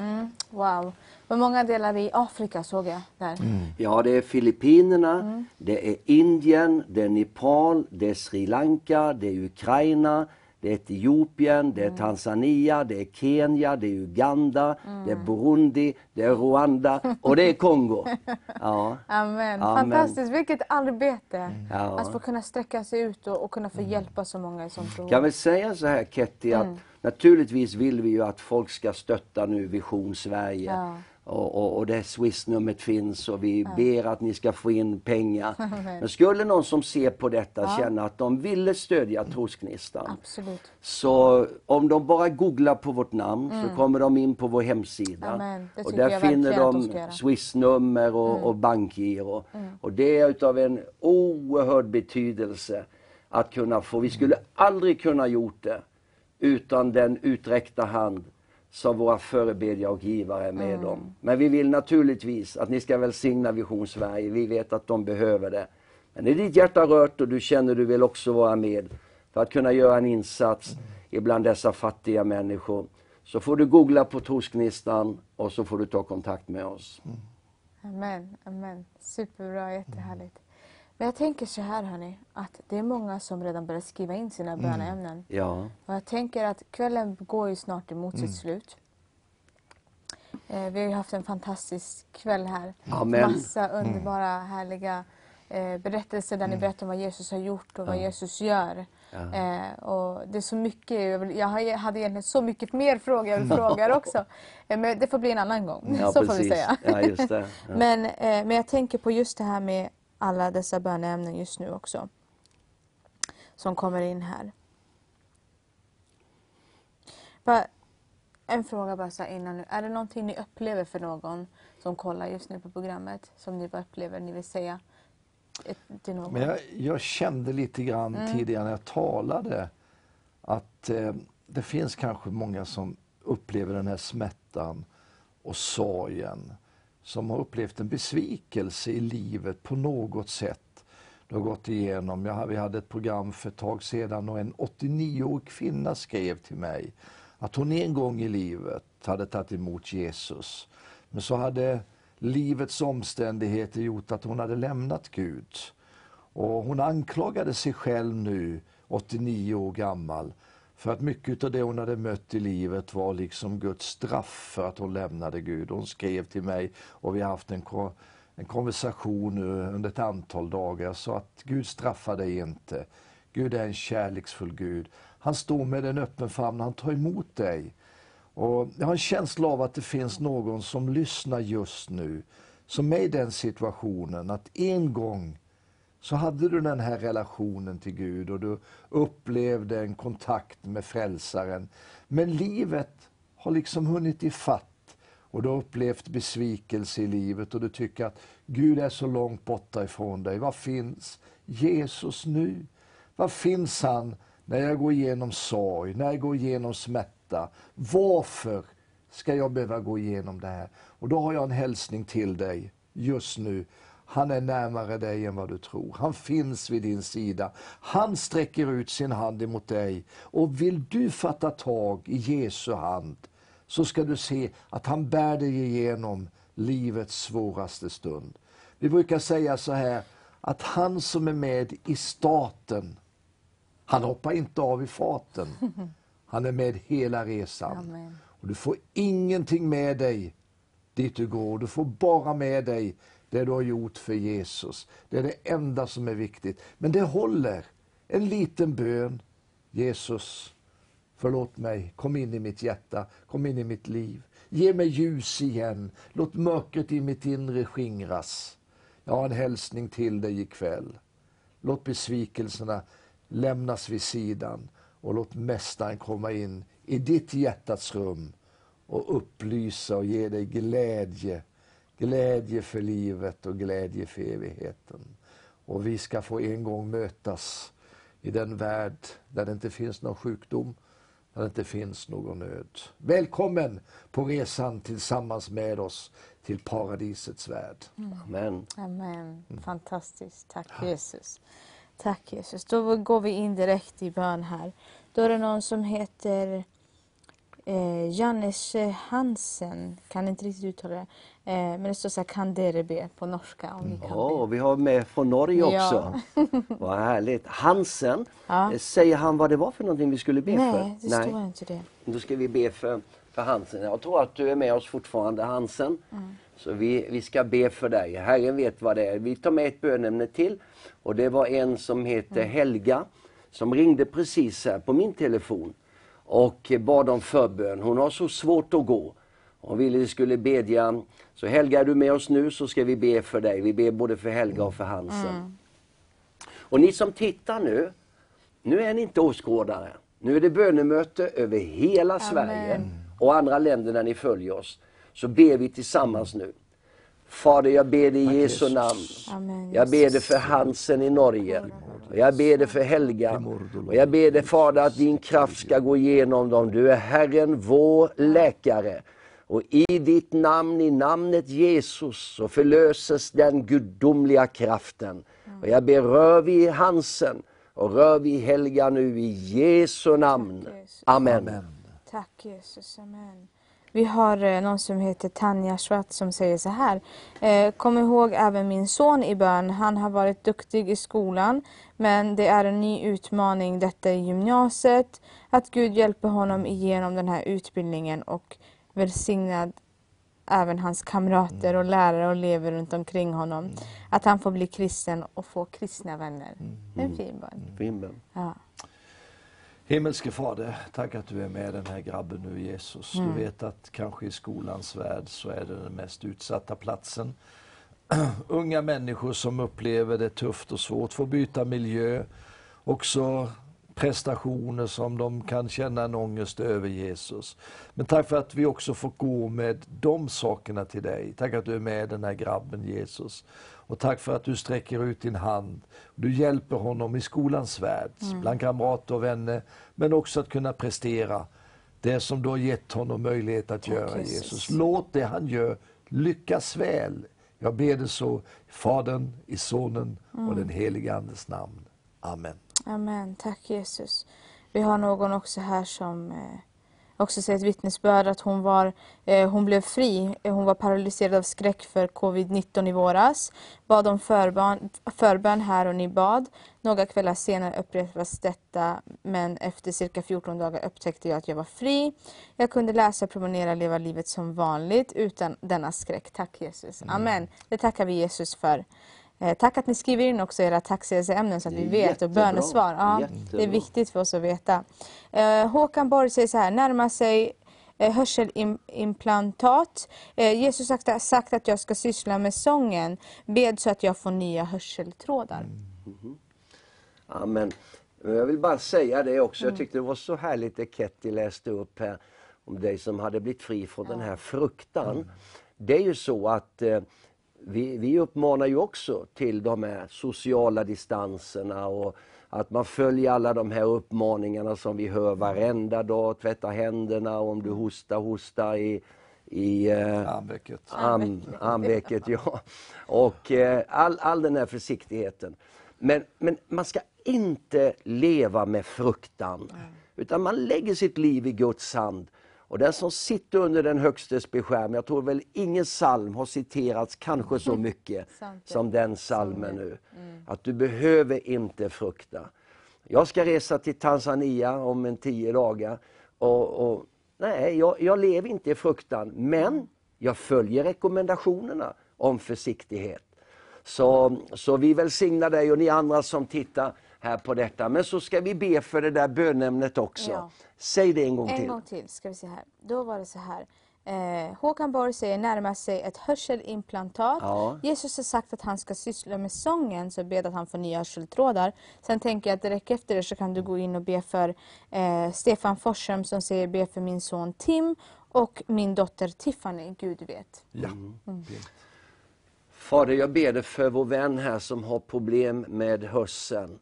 Mm, wow. Men många delar i Afrika såg jag där. Ja, det är Filippinerna, Mm. det är Indien, det är Nepal, det är Sri Lanka, det är Ukraina, det är Etiopien, det är Tanzania, det är Kenya, det är Uganda, det är Burundi, det är Rwanda och det är Kongo. Ja. Amen. Amen. Fantastiskt, vilket arbete! Ja. Att få kunna sträcka sig ut och, och kunna få hjälpa så många sånt behov. Kan vi säga så här Ketty, att Mm. naturligtvis vill vi ju att folk ska stötta nu Vision Sverige. Ja. Och, och, och det Swiss-numret finns och vi ber att ni ska få in pengar. Men skulle någon som ser på detta känna att de ville stödja Trosgnistan. Absolut. Så om de bara googlar på vårt namn så kommer de in på vår hemsida. Mm. Amen. Och där finner de ska göra. Swiss-nummer och, och bankgiro. Och det är utav en oerhörd betydelse att kunna få. Vi skulle aldrig kunna gjort det utan den uträckta hand som våra förebedjare och givare är med om. Men vi vill naturligtvis att ni ska välsigna Vision Sverige. Vi vet att de behöver det. Men är ditt hjärta rört och du känner du vill också vara med för att kunna göra en insats ibland dessa fattiga människor så får du googla på Trosgnistan och så får du ta kontakt med oss. Amen, amen. Superbra, jättehärligt. Men jag tänker så här hörni, att det är många som redan börjat skriva in sina böneämnen. Ja, Och jag tänker att kvällen går ju snart emot Mm. sitt slut. Eh, vi har ju haft en fantastisk kväll här. Amen. Massa underbara, härliga eh, berättelser där ni berättar om vad Jesus har gjort och vad Jesus gör. Eh, och det är så mycket, jag, vill, jag hade egentligen så mycket mer frågor jag vill fråga er också. Eh, men det får bli en annan gång, ja så precis. får vi säga. Ja. Ja. Men, eh, men jag tänker på just det här med alla dessa böneämnen just nu också. Som kommer in här. Bara, en fråga bara så innan nu. Är det någonting ni upplever för någon som kollar just nu på programmet? Som ni bara upplever ni vill säga till någon? Men jag, jag kände lite grann tidigare när jag talade att eh, det finns kanske många som upplever den här smärtan och sorgen. Som har upplevt en besvikelse i livet på något sätt. Du har gått igenom, jag, vi hade ett program för ett tag sedan och en 89-årig kvinna skrev till mig att hon en gång i livet hade tagit emot Jesus. Men så hade livets omständigheter gjort att hon hade lämnat Gud. Och hon anklagade sig själv nu, 89 år gammal, för att mycket av det hon hade mött i livet var liksom Guds straff för att hon lämnade Gud. Hon skrev till mig och vi har haft en, ko- en konversation nu under ett antal dagar. Jag sa att Gud straffar dig inte. Gud är en kärleksfull Gud. Han står med en öppen famn, han tar emot dig. Och jag har en känsla av att det finns någon som lyssnar just nu, som är i den situationen att en gång så hade du den här relationen till Gud och du upplevde en kontakt med frälsaren. Men livet har liksom hunnit i fatt och du har upplevt besvikelse i livet och du tycker att Gud är så långt borta ifrån dig. Var finns Jesus nu? Var finns han när jag går igenom sorg, när jag går igenom smärta? Varför ska jag behöva gå igenom det här? Och då har jag en hälsning till dig just nu. Han är närmare dig än vad du tror. Han finns vid din sida. Han sträcker ut sin hand emot dig. Och vill du fatta tag i Jesu hand så ska du se att han bär dig igenom livets svåraste stund. Vi brukar säga så här att han som är med i starten, han hoppar inte av i farten. Han är med hela resan. Amen. Och du får ingenting med dig dit du går. Du får bara med dig det du har gjort för Jesus. Det är det enda som är viktigt. Men det håller. En liten bön. Jesus, förlåt mig. Kom in i mitt hjärta. Kom in i mitt liv. Ge mig ljus igen. Låt mörkret i mitt inre skingras. Jag har en hälsning till dig ikväll. Låt besvikelserna lämnas vid sidan och låt Mästaren komma in i ditt hjärtats rum och upplysa och ge dig glädje. Glädje för livet och glädje för evigheten. Och vi ska få en gång mötas i den värld där det inte finns någon sjukdom, där det inte finns någon nöd. Välkommen på resan tillsammans med oss till paradisets värld. Amen. Amen. Fantastiskt. Tack Jesus. Tack Jesus. Då går vi in direkt i bön här. Då är det någon som heter eh, Jannes Hansen, kan inte riktigt uttala det. Eh, men det står så här, be på norska om ni kan Ja, be. vi har med från Norge Ja. också. Vad härligt. Hansen, Ja. eh, säger han vad det var för någonting vi skulle be för? Nej, det står inte det. Då ska vi be för, för Hansen. Jag tror att du är med oss fortfarande Hansen. Mm. Så vi, vi ska be för dig. Herren vet vad det är. Vi tar med ett bönämne till. Och det var en som heter Mm. Helga som ringde precis här på min telefon och bad om förbön. Hon har så svårt att gå. Hon ville vi skulle bedja. Så Helga, är du med oss nu så ska vi be för dig. Vi ber både för Helga och för Hansen. Och ni som tittar nu, nu är ni inte åskådare. Nu är det bönemöte över hela Sverige och andra länder där ni följer oss. Så ber vi tillsammans nu. Fader, jag ber dig i Jesu namn. Jag ber dig för Hansen i Norge. Och jag ber dig för Helga. Och jag ber dig Fader att din kraft ska gå igenom dem. Du är Herren, vår läkare. Och i ditt namn, i namnet Jesus, så förlöses den gudomliga kraften. Och jag ber, rör vi i Hansen och rör vi i Helga nu i Jesu namn. Jesus. Amen. Tack Jesus, amen. Vi har eh, någon som heter Tanja Schwartz som säger så här. Eh, kom ihåg även min son i bön. Han har varit duktig i skolan men det är en ny utmaning detta i gymnasiet. Att Gud hjälper honom igenom den här utbildningen och välsignad även hans kamrater och lärare och elever runt omkring honom. Att han får bli kristen och få kristna vänner. En fin bön. Fin bön. Ja. Himmelske Fader, tack att du är med den här grabben nu Jesus. Mm. Du vet att kanske i skolans värld så är det den mest utsatta platsen. Unga människor som upplever det tufft och svårt får byta miljö. Också prestationer som de kan känna en ångest över Jesus. Men tack för att vi också får gå med de sakerna till dig. Tack att du är med den här grabben Jesus. Och tack för att du sträcker ut din hand. Du hjälper honom i skolans värld, bland kamrater och vänner, men också att kunna prestera det som du har gett honom möjlighet att göra Jesus. Jesus. Låt det han gör lyckas väl. Jag ber det så i Fadern, i Sonen och den helige Andes namn. Amen. Amen. Tack Jesus. Vi har någon också här som eh, också säger ett vittnesbörd att hon, var, eh, hon blev fri. Eh, Hon var paralyserad av skräck för covid-19 i våras. Bad om förbön, förbön här och ni bad. Några kvällar senare upprepades detta men efter cirka 14 dagar upptäckte jag att jag var fri. Jag kunde läsa, promenera, leva livet som vanligt utan denna skräck. Tack Jesus. Amen. Det tackar vi Jesus för. Eh, tack att ni skriver in också era tacksägelseämnen så att vi vet och bönesvar. Ja, det är viktigt för oss att veta. Eh, Håkan Borg säger så här, närmar sig eh, hörselimplantat. Jesus har sagt, att jag ska syssla med sången. Bed så att jag får nya hörseltrådar. Amen. Men Jag vill bara säga det också. Jag tyckte det var så härligt det Ketty läste upp här om dig som hade blivit fri från den här fruktan. Det är ju så att vi, vi uppmanar ju också till de här sociala distanserna och att man följer alla de här uppmaningarna som vi hör varenda dag. Tvätta händerna och om du hostar, hosta i, i eh, Armböcket. Arm, ja. Och eh, all, all den här försiktigheten. Men, men man ska inte leva med fruktan. Utan man lägger sitt liv i Guds hand. Och den som sitter under den högstes beskärm, jag tror väl ingen psalm har citerats kanske så mycket Sant, ja. som den psalmen nu. Att du behöver inte frukta. Jag ska resa till Tanzania om en tio dagar. Och, och, nej, jag, jag lever inte i fruktan, men jag följer rekommendationerna om försiktighet. Så, så vi välsignar dig och ni andra som tittar här på detta. Men så ska vi be för det där bönämnet också. Ja. Säg det en gång En till. gång till ska vi se här. Då var det så här. Eh, Håkan Borg säger närmar sig ett hörselimplantat. Ja. Jesus har sagt att han ska syssla med sången så bed att han får nya hörseltrådar. Sen tänker jag att direkt efter det så kan du gå in och be för eh, Stefan Forsström som säger be för min son Tim och min dotter Tiffany, Gud vet. Ja. Mm. Fint. Fader, jag ber dig för vår vän här som har problem med hörseln.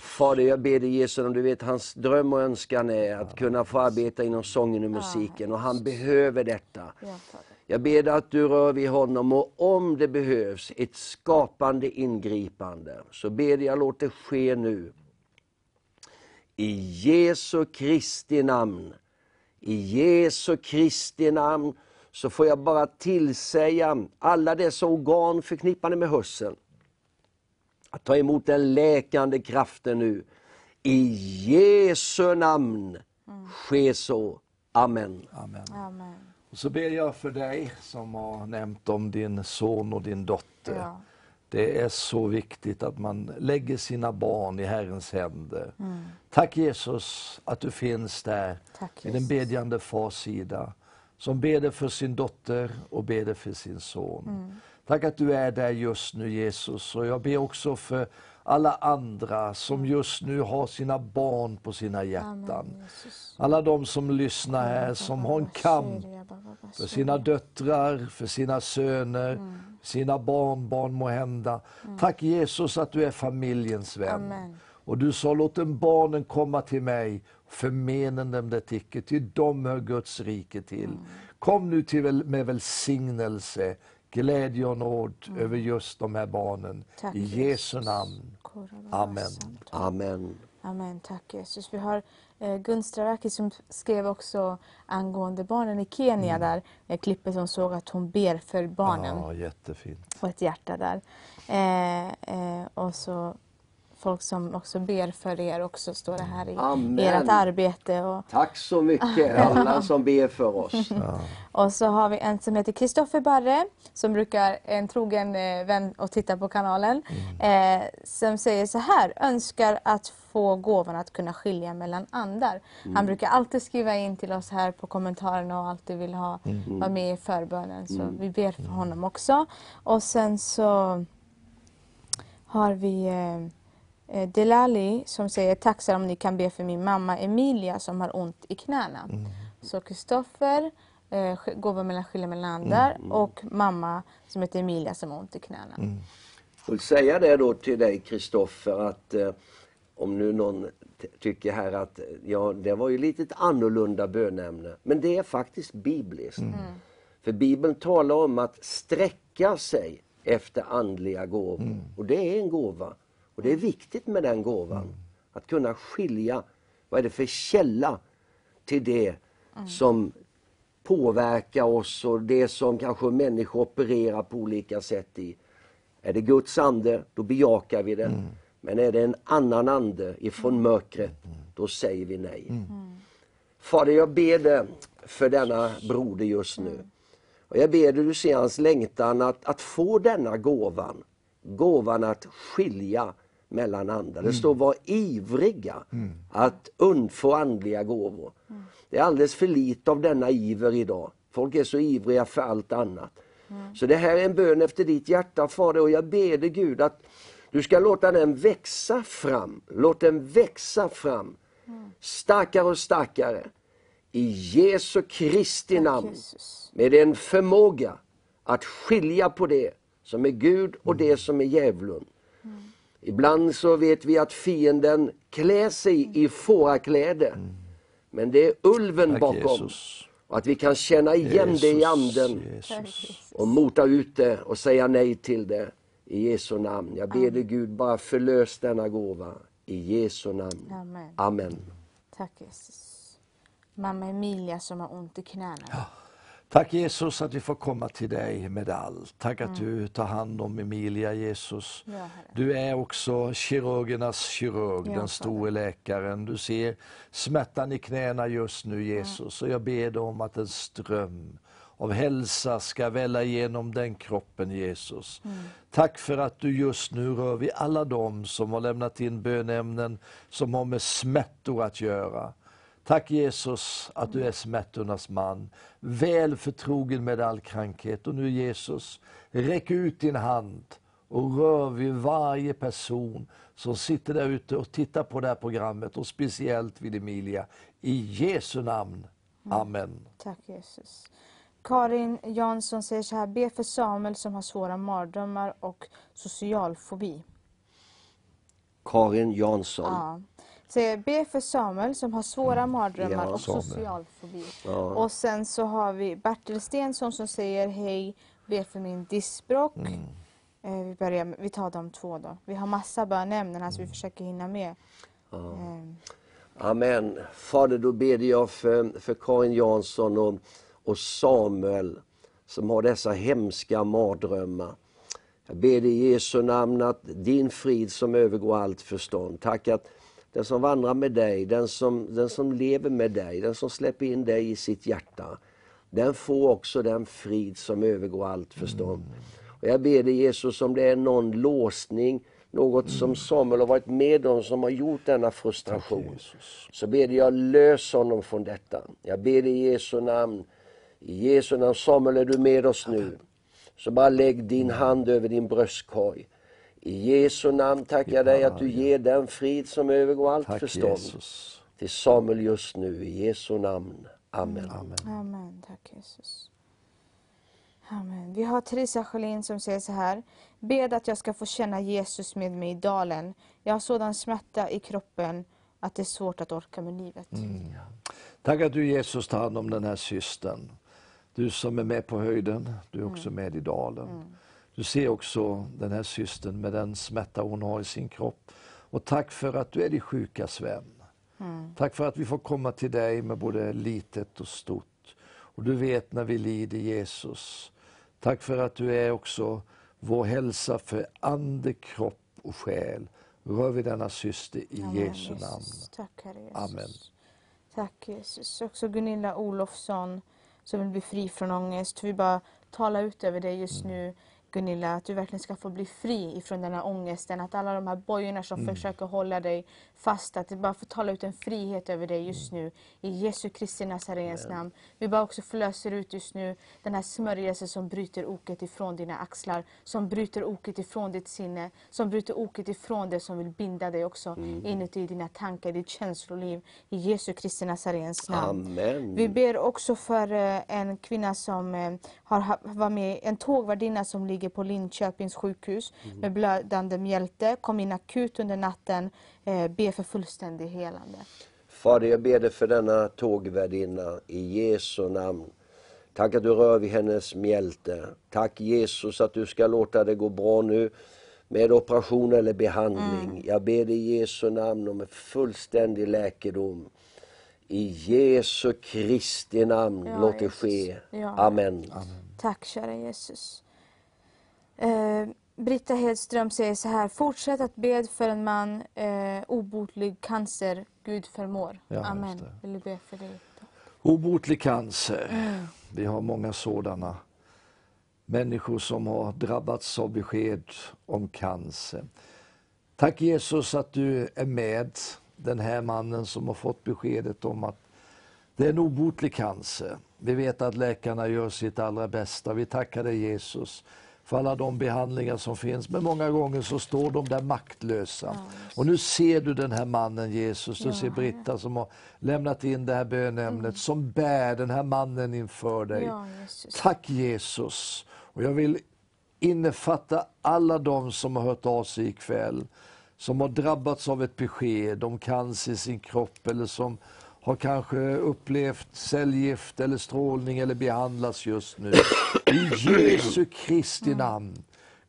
Fader, jag ber dig Jesus, om du vet hans dröm och önskan är att kunna få arbeta inom sången och musiken och han behöver detta. Jag ber dig att du rör vid honom och om det behövs ett skapande ingripande så ber jag låt det ske nu. I Jesu Kristi namn. I Jesu Kristi namn så får jag bara tillsäga alla dessa organ förknippade med hörseln. Att ta emot den läkande kraften nu. I Jesu namn ske så. Amen. Amen. Amen. Och så ber jag för dig som har nämnt om din son och din dotter. Ja. Det är så viktigt att man lägger sina barn i Herrens händer. Mm. Tack Jesus att du finns där Tack, i den bedjande fars sida. Som ber för sin dotter och ber för sin son. Mm. Tack att du är där just nu Jesus. Och jag ber också för alla andra som just nu har sina barn på sina hjärtan. Alla de som lyssnar här som har en kamp för sina döttrar, för sina söner, Mm. sina barnbarn må hända. Tack Jesus att du är familjens vän. Och du sa, låt en barnen komma till mig, förmenen dem det icke, till dem hör Guds rike till. Mm. Kom nu till med välsignelse, glädje och nåd över just de här barnen. Mm. Tack, I Jesu namn. Amen. Amen. Amen, tack Jesus. Vi har eh, Gun Stravaki som skrev också angående barnen i Kenya där, med klippet som såg att hon ber för barnen Ja, jättefint. på ett hjärta där. Eh, eh, och så folk som också ber för er också står det här i Amen. ert arbete. Och, Tack så mycket alla som ber för oss. och så har vi en som heter Kristoffer Barre som brukar, en trogen eh, vän och titta på kanalen, eh, som säger så här, önskar att få gåvan att kunna skilja mellan andar. Han brukar alltid skriva in till oss här på kommentarerna och alltid vill ha, vara med i förbönen. Så vi ber för honom också. Och sen så har vi eh, Delali som säger tacksam om ni kan be för min mamma Emilia som har ont i knäna. Så Kristoffer, eh, gåva mellan skilja mellan andar och mamma som heter Emilia som har ont i knäna. Jag vill säga det då till dig Kristoffer att eh, om nu någon tycker här att eh, ja, det var ju lite ett annorlunda bönämne. Men det är faktiskt bibliskt. För Bibeln talar om att sträcka sig efter andliga gåvor. Och det är en gåva. Och det är viktigt med den gåvan. Att kunna skilja, vad är det för källa till det som påverkar oss och det som kanske människor opererar på olika sätt i. Är det Guds ande, då bejakar vi det. Men är det en annan ande ifrån mörkret, då säger vi nej. Fader, jag ber dig för denna broder just nu. Och jag ber dig, du ser hans längtan att, att få denna gåvan. Gåvan att skilja mellan andra. Det står var ivriga att undfå andliga gåvor. Det är alldeles för lite av denna iver idag. Folk är så ivriga för allt annat. Så det här är en bön efter ditt hjärta Fader och jag ber dig Gud att du ska låta den växa fram. Låt den växa fram. Starkare och starkare. I Jesu Kristi namn. Med en förmåga att skilja på det som är Gud och det som är djävulen. Ibland så vet vi att fienden klär sig i fårakläder. Men det är ulven Tack bakom. Jesus. Och att vi kan känna igen det i anden Jesus. och mota ut det och säga nej till det. I Jesu namn. Jag ber dig Gud, bara förlös denna gåva. I Jesu namn. Amen. Amen. Tack Jesus. Mamma Emilia som har ont i knäna. Tack Jesus att vi får komma till dig med allt. Tack Mm. att du tar hand om Emilia Jesus. Du är också kirurgernas kirurg, den store läkaren. Du ser smärtan i knäna just nu Jesus. Och jag ber dig om att en ström av hälsa ska välla igenom den kroppen Jesus. Mm. Tack för att du just nu rör vid alla dem som har lämnat in bönämnen som har med smärtor att göra. Tack Jesus att du är smärtornas man, väl förtrogen med all krankhet. Och nu Jesus, räck ut din hand och rör vid varje person som sitter där ute och tittar på det här programmet och speciellt vid Emilia. I Jesu namn. Amen. Tack Jesus. Karin Jansson säger så här, be för Samuel som har svåra mardrömmar och social fobi. Karin Jansson. Ja. Säger, be för Samuel som har svåra mardrömmar Ja, och Samuel. social fobi. Ja. Och sen så har vi Bertil Stensson som säger, hej, be för min diskbråck. Eh, vi, börjar, med- vi tar de två då. Vi har massa bönämnen här så vi försöker hinna med. Eh, Amen. Fader, då ber jag för, för Karin Jansson och, och Samuel som har dessa hemska mardrömmar. Jag ber i Jesu namn att din frid som övergår allt förstånd. Tack att den som vandrar med dig, den som, den som lever med dig, den som släpper in dig i sitt hjärta, den får också den frid som övergår allt förstånd. Och jag ber dig Jesus om det är någon låsning, något som Samuel har varit med om som har gjort denna frustration. Så ber jag lös honom från detta. Jag ber dig i Jesu namn. I Jesu namn, Samuel är du med oss nu. Så bara lägg din hand över din bröstkorg. I Jesu namn tackar jag dig att du ger den frid som övergår allt Tack förstånd. Jesus. Till Samuel just nu, i Jesu namn. Amen. Amen. Tack Jesus. Amen. Vi har Teresa Sjölin som säger så här. Bed att jag ska få känna Jesus med mig i dalen. Jag har sådan smärta i kroppen att det är svårt att orka med livet. Tack att du Jesus tar hand om den här systern. Du som är med på höjden, du är också med i dalen. Du ser också den här systern med den smärta hon har i sin kropp. Och tack för att du är de sjukas vän. Tack för att vi får komma till dig med både litet och stort. Och du vet när vi lider Jesus. Tack för att du är också vår hälsa för ande, kropp och själ. Rör vi denna syster i Amen, Jesu Jesus. namn. Tack Herre Jesus. Amen. Tack Jesus. Också Gunilla Olofsson som vill bli fri från ångest. Vi bara tala ut över dig just nu Gunilla, att du verkligen ska få bli fri ifrån den här ångesten. Att alla de här bojorna som försöker hålla dig fast, att du bara får tala ut en frihet över dig just nu. I Jesu Kristi Nazarens namn. Vi bara också förlöser ut just nu den här smörjelsen som bryter oket ifrån dina axlar. Som bryter oket ifrån ditt sinne. Som bryter oket ifrån det som vill binda dig också inuti dina tankar, ditt känsloliv. I Jesu Kristi Nazarens namn. Amen. Vi ber också för eh, en kvinna som eh, har ha- var med, en tågvärdinna som ligger på Linköpings sjukhus med blödande mjälte, kom in akut under natten, eh, be för fullständig helande. Fader, jag ber dig för denna tågvärdinna i Jesu namn. Tack att du rör vid hennes mjälte. Tack Jesus att du ska låta det gå bra nu med operation eller behandling. Jag ber dig i Jesu namn om en fullständig läkedom. I Jesu Kristi namn, Ja, låt det Jesus. ske. Ja. Amen. Tack kära Jesus. Eh, Britta Hedström säger så här, fortsätt att be för en man, eh, obotlig cancer, Gud förmår. Ja, Amen. det. Vill du be för dig? Obotlig cancer. Vi har många sådana. Människor som har drabbats av besked om cancer. Tack Jesus att du är med den här mannen som har fått beskedet om att det är en obotlig cancer. Vi vet att läkarna gör sitt allra bästa. Vi tackar dig Jesus för alla de behandlingar som finns. Men många gånger så står de där maktlösa. Och nu ser du den här mannen Jesus. Du ser. Britta som har lämnat in det här bönämnet, som bär den här mannen inför dig. Ja, Jesus. Tack Jesus. Och jag vill innefatta alla de som har hört av sig ikväll, som har drabbats av ett besked om cancer i sin kropp eller som har kanske upplevt cellgift eller strålning eller behandlas just nu. I Jesu Kristi namn.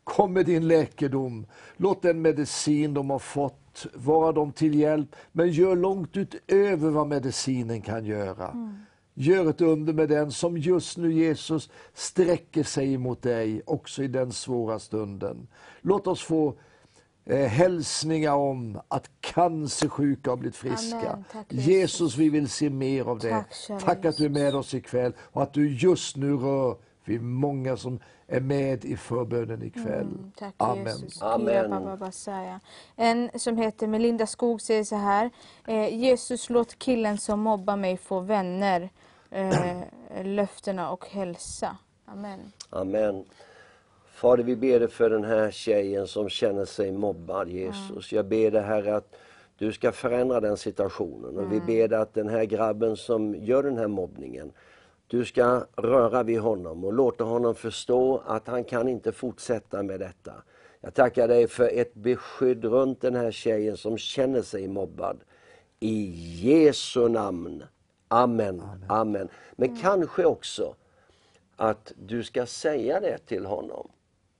Kom med din läkedom. Låt den medicin de har fått vara dem till hjälp, men gör långt utöver vad medicinen kan göra. Gör ett under med den som just nu Jesus sträcker sig mot dig, också i den svåra stunden. Låt oss få eh, hälsningar om att cancersjuka har blivit friska. Amen. Tack, Jesus. Vi vill se mer av det. Tack, Tack att du är med oss ikväll och att du just nu rör vid många som är med i förbönen ikväll. Mm, tack Amen. Jesus. Amen. En som heter Melinda Skog säger så här. Eh, Jesus låt killen som mobbar mig få vänner, eh, löftena och hälsa. Amen. Amen. Fader, vi ber dig för den här tjejen som känner sig mobbad, Jesus. Jag ber dig, Herre, att du ska förändra den situationen. Och vi ber dig att den här grabben som gör den här mobbningen, du ska röra vid honom och låta honom förstå att han kan inte fortsätta med detta. Jag tackar dig för ett beskydd runt den här tjejen som känner sig mobbad. I Jesu namn. Amen. Amen. Men kanske också att du ska säga det till honom.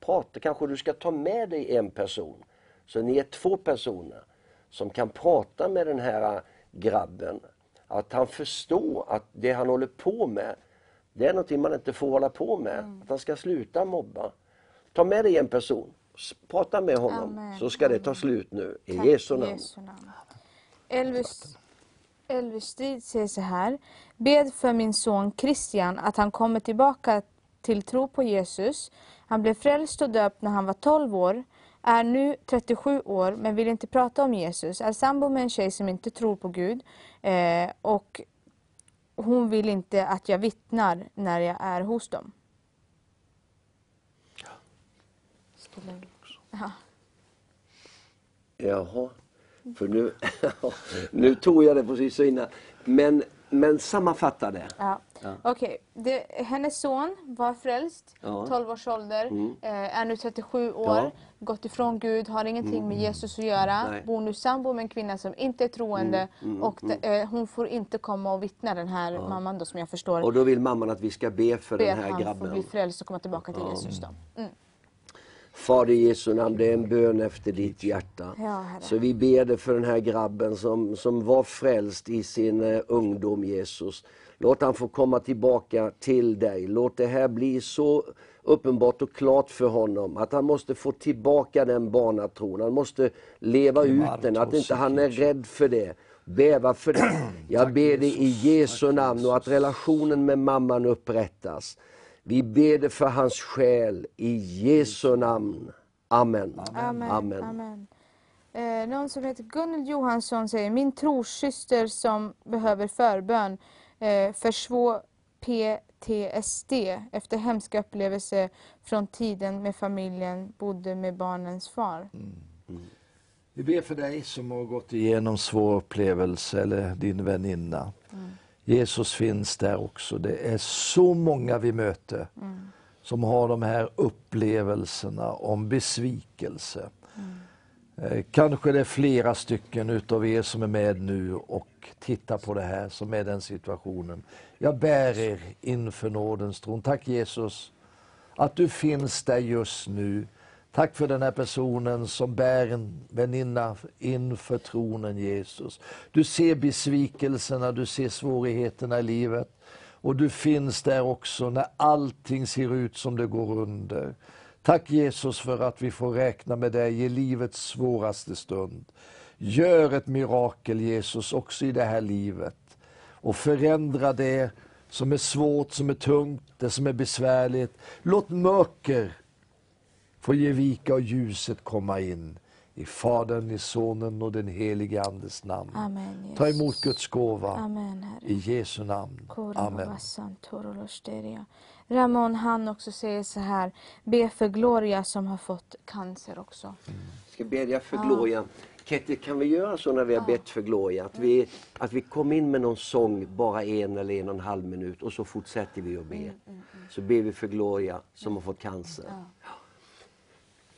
Prata, kanske du ska ta med dig en person. Så ni är två personer som kan prata med den här grabben. Att han förstår att det han håller på med, det är någonting man inte får hålla på med. Att han ska sluta mobba. Ta med dig en person, prata med honom, Amen. så ska det ta slut nu. I Tack, Jesu namn. Jesu namn. Elvis, Elvis Strid säger så här. Bed för min son Christian att han kommer tillbaka till tro på Jesus. Han blev frälst och döpt när han var 12 år. Är nu 37 år men vill inte prata om Jesus. Är sambo med en tjej som inte tror på Gud. Eh, och hon vill inte att jag vittnar när jag är hos dem. Ja. Jaha, för nu, nu tog jag det precis så innan. Men, men sammanfatta det. Ja. Okej, det- hennes son var frälst, Ja. Mm. 12 års ålder, eh, är nu 37 år, Ja. Mm. gått ifrån Gud, har ingenting med Jesus att göra, Nej. Mm, bor nu sambo med en kvinna som inte är troende och de, eh, hon får inte komma och vittna den här mamman då som jag förstår. Och då vill mamman att vi ska be för ber den här han få grabben. bli frälst och komma tillbaka till Jesus då. Mm. Fader i Jesu namn, det är en bön efter ditt hjärta. Ja. Så vi ber dig för den här grabben som, som var frälst i sin eh, ungdom, Jesus. Låt han få komma tillbaka till dig. Låt det här bli så uppenbart och klart för honom att han måste få tillbaka den barnatron. Han måste leva ut den, att inte han är rädd för det. Bäva för det. Jag ber dig i Jesu namn och att relationen med mamman upprättas. Vi ber det för hans själ i Jesu namn. Amen. Amen. Amen. Amen. Eh, någon som heter Gunnel Johansson säger, min trossyster som behöver förbön eh, för svår PTSD efter hemska upplevelse från tiden med familjen bodde med barnens far. Vi ber för dig som har gått igenom svår upplevelse eller din väninna. Jesus finns där också. Det är så många vi möter som har de här upplevelserna om besvikelse. Eh, kanske det är flera stycken utav er som är med nu och tittar på det här, som är den situationen. Jag bär er inför nådens tron. Tack Jesus att du finns där just nu. Tack för den här personen som bär en väninna inför tronen Jesus. Du ser besvikelserna, du ser svårigheterna i livet. Och du finns där också när allting ser ut som det går under. Tack Jesus för att vi får räkna med dig i livets svåraste stund. Gör ett mirakel Jesus också i det här livet och förändra det som är svårt, som är tungt, det som är besvärligt. Låt mörker få ge vika och ljuset komma in. I Fadern, i Sonen och den helige Andes namn. Amen. Ta emot Guds gåva. Amen. I Jesu namn. Amen. Ramon han också säger så här, be för Gloria som har fått cancer också. Jag ska bedja för Gloria. Ketty, kan vi göra så när vi har bett för Gloria? Att vi, att vi kommer in med någon sång, bara en eller en och en halv minut och så fortsätter vi att be. Så ber vi för Gloria som har fått cancer.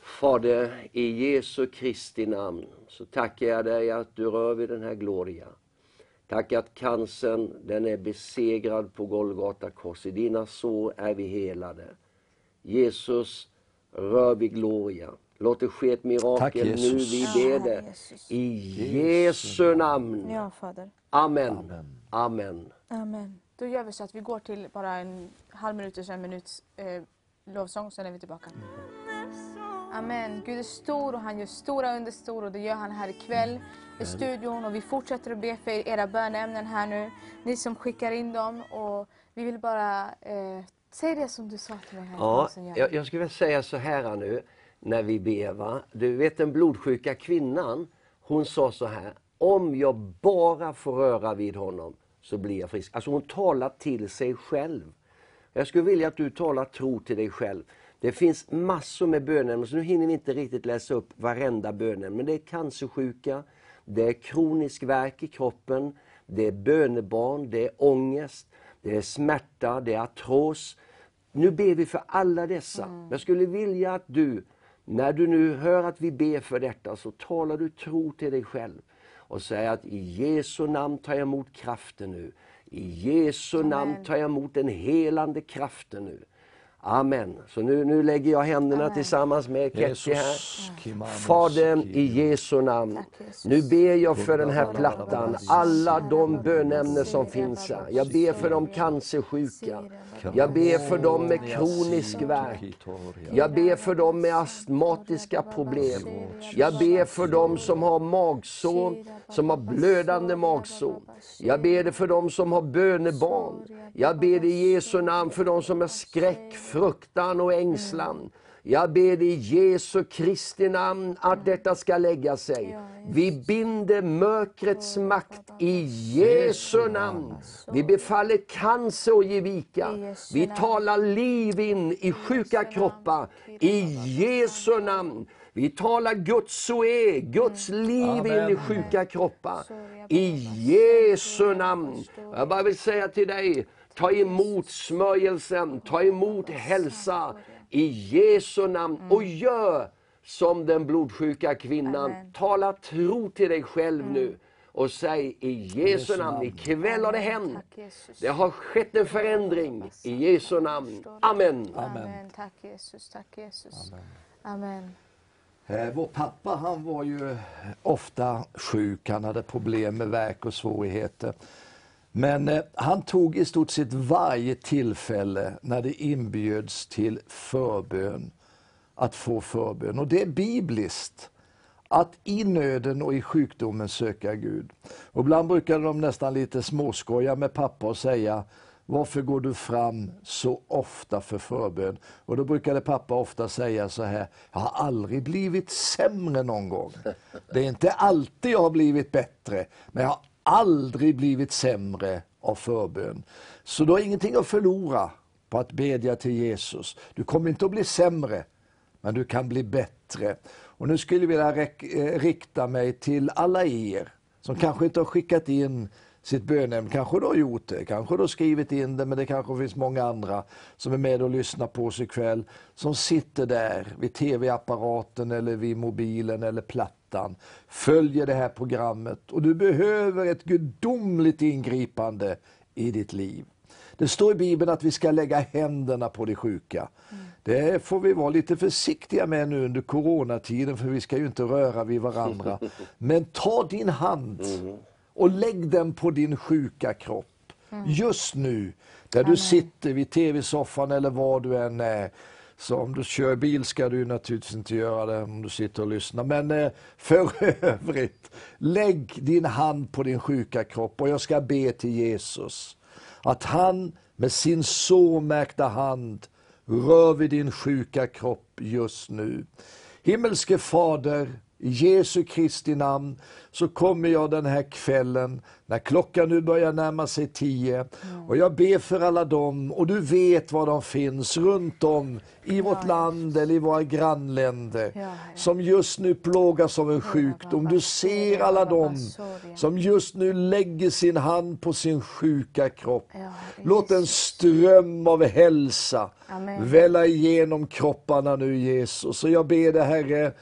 Fader, i Jesu Kristi namn så tackar jag dig att du rör vid den här Gloria. Tack att cancern, den är besegrad på Golgata kors. I dina sår är vi helade. Jesus, rör vid Gloria. Låt det ske ett Tack, mirakel nu, Jesus. vi ber det. I Jesu namn. Ja, Fader. Amen. Amen. Amen. Amen. Då gör vi så att vi går till bara en halv minut och en minuts eh, lovsång, sen är vi tillbaka. Amen. Gud är stor och han gör stora under stor och det gör han här ikväll i studion. Och vi fortsätter att be för era böneämnen här nu. Ni som skickar in dem. Och vi vill bara eh, säga det som du sa till mig här Ja, jag, jag skulle vilja säga så här nu när vi ber. Va? Du vet den blodsjuka kvinnan, hon sa så här. Om jag bara får röra vid honom så blir jag frisk. Alltså hon talar till sig själv. Jag skulle vilja att du talar tro till dig själv. Det finns massor med bönämnen, så nu hinner vi inte riktigt läsa upp varenda bönämne. Men det är cancersjuka, det är kronisk värk i kroppen, det är bönebarn, det är ångest, det är smärta, det är artros. Nu ber vi för alla dessa. Jag skulle vilja att du, när du nu hör att vi ber för detta, så talar du tro till dig själv och säger att i Jesu namn tar jag emot kraften nu. I Jesu namn tar jag emot den helande kraften nu. Amen. Så nu, nu lägger jag händerna Amen. tillsammans med Ketty här. Kimano, Fader, Siki. i Jesu namn. Nu ber jag för den här plattan, alla de bönämnen som finns här. Jag ber för de cancersjuka. Jag ber för dem med kronisk värk. Jag ber för dem med astmatiska problem. Jag ber för dem som har magsår, som har blödande magsår. Jag ber det för dem som har bönebarn. Jag ber i Jesu namn för dem som har skräck, fruktan och ängslan. Jag ber dig i Jesu Kristi namn att detta ska lägga sig. Vi binder mörkrets makt i Jesu namn. Vi befaller cancer att ge vika. Vi talar liv in i sjuka kroppar i Jesu namn. Vi talar Guds zoe, Guds liv in i sjuka kroppar. I Jesu namn. Jag bara vill säga till dig, ta emot smörjelsen, ta emot hälsa i Jesu namn och gör som den blodsjuka kvinnan. Amen. Tala tro till dig själv nu och säg i Jesu namn, ikväll har det hänt. Det har skett en förändring i Jesu namn. Amen. Amen. Tack Jesus, tack Jesus. Amen. Eh, Vår pappa han var ju ofta sjuk, han hade problem med värk och svårigheter. Men eh, han tog i stort sett varje tillfälle när det inbjöds till förbön, att få förbön. Och det är bibliskt att i nöden och i sjukdomen söka Gud. Och ibland brukade de nästan lite småskoja med pappa och säga varför går du fram så ofta för förbön? Och då brukade pappa ofta säga så här, jag har aldrig blivit sämre någon gång. Det är inte alltid jag har blivit bättre, men jag har aldrig blivit sämre av förbön. Så du har ingenting att förlora på att bedja till Jesus. Du kommer inte att bli sämre, men du kan bli bättre. Och nu skulle jag vilja eh, rikta mig till alla er som kanske inte har skickat in sitt bönämne. Kanske du har gjort det, kanske du har skrivit in det, men det kanske finns många andra som är med och lyssnar på oss ikväll. Som sitter där vid tv-apparaten eller vid mobilen eller plattan. Följer det här programmet och du behöver ett gudomligt ingripande i ditt liv. Det står i Bibeln att vi ska lägga händerna på de sjuka. Det får vi vara lite försiktiga med nu under coronatiden för vi ska ju inte röra vid varandra. Men ta din hand och lägg den på din sjuka kropp. Just nu, där du sitter vid tv-soffan eller var du än är. Så om du kör bil ska du naturligtvis inte göra det om du sitter och lyssnar. Men eh, för övrigt, lägg din hand på din sjuka kropp och jag ska be till Jesus att han med sin såmärkta hand rör vid din sjuka kropp just nu. Himmelske Fader, Jesu Kristi namn så kommer jag den här kvällen när klockan nu börjar närma sig tio. Och jag ber för alla dem och du vet var de finns runt om i vårt land eller i våra grannländer som just nu plågas av en sjukdom. Du ser alla dem som just nu lägger sin hand på sin sjuka kropp. Låt en ström av hälsa välla igenom kropparna nu Jesus. Och jag ber dig Herre,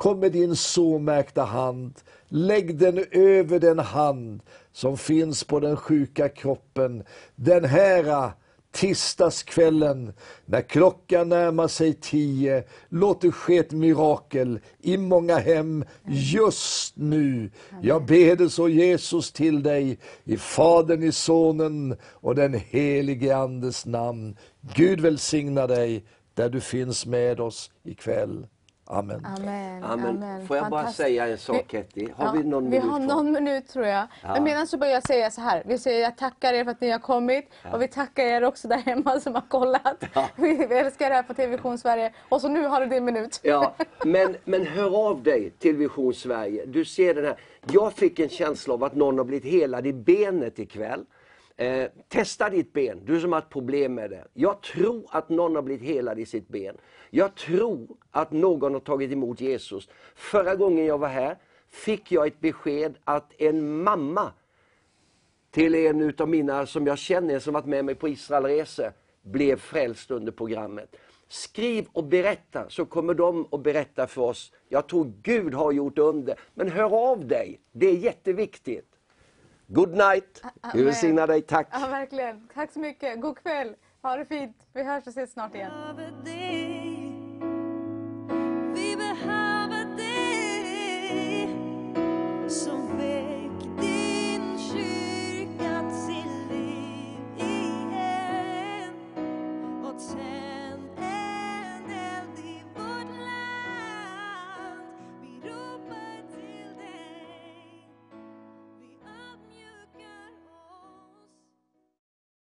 kom med din såmärkta hand. Lägg den över den hand som finns på den sjuka kroppen. Den här ah, tisdagskvällen när klockan närmar sig tio. Låt det ske ett mirakel i många hem just nu. Jag ber det så Jesus till dig i Fadern, i Sonen och den helige Andes namn. Gud välsigna dig där du finns med oss ikväll. Amen. Amen. Amen. Får jag bara säga en sak Ketty? Har Ja, vi någon vi minut har kvar? någon minut tror jag. Men medan så börjar jag säga så här. Vi säger jag tackar er för att ni har kommit. Och vi tackar er också där hemma som har kollat. Vi, vi älskar det här på TV Sverige. Och så nu har du din minut. Ja, men, men hör av dig till Vision Sverige. Du ser den här. Jag fick en känsla av att någon har blivit helad i benet ikväll. Eh, testa ditt ben, du som har ett problem med det. Jag tror att någon har blivit helad i sitt ben. Jag tror att någon har tagit emot Jesus. Förra gången jag var här fick jag ett besked att en mamma till en utav mina som jag känner som varit med mig på Israelresor blev frälst under programmet. Skriv och berätta så kommer de att berätta för oss. Jag tror Gud har gjort under. Men hör av dig, det är jätteviktigt. Good night, Gud Amen. välsigna dig, tack. Ja, verkligen. Tack så mycket. God kväll. Ha det fint. Vi hörs och ses snart igen.